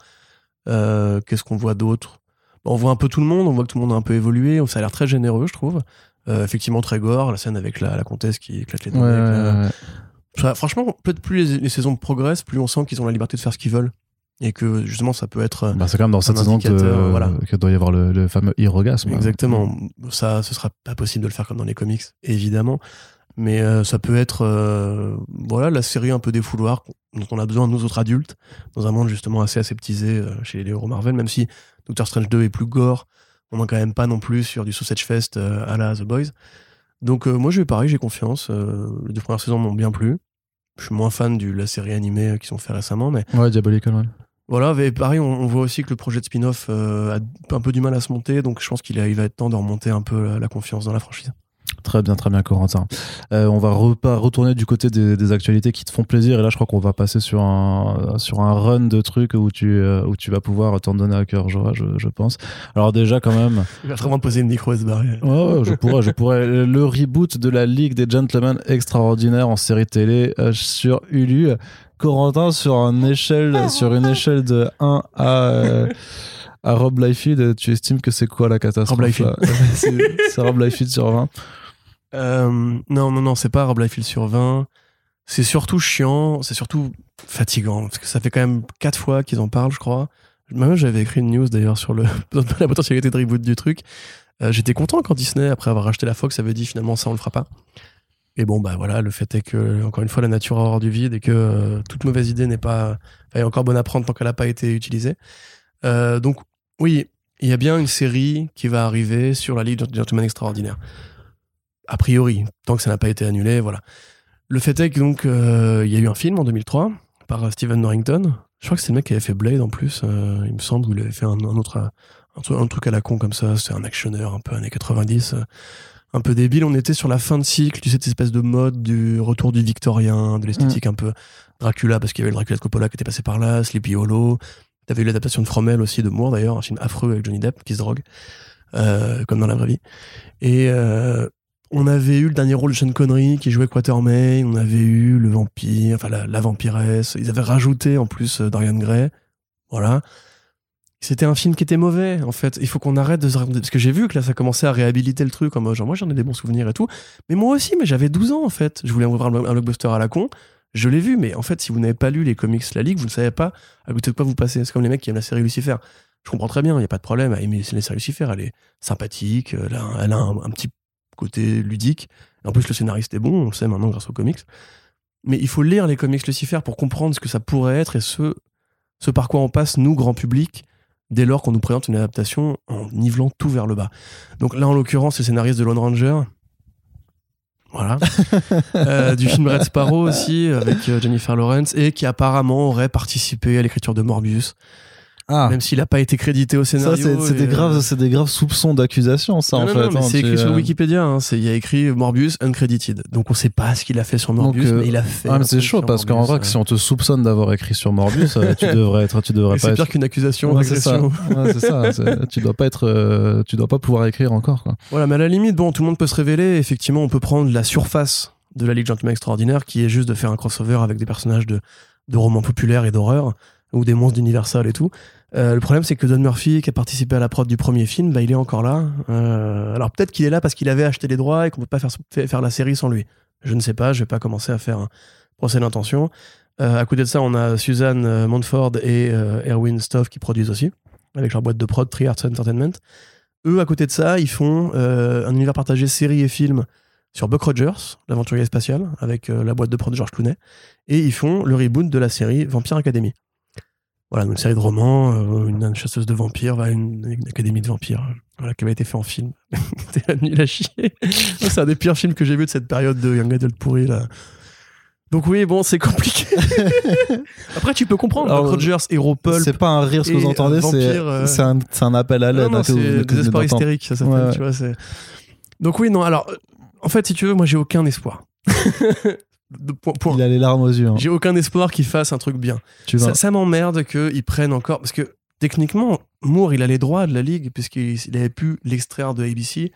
Euh, Qu'est-ce qu'on voit d'autre? On voit un peu tout le monde. On voit que tout le monde a un peu évolué. Ça a l'air très généreux, je trouve. Euh, effectivement, très gore. La scène avec la, la comtesse qui éclate les dents. Ouais, euh, franchement, peut-être plus les, les saisons progressent, plus on sent qu'ils ont la liberté de faire ce qu'ils veulent. Et que justement, ça peut être. euh, Bah, c'est quand même dans cette saison que, indicateur, voilà. que doit y avoir le, le fameux irrogasme. Exactement. Ça, ce sera pas possible de le faire comme dans les comics, évidemment. Mais euh, ça peut être, euh, voilà, la série un peu des fouloirs dont on a besoin nous autres adultes dans un monde justement assez aseptisé euh, chez les héros Marvel. Même si Doctor Strange 2 est plus gore, on n'est quand même pas non plus sur du Sausage Fest euh, à la The Boys. Donc euh, moi, je vais pareil, j'ai confiance. Euh, les deux premières saisons m'ont bien plu. Je suis moins fan de la série animée euh, qu'ils ont fait récemment, mais Ouais, Diabolical, ouais. voilà, mais pareil, on, on voit aussi que le projet de spin-off euh, a un peu du mal à se monter, donc je pense qu'il va être temps de remonter un peu la, la confiance dans la franchise. Très bien, très bien, Corentin. Euh, on va retourner du côté des, des actualités qui te font plaisir. Et là, je crois qu'on va passer sur un, sur un run de trucs où tu, euh, où tu vas pouvoir t'en donner à cœur, je, je pense. Alors, déjà, quand même, Il va vraiment poser une micro et se barrer. ouais, ouais, je pourrais, je pourrais. Le reboot de la Ligue des Gentlemen Extraordinaires en série télé euh, sur Hulu. Corentin, sur, un échelle, sur une échelle de 1 à. À Rob Liefeld, tu estimes que c'est quoi la catastrophe Rob Liefeld. <laughs> C'est Rob Liefeld sur 20. Euh, non, non, non, c'est pas Rob Liefeld sur 20. C'est surtout chiant, c'est surtout fatigant, parce que ça fait quand même quatre fois qu'ils en parlent, je crois. Moi-même, j'avais écrit une news d'ailleurs sur le, <laughs> la potentialité de reboot du truc. Euh, J'étais content quand Disney, après avoir racheté la Fox, avait dit finalement ça, on le fera pas. Et bon, bah voilà, le fait est que, encore une fois, la nature a horreur du vide et que euh, toute mauvaise idée n'est pas. enfin, encore bonne à prendre tant qu'elle n'a pas été utilisée. Euh, donc, oui, il y a bien une série qui va arriver sur la Ligue des Gentlemen Extraordinaire. A priori, tant que ça n'a pas été annulé, voilà. Le fait est que donc, euh, il y a eu un film en 2003 par euh, Steven Norrington. Je crois que c'est le mec qui avait fait Blade en plus, euh, il me semble, où il avait fait un, un autre. Un, truc- un truc à la con comme ça, c'est un actionneur un peu années 90, euh, un peu débile. On était sur la fin de cycle, tu sais, cette espèce de mode du retour du victorien, de l'esthétique un peu Dracula, parce qu'il y avait le Dracula de Coppola qui était passé par là, Sleepy Hollow. T'avais eu l'adaptation de Fromel aussi, de Moore d'ailleurs, un film affreux avec Johnny Depp qui se drogue, euh, comme dans la vraie vie. Et euh, on avait eu le dernier rôle de Sean Connery qui jouait Quatermain, on avait eu le vampire, enfin la, la vampiresse. Ils avaient rajouté en plus euh, Dorian Gray. Voilà. C'était un film qui était mauvais, en fait. Il faut qu'on arrête de se raconter. Parce que j'ai vu que là, ça commençait à réhabiliter le truc. En mode, genre, moi, j'en ai des bons souvenirs et tout. Mais moi aussi, mais j'avais 12 ans, en fait. Je voulais un un blockbuster à la con. Je l'ai vu, mais en fait, si vous n'avez pas lu les comics La Ligue, vous ne savez pas à côté de quoi vous passez. C'est comme les mecs qui aiment la série Lucifer. Je comprends très bien, il n'y a pas de problème à aimer la série Lucifer. Elle est sympathique, elle a, un, petit côté ludique. En plus, le scénariste est bon, on le sait maintenant grâce aux comics. Mais il faut lire les comics Lucifer pour comprendre ce que ça pourrait être et ce, ce par quoi on passe, nous, grand public, dès lors qu'on nous présente une adaptation en nivelant tout vers le bas. Donc là, en l'occurrence, le scénariste de Lone Ranger. Voilà. Euh, du film Red Sparrow aussi, avec euh, Jennifer Lawrence, et qui apparemment aurait participé à l'écriture de Morbius, Ah, même s'il n'a pas été crédité au scénario. c'est et, des, euh, graves, c'est des graves soupçons d'accusation, ça, non, en non, fait. non, hein, c'est écrit sur euh, Wikipédia. hein, c'est- Il y a écrit Morbius uncredited. Donc on sait pas ce qu'il a fait sur Morbius, Donc, euh, mais il a fait. Ah, c'est chaud parce qu'en vrai, ouais. si on te soupçonne d'avoir écrit sur Morbius, euh, tu <laughs> devrais être, tu devrais Et pas c'est être. pire qu'une accusation Ouais, c'est ça. Ouais, <laughs> Tu dois pas être, euh, tu dois pas pouvoir écrire encore. Quoi. Voilà, mais à la limite, bon, tout le monde peut se révéler. Effectivement, on peut prendre la surface de la Ligue Gentleman Extraordinaire, qui est juste de faire un crossover avec des personnages de, de romans populaires et d'horreur. Ou des monstres d'Universal et tout. Euh, le problème, c'est que Don Murphy, qui a participé à la prod du premier film, bah, il est encore là. Euh, alors peut-être qu'il est là parce qu'il avait acheté les droits et qu'on peut pas faire, faire- la série sans lui. Je ne sais pas, je vais pas commencer à faire un procès d'intention. Euh, à côté de ça, on a Suzanne euh, Montford et Erwin Stoff qui produisent aussi, avec leur boîte de prod, Tree Arts Entertainment. Eux, à côté de ça, ils font un univers partagé série et film sur Buck Rogers, l'aventurier spatial, avec la boîte de prod de George Clooney. Et ils font le reboot de la série Vampire Academy. Voilà, donc une série de romans, euh, une chasseuse de vampires, voilà, une, une académie de vampires, euh, voilà, qui avait été fait en film. <laughs> C'était nul à chier. C'est un des pires films que j'ai vu de cette période de Young Adult pourri, là. Donc oui, bon, c'est compliqué. <laughs> Après, tu peux comprendre, Alors, Rogers, héros C'est pas un rire ce que vous entendez, c'est euh, un, appel à l'aide. non, hein, c'est désespoir hystérique, ça s'appelle, Ouais. tu vois. c'est- Donc oui, non, alors, en fait, si tu veux, moi, j'ai aucun espoir. <laughs> De- point- point. Il a les larmes aux yeux. hein. J'ai aucun espoir qu'il fasse un truc bien. Tu. Ça, ça m'emmerde qu'ils prennent encore. Parce que techniquement, Moore, il a les droits de la ligue, puisqu'il il avait pu l'extraire de ABC,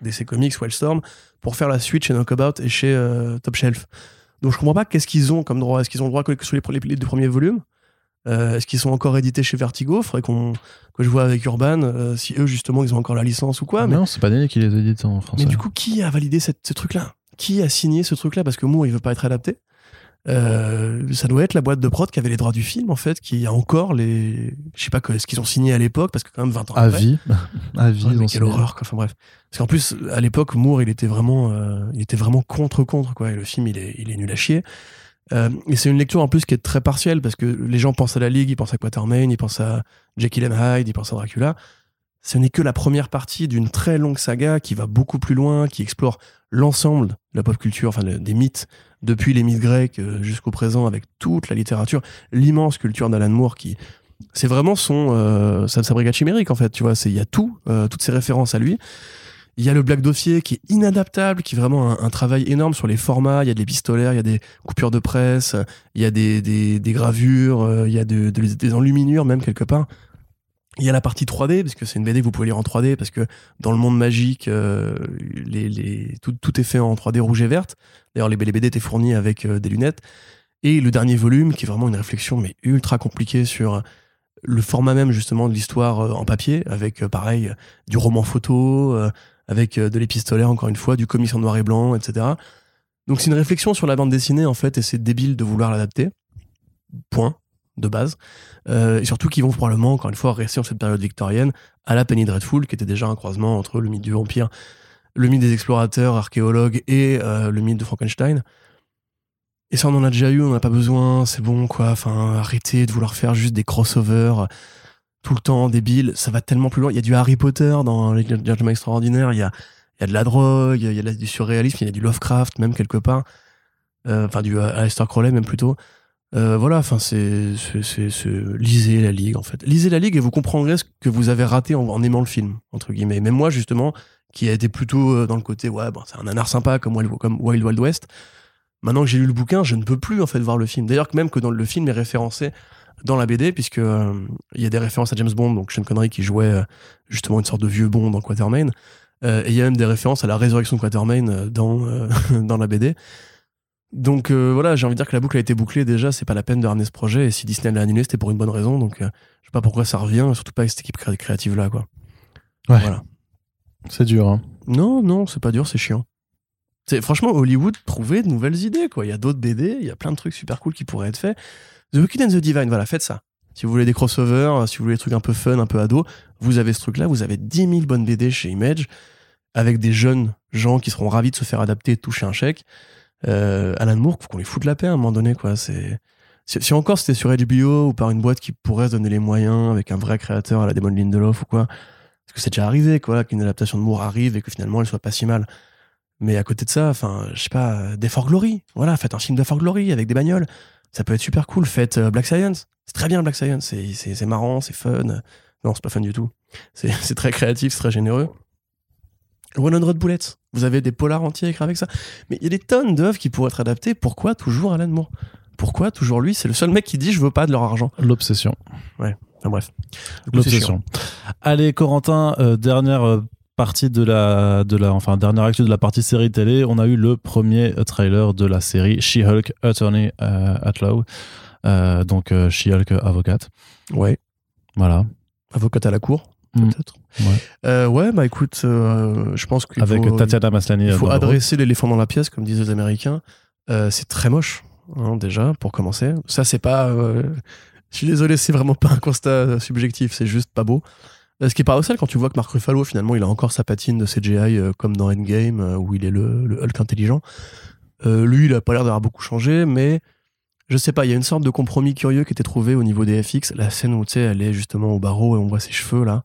DC Comics, Wildstorm, pour faire la suite chez Knockabout et chez euh, Top Shelf. Donc je comprends pas qu'est-ce qu'ils ont comme droit. Est-ce qu'ils ont le droit que sur les, les- les deux premiers volumes? Euh, Est-ce qu'ils sont encore édités chez Vertigo? Faudrait qu'on que je vois avec Urban euh, si eux justement ils ont encore la licence ou quoi. Mais, Non, c'est pas Daniel qui les édite en français. mais du coup, qui a validé cette- ce truc-là? Qui a signé ce truc-là? Parce que Moore, il veut pas être adapté. Euh, ça doit être la boîte de prod qui avait les droits du film, en fait, qui a encore les. Je sais pas ce qu'ils ont signé à l'époque, parce que quand même 20 ans à après. vie. <laughs> à vie, Ouais, quelle horreur, quoi. Enfin bref. Parce qu'en plus, à l'époque, Moore, il était vraiment, euh, il était vraiment contre contre quoi. Et le film, il est, il est nul à chier. Euh, et c'est une lecture en plus qui est très partielle parce que les gens pensent à la Ligue, ils pensent à Quatermain, ils pensent à Jekyll and Hyde, ils pensent à Dracula. Ce n'est que la première partie d'une très longue saga qui va beaucoup plus loin, qui explore l'ensemble de la pop culture, enfin des mythes, depuis les mythes grecs euh, jusqu'au présent, avec toute la littérature, l'immense culture d'Alan Moore qui c'est vraiment son euh, sa, brigade chimérique en fait tu vois c'est il y a tout euh, toutes ces références à lui il y a le Black Dossier qui est inadaptable, qui est vraiment un, travail énorme sur les formats. Il y a des pistolaires, il y a des coupures de presse, il y a des, des, des gravures, euh, il y a de- des enluminures même quelque part. Il y a la partie 3D, parce que c'est une BD que vous pouvez lire en 3D, parce que dans le monde magique, euh, tout, est fait en 3D rouge et verte. D'ailleurs, les, BD étaient fournis avec euh, des lunettes. Et le dernier volume, qui est vraiment une réflexion, mais ultra compliquée sur le format même justement de l'histoire euh, en papier, avec pareil du roman photo, avec de l'épistolaire encore une fois, du comics en noir et blanc, etc. Donc c'est une réflexion sur la bande dessinée en fait, et c'est débile de vouloir l'adapter. Point de base. Euh, et surtout qu'ils vont probablement encore une fois rester dans cette période victorienne à la Penny Dreadful, qui était déjà un croisement entre le mythe du vampire, le mythe des explorateurs, archéologues et euh, le mythe de Frankenstein. Et ça, on en a déjà eu, on n'a pas besoin, c'est bon, quoi. Enfin, arrêtez de vouloir faire juste des crossovers euh, tout le temps, débiles. Ça va tellement plus loin. Il y a du Harry Potter dans les Gentlemen Extraordinaires, il y a, il y a de la drogue, il y a, du surréalisme, il y a du Lovecraft, même quelque part. Enfin, du Aleister Crowley, même plutôt. Euh, voilà, enfin, c'est, c'est, lisez la Ligue, en fait. Lisez la Ligue et vous comprendrez ce que vous avez raté en, en aimant le film, entre guillemets. Même moi, justement, qui a été plutôt euh, dans le côté, ouais, bon, c'est un nanar sympa comme Wild, Wild West. Maintenant que j'ai lu le bouquin, je ne peux plus en fait voir le film. D'ailleurs, même que dans le film est référencé dans la BD, puisque euh, il y a des références à James Bond, donc Sean Connery qui jouait justement une sorte de vieux Bond dans Quatermain. Euh, et il y a même des références à la résurrection de Quatermain dans, <laughs> dans la BD. Donc euh, voilà, j'ai envie de dire que la boucle a été bouclée déjà, c'est pas la peine de ramener ce projet, et si Disney l'a annulé, c'était pour une bonne raison, donc euh, je sais pas pourquoi ça revient, surtout pas avec cette équipe cré- créative là, quoi. Ouais. Voilà. C'est dur. Hein. Non, non, c'est pas dur, c'est chiant. C'est franchement Hollywood trouver de nouvelles idées quoi. Il y a d'autres BD, il y a plein de trucs super cool qui pourraient être faits. The Wicked and the Divine, voilà, faites ça. Si vous voulez des crossovers, si vous voulez des trucs un peu fun, un peu ado, vous avez ce truc-là, vous avez 10 000 bonnes BD chez Image avec des jeunes gens qui seront ravis de se faire adapter et de toucher un chèque. Euh, Alan Moore, faut qu'on lui foute la paix à un moment donné quoi. C'est si, encore c'était sur HBO ou par une boîte qui pourrait se donner les moyens avec un vrai créateur à la Damon Lindelof ou quoi. Parce que c'est déjà arrivé quoi, qu'une adaptation de Moore arrive et que finalement elle soit pas si mal. Mais à côté de ça, enfin, je sais pas, Day for Glory. Voilà, faites un film de For Glory avec des bagnoles. Ça peut être super cool. Faites euh, Black Science. C'est très bien Black Science. C'est, marrant, c'est fun. Non, c'est pas fun du tout. C'est <laughs> très créatif, c'est très généreux. 100 Bullets. Vous avez des polars entiers écrits avec ça. Mais il y a des tonnes d'œuvres qui pourraient être adaptées. Pourquoi toujours Alan Moore? Pourquoi toujours lui? C'est le seul mec qui dit je veux pas de leur argent. L'obsession. Enfin bref. Du coup, c'est chiant. L'obsession. Allez, Corentin, euh, dernière euh, partie de la, de la, enfin, dernière actu de la partie série télé. On a eu le premier euh, trailer de la série She-Hulk Attorney euh, at Law. Euh, donc She-Hulk avocate. Ouais. Voilà. Avocate à la cour, Mm. peut-être. Ouais. Euh, ouais, bah écoute, euh, je pense qu'il Avec faut, Tatiana Maslany. il faut adresser l'éléphant dans la pièce, comme disent les Américains. Euh, c'est très moche, hein, déjà, pour commencer. Ça, c'est pas. Je suis désolé, c'est vraiment pas un constat subjectif, c'est juste pas beau. Ce qui est paradoxal quand tu vois que Mark Ruffalo, finalement, il a encore sa patine de CGI comme dans Endgame, où il est le, le Hulk intelligent. Lui, il a pas l'air d'avoir beaucoup changé, mais je sais pas, il y a une sorte de compromis curieux qui était trouvé au niveau des FX. La scène où, tu sais, elle est justement au barreau et on voit ses cheveux, là.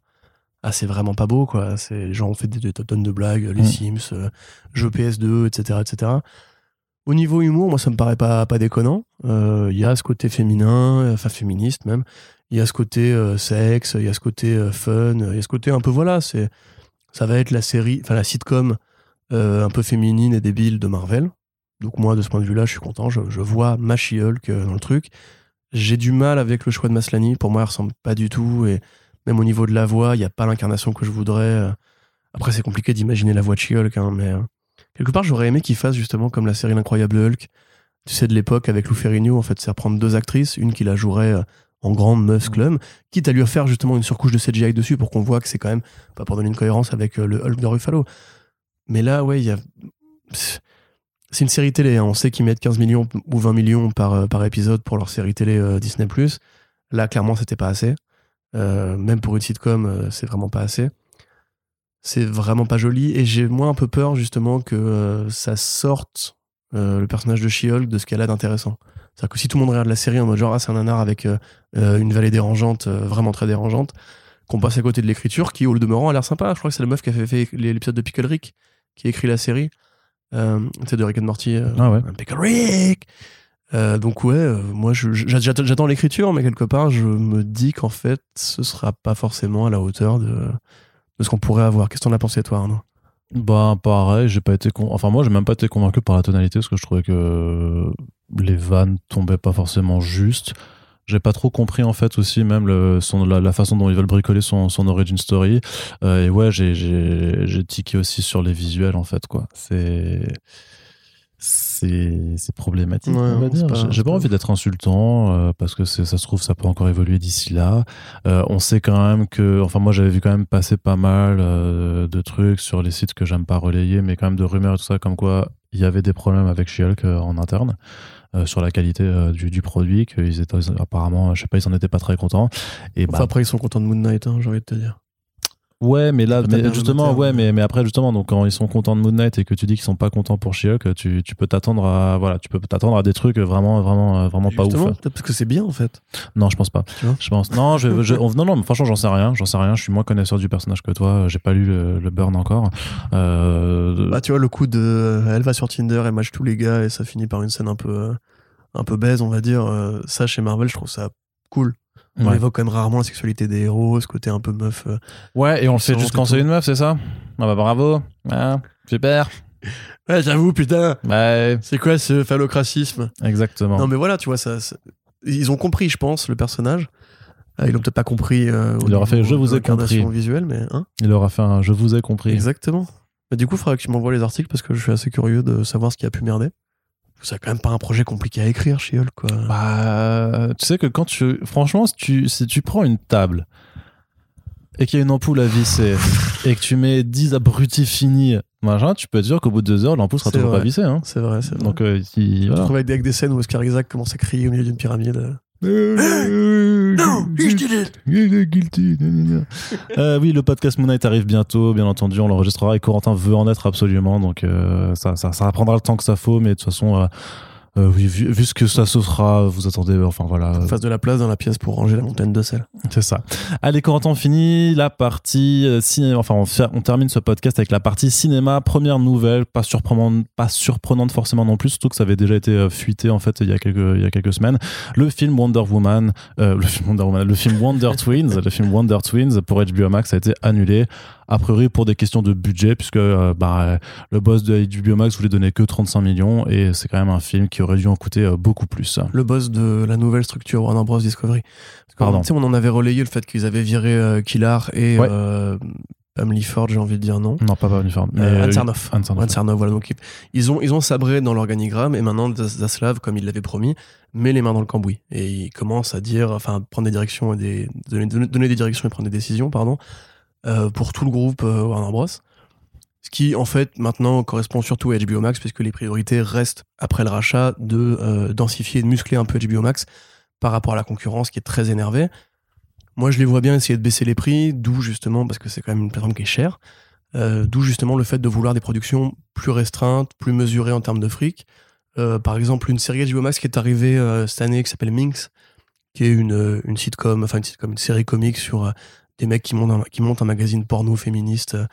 Ah, c'est vraiment pas beau, quoi. C'est, les gens ont fait des, des tonnes de blagues, les Mm. Sims, euh, jeux PS2, etc., etc. Au niveau humour, moi, ça me paraît pas, pas déconnant. Euh, Il y a ce côté féminin, enfin féministe même. Il y a ce côté euh, sexe, il y a ce côté euh, fun, il y a ce côté un peu, voilà, c'est, ça va être la série, enfin la sitcom un peu féminine et débile de Marvel. Donc moi, de ce point de vue-là, je suis content. Je, je vois ma She-Hulk euh, dans le truc. J'ai du mal avec le choix de Maslany. Pour moi, elle ressemble pas du tout. Et même au niveau de la voix, il n'y a pas l'incarnation que je voudrais. Euh, Après, c'est compliqué d'imaginer la voix de She-Hulk, hein, mais euh, quelque part, j'aurais aimé qu'il fasse justement comme la série L'incroyable Hulk. Tu sais, de l'époque avec Lou Ferrigno, en fait, c'est reprendre deux actrices, une qui la jouerait euh, en grande meuf clum, quitte à lui faire justement une surcouche de CGI dessus pour qu'on voit que c'est quand même, pas pour donner une cohérence avec le Hulk de Ruffalo. Mais là, ouais, il y a. C'est une série télé, hein. on sait qu'ils mettent 15 millions ou 20 millions par, épisode pour leur série télé Disney. Là, clairement, c'était pas assez. Euh, même pour une sitcom, euh, c'est vraiment pas assez. C'est vraiment pas joli. Et j'ai moins un peu peur, justement, que euh, ça sorte euh, le personnage de She-Hulk de ce qu'elle a d'intéressant. C'est-à-dire que si tout le monde regarde la série en mode genre, ah, c'est un nanar avec euh, une vallée dérangeante, euh, vraiment très dérangeante, qu'on passe à côté de l'écriture, qui, au demeurant, a l'air sympa. Je crois que c'est la meuf qui a fait, fait l'épisode de Pickle Rick, qui a écrit la série. Sais, de Rick and Morty. Ah ouais. Pickle Rick Euh, donc ouais, euh, moi j'attends l'écriture, mais quelque part je me dis qu'en fait ce sera pas forcément à la hauteur de, de ce qu'on pourrait avoir. Qu'est-ce que t'en as pensé toi Arnaud? Bah pareil, j'ai pas été enfin moi j'ai même pas été convaincu par la tonalité parce que je trouvais que les vannes tombaient pas forcément juste. J'ai pas trop compris en fait aussi même le, son, la, façon dont ils veulent bricoler son, son origin story. Euh, et ouais, j'ai tiqué aussi sur les visuels en fait quoi. C'est c'est problématique Ouais, on va c'est dire. pas- J'ai- pas pas envie d'être insultant euh, parce que ça se trouve ça peut encore évoluer d'ici là. Euh, on sait quand même que, enfin moi j'avais vu quand même passer pas mal euh, de trucs sur les sites que j'aime pas relayer, mais quand même de rumeurs et tout ça, comme quoi il y avait des problèmes avec She-Hulk en interne euh, sur la qualité euh, du, du produit, qu'ils étaient apparemment, je sais pas, ils en étaient pas très contents. Et bah, Enfin, Après ils sont contents de Moon Knight, hein, j'ai envie de te dire. Ouais, mais là, mais justement, ouais, mais, mais après justement, donc quand ils sont contents de Moon Knight et que tu dis qu'ils sont pas contents pour She-Hulk, tu, tu peux t'attendre à, voilà, tu peux t'attendre à des trucs vraiment, vraiment, euh, vraiment pas ouf. Justement, peut-être parce que c'est bien en fait. Non, je pense pas. Je pense. Non, je, je- on- non, non, mais franchement, j'en sais rien. J'en sais rien. Je suis moins connaisseur du personnage que toi. J'ai pas lu le, le Burn encore. Euh, Bah tu vois le coup de euh, elle va sur Tinder, elle match tous les gars et ça finit par une scène un peu un peu baise on va dire. Ça chez Marvel je trouve ça cool. On ouais. évoque quand même rarement la sexualité des héros, ce côté un peu meuf. euh. Ouais, et on le fait Sans juste quand c'est une meuf, c'est ça? Ah bah bravo. Ah, super. <laughs> Ouais j'avoue putain, Ouais, c'est quoi ce phallocracisme? Exactement. Non mais voilà, tu vois, ça, ça- ils ont compris, je pense, le personnage. Euh, Ils l'ont peut-être pas compris. euh, Il aura fait, niveau je vous ai compris. visuelle, mais hein? Il aura fait un je vous ai compris. Exactement. Mais du coup, il faudra que tu m'envoies les articles parce que je suis assez curieux de savoir ce qui a pu merder. C'est quand même pas un projet compliqué à écrire Hulk, quoi. Bah, tu sais que quand tu. Franchement, si tu, si tu prends une table et qu'il y a une ampoule à visser et que tu mets 10 abrutis finis, machin, tu peux être sûr qu'au bout de deux heures, l'ampoule sera toujours vrai. pas vissée. Hein. C'est vrai, c'est vrai. Donc, euh, il- je voilà. avec des scènes où Oscar Isaac commence à crier au milieu d'une pyramide. <laughs> Guilty. Euh, oui, le podcast Moon Knight arrive bientôt, bien entendu, on l'enregistrera et Corentin veut en être absolument, donc euh, ça, ça, ça prendra le temps que ça faut, mais de toute façon, euh, oui, vu, vu ce que ça se sera, vous attendez, enfin voilà, En face de la place dans la pièce pour ranger la montagne de sel. c'est ça. Allez, Corentin, on finit la partie euh, cinéma. Enfin, on, on termine ce podcast avec la partie cinéma. Première nouvelle, pas surprenante, pas surprenante forcément non plus, surtout que ça avait déjà été euh, fuité en fait il y a quelques, il y a quelques semaines. Le film Wonder Woman, euh, le film Wonder Woman, le film Wonder Twins, le film Wonder Twins pour HBO Max a été annulé. A priori pour des questions de budget, puisque euh, bah, le boss de HBO Max voulait donner que 35 millions et c'est quand même un film qui aurait dû en coûter euh, beaucoup plus. Le boss de la nouvelle structure Warner Bros. Discovery. Pardon. On en avait relayé le fait qu'ils avaient viré euh, Killar et Ouais. euh, Family Ford, j'ai envie de dire non. Non, pas pas uniforme. Mais Euh, Anne Sarnoff. Anne Sarnoff. Anne Sarnoff, voilà. Donc, ils ont, ils ont sabré dans l'organigramme et maintenant Zaslav, comme il l'avait promis, met les mains dans le cambouis. Et il commence à dire, enfin, prendre des directions et des, donner, donner- des directions et prendre des décisions, pardon, pour tout le groupe euh, Warner Bros. Ce qui, en fait, maintenant correspond surtout à HBO Max, puisque les priorités restent, après le rachat, de euh, densifier et de muscler un peu HBO Max par rapport à la concurrence qui est très énervée. Moi, je les vois bien essayer de baisser les prix, d'où justement, parce que c'est quand même une plateforme qui est chère, euh, d'où justement le fait de vouloir des productions plus restreintes, plus mesurées en termes de fric. Euh, par exemple, une série HBO Max qui est arrivée euh, cette année qui s'appelle Minx, qui est une, euh, une sitcom, enfin une une série comique sur euh, des mecs qui montent un, magazine porno féministe euh,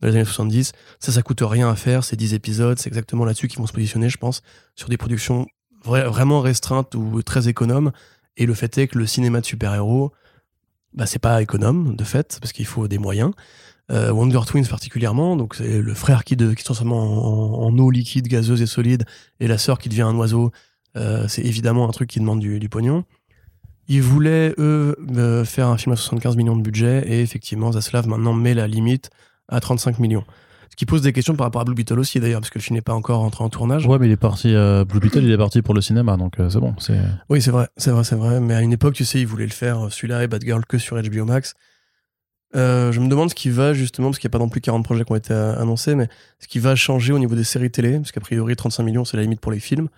dans les années 70. Ça, ça coûte rien à faire, c'est 10 épisodes, c'est exactement là-dessus qu'ils vont se positionner, je pense, sur des productions vra- vraiment restreintes ou très économes. Et le fait est que le cinéma de super-héros, bah, c'est pas économe, de fait, parce qu'il faut des moyens. Euh, Wonder Twins particulièrement, donc c'est le frère qui, se transforme en eau liquide, gazeuse et solide, et la sœur qui devient un oiseau. Euh, c'est évidemment un truc qui demande du, du pognon. Ils voulaient, eux, euh, faire un film à 75 millions de budget, et effectivement, Zaslav maintenant met la limite à 35 millions. Ce qui pose des questions par rapport à Blue Beetle aussi, d'ailleurs, parce que le film n'est pas encore entré en tournage. Ouais, mais il est parti. euh, Blue Beetle, il est parti pour le cinéma, donc euh, c'est bon. C'est Oui, c'est vrai, c'est vrai, c'est vrai. Mais à une époque, tu sais, ils voulaient le faire, euh, celui-là et Bad Girl, que sur HBO Max. Euh, je me demande ce qui va justement, parce qu'il n'y a pas non plus 40 projets qui ont été annoncés, mais ce qui va changer au niveau des séries télé, parce qu'a priori 35 millions c'est la limite pour les films.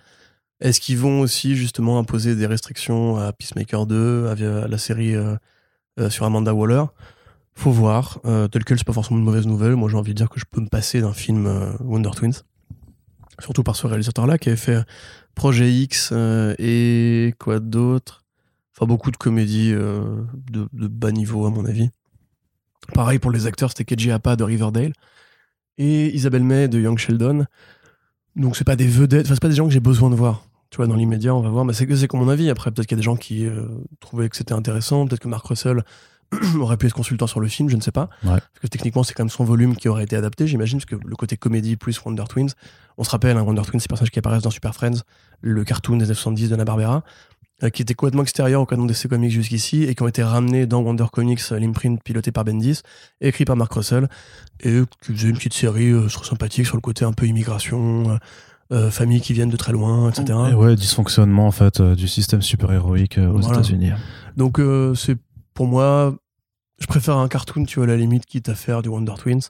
Est-ce qu'ils vont aussi justement imposer des restrictions à Peacemaker 2, à, la série euh, euh, sur Amanda Waller? Faut voir. Euh, tel quel, c'est pas forcément une mauvaise nouvelle. Moi j'ai envie de dire que je peux me passer d'un film Wonder Twins. Surtout par ce réalisateur-là qui avait fait Projet X et quoi d'autre? Enfin, beaucoup de comédies de, bas niveau, à mon avis. Pareil pour les acteurs, c'était Keiji Apa de Riverdale et Isabelle May de Young Sheldon. Donc, c'est pas des vedettes, enfin, c'est pas des gens que j'ai besoin de voir. Tu vois, dans l'immédiat, on va voir. Mais c'est que c'est comme mon avis. Après, peut-être qu'il y a des gens qui euh, trouvaient que c'était intéressant. Peut-être que Mark Russell <clears throat> aurait pu être consultant sur le film, je ne sais pas. Ouais. Parce que techniquement, c'est quand même son volume qui aurait été adapté, j'imagine, parce que le côté comédie plus Wonder Twins. On se rappelle, hein, Wonder Twins, ces personnages qui apparaissent dans Super Friends, le cartoon des années 70 de Barbera, qui était complètement extérieur au canon DC Comics jusqu'ici et qui ont été ramenés dans Wonder Comics, euh, l'imprint piloté par Bendis, écrit par Mark Russell, et qui faisait une petite série euh, sympathique sur le côté un peu immigration, euh, euh, familles qui viennent de très loin, etc. Et ouais, dysfonctionnement en fait euh, du système super-héroïque euh, aux Voilà. États-Unis. Donc euh, c'est pour moi, je préfère un cartoon, tu vois, à la limite, quitte à faire du Wonder Twins.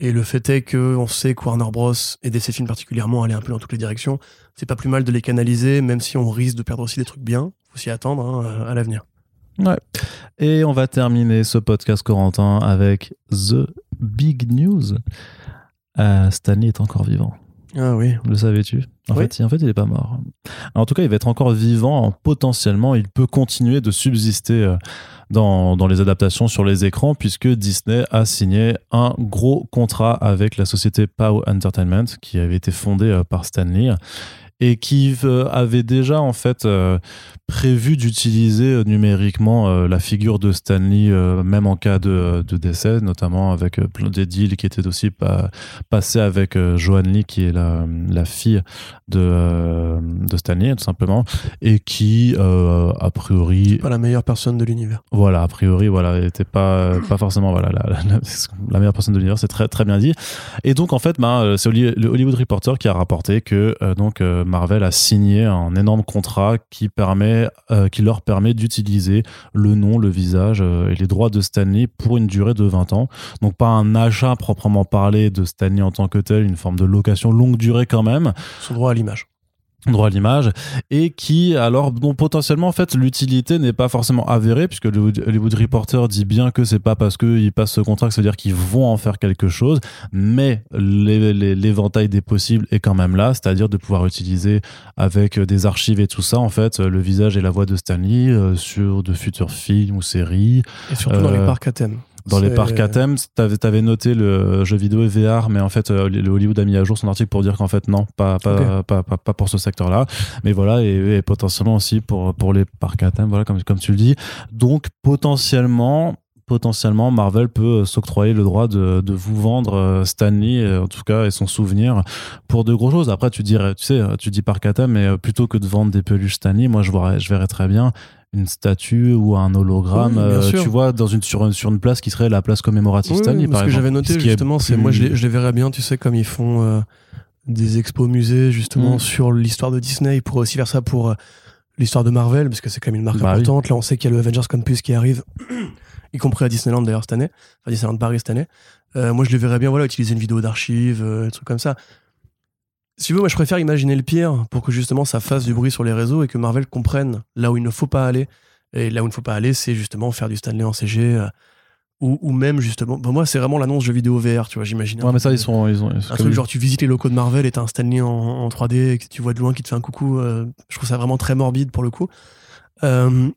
Et le fait est que on sait que Warner Bros et DC Films particulièrement aller un peu dans toutes les directions. C'est pas plus mal de les canaliser, même si on risque de perdre aussi des trucs bien. Faut s'y attendre hein, à l'avenir. Et on va terminer ce podcast Corentin avec The Big News. Euh, Stanley est encore vivant. Ah oui. Le savais-tu? En, Oui. fait, en fait, il est pas mort. En tout cas, il va être encore vivant. Potentiellement, il peut continuer de subsister euh, dans, dans les adaptations sur les écrans, puisque Disney a signé un gros contrat avec la société Pow Entertainment, qui avait été fondée euh, par Stanley et qui euh, avait déjà en fait euh, prévu d'utiliser euh, numériquement euh, la figure de Stanley, euh, même en cas de, de décès, notamment avec plein des deals qui étaient aussi pas, passés avec euh, Joan Lee, qui est la, la fille de, de Stanley, tout simplement, et qui, a priori, Pas la meilleure personne de l'univers. voilà, a priori, voilà, était pas, pas forcément voilà, la, la- la- la meilleure personne de l'univers, c'est très, très bien dit. Et donc, en fait, euh, c'est Hollywood Reporter qui a rapporté que donc, Marvel a signé un énorme contrat euh, qui leur permet d'utiliser le nom, le visage euh, et les droits de Stanley pour une durée de 20 ans. Donc, pas un achat proprement parlé de Stanley en tant que tel, une forme de location longue durée quand même Son droit à l'image. Droit à l'image et qui alors dont potentiellement en fait l'utilité n'est pas forcément avérée puisque le Hollywood- Reporter dit bien que c'est pas parce qu'ils passent ce contrat que ça veut dire qu'ils vont en faire quelque chose mais l'éventail des possibles est quand même là c'est-à-dire de pouvoir utiliser avec des archives et tout ça en fait le visage et la voix de Stanley euh, sur de futurs films ou séries Et surtout dans Euh, les parcs à thème. Dans les parcs à thème, t'avais avais noté le jeu vidéo et VR, mais en fait, euh, le Hollywood a mis à jour son article pour dire qu'en fait, non, pas, pas, pas, pas, pas pour ce secteur-là. Mais voilà, et, et potentiellement aussi pour, pour les parcs à thème, voilà, comme, comme tu le dis. Donc, potentiellement, potentiellement, Marvel peut euh, s'octroyer le droit de, de vous vendre euh, Stanley, en tout cas, et son souvenir pour de gros choses. Après, tu dirais, tu sais, tu dis parc à thème, mais plutôt que de vendre des peluches Stanley, moi, je, vois, je verrais très bien une statue ou un hologramme, Oui, euh, tu vois, dans une, sur, une, sur une place qui serait la place commémorative Oui, Stanley, oui, par ce que j'avais noté Ce justement, c'est plus- moi je les, je les verrais bien, tu sais, comme ils font euh, des expos musées justement Mm. sur l'histoire de Disney. Ils pourraient aussi faire ça pour euh, l'histoire de Marvel, parce que c'est quand même une marque Bah oui. importante. Là, on sait qu'il y a le Avengers Campus qui arrive, <clears throat> y compris à Disneyland d'ailleurs cette année, enfin Disneyland Paris cette année. Moi, je les verrais bien, voilà, utiliser une vidéo d'archives, des trucs comme ça. Si veux, moi, je préfère imaginer le pire pour que justement ça fasse du bruit sur les réseaux et que Marvel comprenne là où il ne faut pas aller. Et là où il ne faut pas aller, c'est justement faire du Stanley en CG. euh, ou, ou même justement, moi, c'est vraiment l'annonce jeu vidéo VR, tu vois, j'imagine. Ouais, mais ça, ils sont. Ils ont, ils sont Un truc genre tu visites les locaux de Marvel et t'as un Stanley en, en 3D et que tu vois de loin qui te fait un coucou. euh, je trouve ça vraiment très morbide pour le coup. Euh,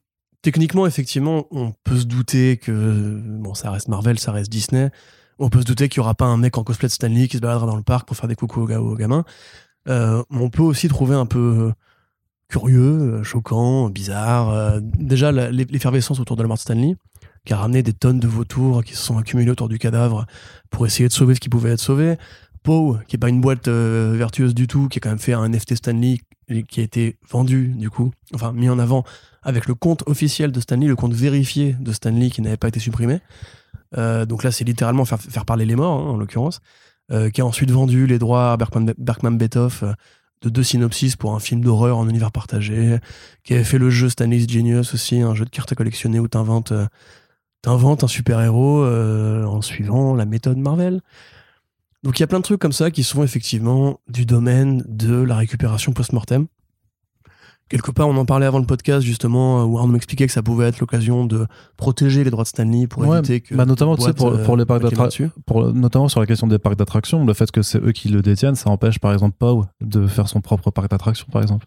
techniquement, effectivement, on peut se douter que bon, ça reste Marvel, ça reste Disney. On peut se douter qu'il y aura pas un mec en cosplay de Stanley qui se baladera dans le parc pour faire des coucous aux, aux gamins. Euh, on peut aussi trouver un peu curieux, euh, choquant, bizarre. euh, déjà, l'effervescence autour de la mort de Stanley, qui a ramené des tonnes de vautours qui se sont accumulés autour du cadavre pour essayer de sauver ce qui pouvait être sauvé. Poe, qui est pas une boîte euh, vertueuse du tout, qui a quand même fait un NFT Stanley qui a été vendu, du coup, enfin mis en avant avec le compte officiel de Stanley, le compte vérifié de Stanley qui n'avait pas été supprimé. Euh, donc là, c'est littéralement faire, parler les morts, hein, en l'occurrence. Euh, qui a ensuite vendu les droits à Berkman, Berkman euh, de deux synopsis pour un film d'horreur en univers partagé, qui avait fait le jeu Stanley's Genius aussi, un jeu de cartes à collectionner où t'inventes t'inventes un super-héros en suivant la méthode Marvel. Donc il y a plein de trucs comme ça qui sont effectivement du domaine de la récupération post-mortem. Quelque part, on en parlait avant le podcast, justement, où Arnaud m'expliquait que ça pouvait être l'occasion de protéger les droits de Stanley pour Ouais, éviter que. bah, notamment, tu sais, boîtes, pour, euh, pour les parcs notamment sur la question des parcs d'attractions, le fait que c'est eux qui le détiennent, ça empêche par exemple Pau de faire son propre parc d'attractions, par exemple.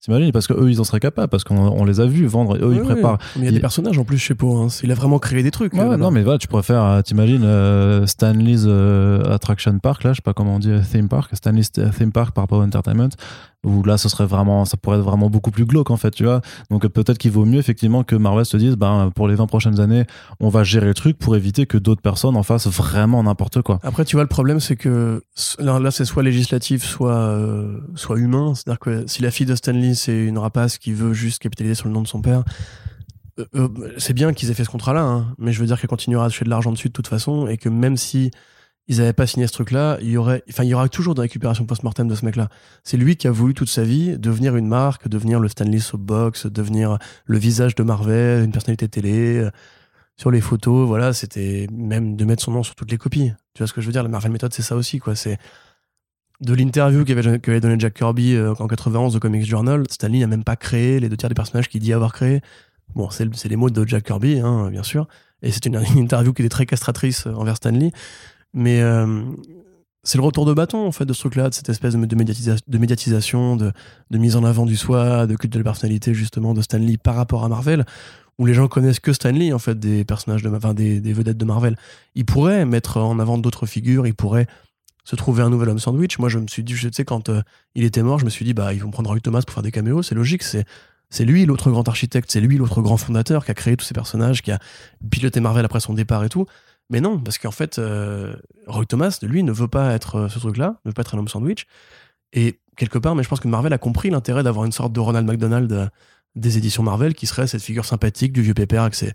T'imagines Parce que eux, ils en seraient capables, parce qu'on on les a vus vendre, et eux, ils préparent. Mais il y a Il- des personnages en plus chez Poe. Hein. Il a vraiment créé des trucs. Ouais, euh, non, mais voilà, tu pourrais faire, euh, t'imagines, euh, Stanley's euh, Attraction Park, là, je sais pas comment on dit, euh, Theme Park, Stanley's Theme Park par Power Entertainment, où là, ce serait vraiment, ça pourrait être vraiment beaucoup plus glauque, en fait, tu vois. Donc, peut-être qu'il vaut mieux, effectivement, que Marvel se dise, ben, pour les 20 prochaines années, on va gérer le truc pour éviter que d'autres personnes en fassent vraiment n'importe quoi. Après, tu vois, le problème, c'est que là, là, c'est soit législatif, soit, euh, soit humain. C'est-à-dire que si la fille de Stanley, c'est une rapace qui veut juste capitaliser sur le nom de son père, euh, euh, c'est bien qu'ils aient fait ce contrat-là, hein, mais je veux dire qu'elle continuera à toucher de l'argent dessus de toute façon, et que même si ils n'avaient pas signé ce truc-là, il y aurait, enfin, il y aura toujours de récupération post-mortem de ce mec-là. C'est lui qui a voulu toute sa vie devenir une marque, devenir le Stanley Soapbox, devenir le visage de Marvel, une personnalité télé. euh, Sur les photos, voilà, c'était même de mettre son nom sur toutes les copies. Tu vois ce que je veux dire? La Marvel Method, c'est ça aussi, quoi. C'est de l'interview qu'avait qu'avait donné Jack Kirby euh, en 91 de Comics Journal. Stanley n'a même pas créé les deux tiers des personnages qu'il dit avoir créés. Bon, c'est c'est les mots de Jack Kirby, hein, bien sûr. Et c'est une, une interview qui était très castratrice euh, envers Stanley. Mais euh, c'est le retour de bâton, en fait, de ce truc-là, de cette espèce de, de, médiatisa- de médiatisation, de, de mise en avant du soi, de culte de la personnalité, justement, de Stanley par rapport à Marvel, où les gens connaissent que Stanley, en fait, des personnages, de, enfin, des vedettes de Marvel. Ils pourraient mettre en avant d'autres figures, ils pourraient se trouver un nouvel homme sandwich. Moi, je me suis dit, je sais, quand euh, il était mort, je me suis dit, bah, ils vont prendre Roy Thomas pour faire des caméos, c'est logique, c'est. C'est lui l'autre grand architecte, c'est lui l'autre grand fondateur qui a créé tous ces personnages, qui a piloté Marvel après son départ et tout. Mais non, parce qu'en fait, euh, Roy Thomas, lui, ne veut pas être euh, ce truc-là, ne veut pas être un homme sandwich. Et quelque part, mais je pense que Marvel a compris l'intérêt d'avoir une sorte de Ronald McDonald euh, des éditions Marvel, qui serait cette figure sympathique du vieux pépère avec ses,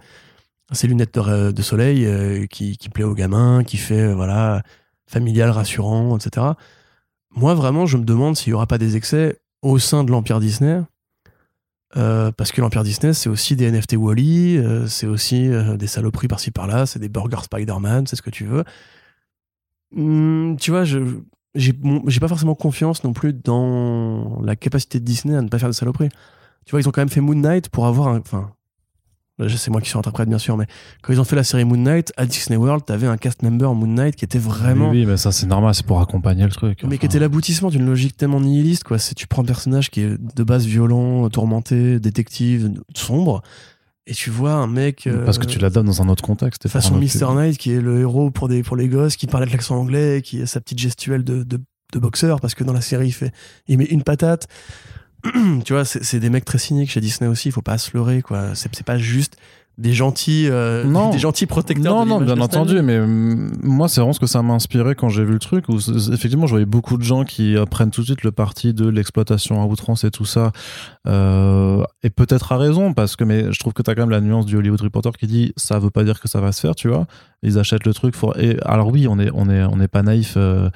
lunettes de, de soleil, euh, qui, plaît aux gamins, qui fait, euh, voilà, familial, rassurant, etc. Moi, vraiment, je me demande s'il n'y aura pas des excès au sein de l'Empire Disney. Euh, parce que l'Empire Disney, c'est aussi des NFT Wally, euh, c'est aussi euh, des saloperies par-ci par-là, c'est des burgers Spider-Man, c'est ce que tu veux. Hum, tu vois, je j'ai pas forcément confiance non plus dans la capacité de Disney à ne pas faire de saloperies. Tu vois, ils ont quand même fait Moon Knight pour avoir un. Enfin, c'est moi qui suis interprète, bien sûr, mais quand ils ont fait la série Moon Knight, à Disney World, t'avais un cast member Moon Knight qui était vraiment. Oui, oui, mais ça, c'est normal, c'est pour accompagner le truc. Mais qui était l'aboutissement d'une logique tellement nihiliste, quoi. C'est tu prends un personnage qui est de base violent, tourmenté, détective, sombre, et tu vois un mec. euh, Parce que tu l'adaptes dans un autre contexte. et façon un autre Mr. Knight, qui est le héros pour, des, pour les gosses, qui parle avec l'accent anglais, qui a sa petite gestuelle de, de, de boxeur, parce que dans la série, il, fait, il met une patate. <clears throat> tu vois, c'est des mecs très cyniques chez Disney aussi, il faut pas se leurrer, quoi. C'est pas juste des gentils, euh, Non. des gentils protecteurs. Non, de non, bien entendu, mais hum, moi, c'est vraiment ce que ça m'a inspiré quand j'ai vu le truc. Où, effectivement, je voyais beaucoup de gens qui prennent tout de suite le parti de l'exploitation à outrance et tout ça. Euh, et peut-être à raison, parce que mais je trouve que tu as quand même la nuance du Hollywood Reporter qui dit ça veut pas dire que ça va se faire, tu vois. Ils achètent le truc. Faut... Et, alors, oui, on est, on est, on n'est pas naïf. euh,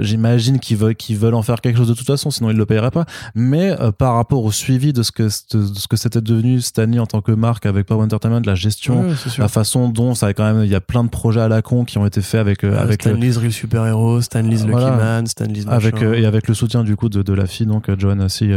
J'imagine qu'ils veulent, qu'ils veulent en faire quelque chose de toute façon, sinon ils le paieraient pas. Mais euh, par rapport au suivi de ce que, de ce que c'était devenu Stanley en tant que marque avec Power Entertainment, la gestion, la façon dont ça a quand même il y a plein de projets à la con qui ont été faits avec euh, Euh, avec Stan Lee's Real Super Hero, Stan Lee's Lucky Voilà. Man, Stan Lee's avec machin. euh, et avec le soutien du coup de, de la fille donc Joanna C.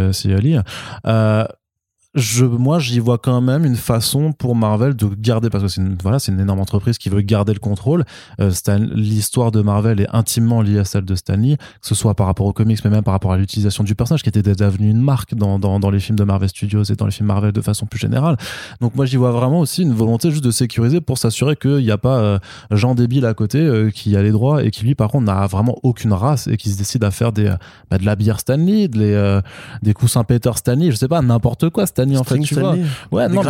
Je, moi, j'y vois quand même une façon pour Marvel de garder, parce que c'est une, voilà, c'est une énorme entreprise qui veut garder le contrôle. Euh, L'histoire de Marvel est intimement liée à celle de Stanley, que ce soit par rapport aux comics, mais même par rapport à l'utilisation du personnage, qui était devenu une marque dans, dans, dans les films de Marvel Studios et dans les films Marvel de façon plus générale. Donc moi, j'y vois vraiment aussi une volonté juste de sécuriser pour s'assurer qu'il n'y a pas euh, Jean débile à côté euh, qui a les droits et qui lui, par contre, n'a vraiment aucune race et qui se décide à faire des, euh, bah, de la bière Stanley, de les, euh, des coussins Peter Stanley, je sais pas, n'importe quoi en fait, tu vois. Ouais, non,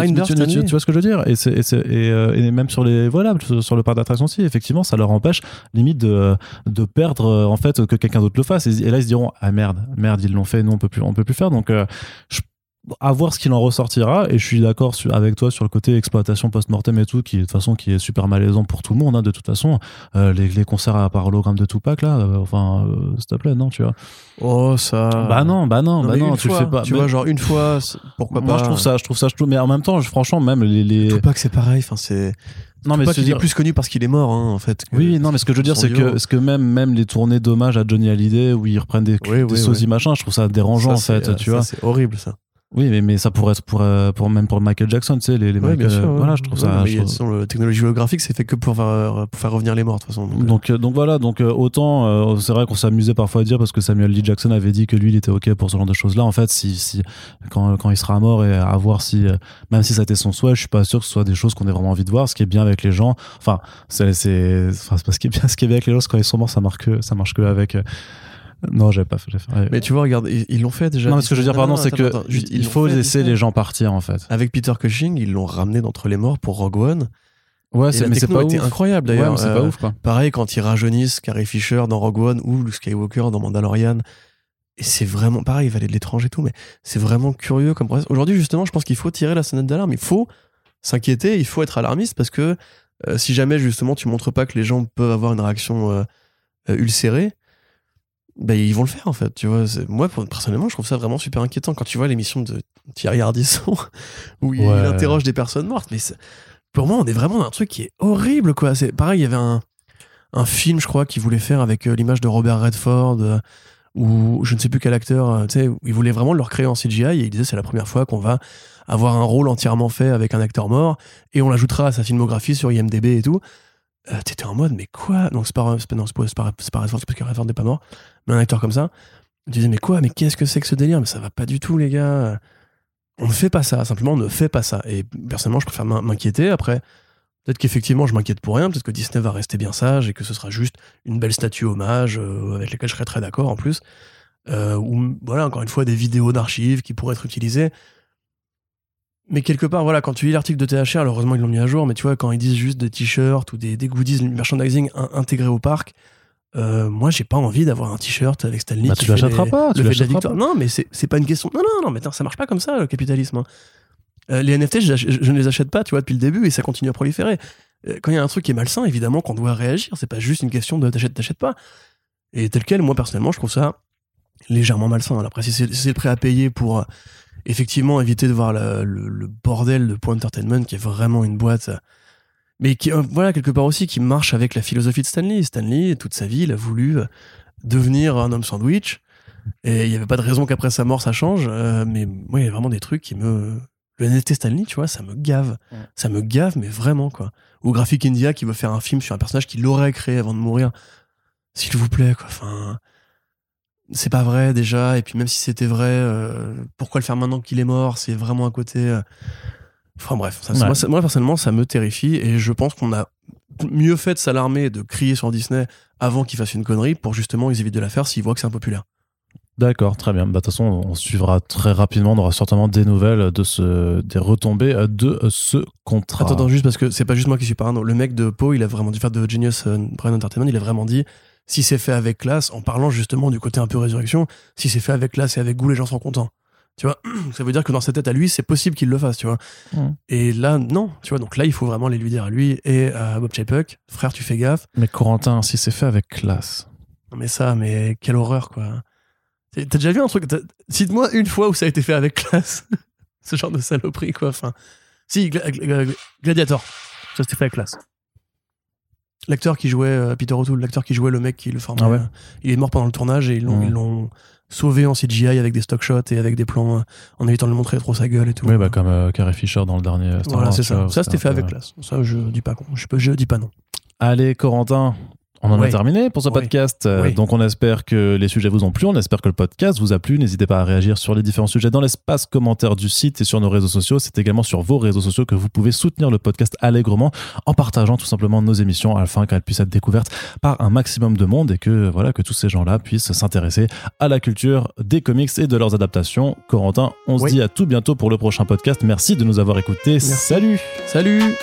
tu, vois ce que je veux dire et, c'est, et, c'est- et, euh, même sur les voilà sur le parc d'attraction aussi, effectivement, ça leur empêche limite de, de perdre euh, en fait que quelqu'un d'autre le fasse. Et, et là, ils se diront ah merde, merde, ils l'ont fait, nous on peut plus, on peut plus faire. Donc euh, je- à voir ce qu'il en ressortira et je suis d'accord avec toi sur le côté exploitation post-mortem et tout qui de toute façon qui est super malaisant pour tout le monde hein, de toute façon Euh, les, les concerts à hologramme de Tupac là euh, enfin euh, s'il te plaît non tu vois Oh, ça. bah non bah non, Non, bah non tu fois, le fais pas Tu Mais- vois, genre une fois, c'est- pourquoi moi pas. je trouve ça je trouve ça je trouve mais en même temps je- franchement même les, les... Que c'est pareil. Enfin, c'est. non mais pas je veux qu'il est dire- plus connu parce qu'il est mort, hein, en fait. oui, non, mais ce que je veux dire, c'est que, ce que même, même les tournées d'hommage à Johnny Hallyday où ils reprennent des, Oui, des oui, sosies machin, je trouve ça dérangeant Ça, en c'est, fait, euh, tu ça, vois. C'est horrible, ça. Oui, mais, mais ça pourrait être pour, euh, pour même pour Michael Jackson, tu sais, les, les Ouais, euh, sûr. ouais. voilà, je trouve Ouais, ça. mais je trouve- technologie holographique, c'est fait que pour faire, pour faire revenir les morts, de toute façon. donc, euh, Donc, euh, donc voilà, donc euh, autant euh, c'est vrai qu'on s'amusait parfois à dire parce que Samuel Lee Jackson avait dit que lui il était ok pour ce genre de choses là. En fait, si, si quand, quand il sera mort et à voir si euh, même si ça était son souhait, je suis pas sûr que ce soit des choses qu'on ait vraiment envie de voir. Ce qui est bien avec les gens, enfin c'est c'est enfin, c'est pas ce qui est bien, ce qui est bien avec les gens, c'est quand ils sont morts, ça marche que ça marche que avec. euh, Non, j'avais pas fait. ouais. Mais tu vois, regarde, ils ils l'ont fait déjà. non, mais ce que je veux dire, pardon, c'est que attends, juste, ils il faut laisser les gens partir en fait. Avec Peter Cushing, ils l'ont ramené d'entre les morts pour Rogue One. Ouais, c'est mais c'est pas ouf. incroyable d'ailleurs. c'est Euh, pas ouf quoi. Pareil quand ils rajeunissent Carrie Fisher dans Rogue One ou Luke Skywalker dans Mandalorian. Et c'est vraiment pareil, il valait de l'étrange et tout, mais c'est vraiment curieux comme process. Aujourd'hui, justement, je pense qu'il faut tirer la sonnette d'alarme. Il faut s'inquiéter, il faut être alarmiste parce que euh, si jamais, justement, tu montres pas que les gens peuvent avoir une réaction euh, euh, ulcérée, ben, ils vont le faire en fait. Tu vois, moi, personnellement, je trouve ça vraiment super inquiétant quand tu vois l'émission de Thierry Ardisson <laughs> où il, Ouais. il interroge des personnes mortes. Mais pour moi, on est vraiment dans un truc qui est horrible, quoi. C'est pareil, il y avait un, un film, je crois, qu'il voulait faire avec euh, l'image de Robert Redford, euh, ou je ne sais plus quel acteur, euh, tu sais, il voulait vraiment le recréer en CGI, et il disait c'est la première fois qu'on va avoir un rôle entièrement fait avec un acteur mort, et on l'ajoutera à sa filmographie sur IMDB et tout. Euh, T'étais en mode, mais quoi? Donc c'est pas, pas, non, c'est pas, pas, parce que Redford n'est pas mort, mais un acteur comme ça. Tu disais, mais quoi? Mais qu'est-ce que c'est que ce délire? Mais ça va pas du tout, les gars. On ne fait pas ça, simplement on ne fait pas ça. Et personnellement, je préfère m'in- m'inquiéter. Après, peut-être qu'effectivement, je m'inquiète pour rien. Peut-être que Disney va rester bien sage et que ce sera juste une belle statue hommage euh, avec laquelle je serais très d'accord en plus. Euh, ou voilà, encore une fois, des vidéos d'archives qui pourraient être utilisées. Mais quelque part, voilà, quand tu lis l'article de THR, alors heureusement ils l'ont mis à jour, mais tu vois, quand ils disent juste des t-shirts ou des, des goodies, du merchandising in- intégrés au parc, euh, moi j'ai pas envie d'avoir un t-shirt avec Stanley. Bah, tu l'achèteras pas, tu le fait de la l'achèteras victoire. pas. Non, mais c'est pas une question. Non, non, non, mais attends, ça marche pas comme ça le capitalisme. hein. Euh, les NFT, je, je- je ne les achète pas, tu vois, depuis le début et ça continue à proliférer. Euh, Quand il y a un truc qui est malsain, évidemment qu'on doit réagir. C'est pas juste une question de t'achètes, t'achètes pas. Et tel quel, moi personnellement, je trouve ça légèrement malsain. Alors Après, si c'est le prêt à payer pour effectivement éviter de voir la- le, le bordel de Point Entertainment, qui est vraiment une boîte, mais qui, euh, voilà, quelque part aussi, qui marche avec la philosophie de Stanley. Stanley, toute sa vie, il a voulu euh, devenir un homme sandwich. Et il n'y avait pas de raison qu'après sa mort, ça change. euh, mais moi, il y a vraiment des trucs qui me. Le NFT Stanley, tu vois, ça me gave. Ouais. Ça me gave, mais vraiment, quoi. Ou Graphic India qui veut faire un film sur un personnage qu'il aurait créé avant de mourir. S'il vous plaît, quoi. Enfin. C'est pas vrai, déjà. Et puis, même si c'était vrai, euh, pourquoi le faire maintenant qu'il est mort? C'est vraiment à côté. euh. Enfin, bref. ça- Ouais. moi, ça- moi, personnellement, ça me terrifie. Et je pense qu'on a mieux fait de s'alarmer, de crier sur Disney avant qu'il fasse une connerie pour justement ils évitent de la faire s'ils voient que c'est impopulaire. D'accord, très bien. Bah, De toute façon, on suivra très rapidement. On aura certainement des nouvelles de ce, des retombées de ce contrat. Attends, attends, juste parce que c'est pas juste moi qui suis parano. Le mec de Poe, il a vraiment dit, faire de Genius euh, Brain Entertainment, il a vraiment dit, si c'est fait avec classe, en parlant justement du côté un peu résurrection, si c'est fait avec classe et avec goût, les gens sont contents. Tu vois, <clears throat> ça veut dire que dans sa tête à lui, c'est possible qu'il le fasse, tu vois. Mm. Et là, non, tu vois. Donc là, il faut vraiment les lui dire à lui et à Bob Chapek, frère, tu fais gaffe. Mais Corentin, si c'est fait avec classe. Non, mais ça, mais quelle horreur, quoi. T'as déjà vu un truc t'as- Cite-moi une fois où ça a été fait avec classe. <laughs> Ce genre de saloperie, quoi. Enfin, si, Gla- Gla- Gla- Gladiator. Ça, c'était fait avec classe. L'acteur qui jouait euh, Peter O'Toole, l'acteur qui jouait le mec qui le formait, Ah ouais euh, il est mort pendant le tournage et ils l'ont Mm. ils l'ont sauvé en CGI avec des stock shots et avec des plans euh, en évitant de le montrer trop sa gueule et tout. Oui, bah, comme Carrie Fisher dans le dernier Star voilà, Wars, c'est ça. Ça, c'était fait avec classe. Ça, je dis pas con. Je, peux- je dis pas non. Allez, Corentin. On en a terminé pour ce podcast. Euh. Donc, on espère que les sujets vous ont plu. On espère que le podcast vous a plu. N'hésitez pas à réagir sur les différents sujets dans l'espace commentaire du site et sur nos réseaux sociaux. C'est également sur vos réseaux sociaux que vous pouvez soutenir le podcast allègrement en partageant tout simplement nos émissions afin qu'elles puissent être découvertes par un maximum de monde et que, voilà, que tous ces gens-là puissent s'intéresser à la culture des comics et de leurs adaptations. Corentin, on se dit à tout bientôt pour le prochain podcast. Merci de nous avoir écoutés. Salut! Salut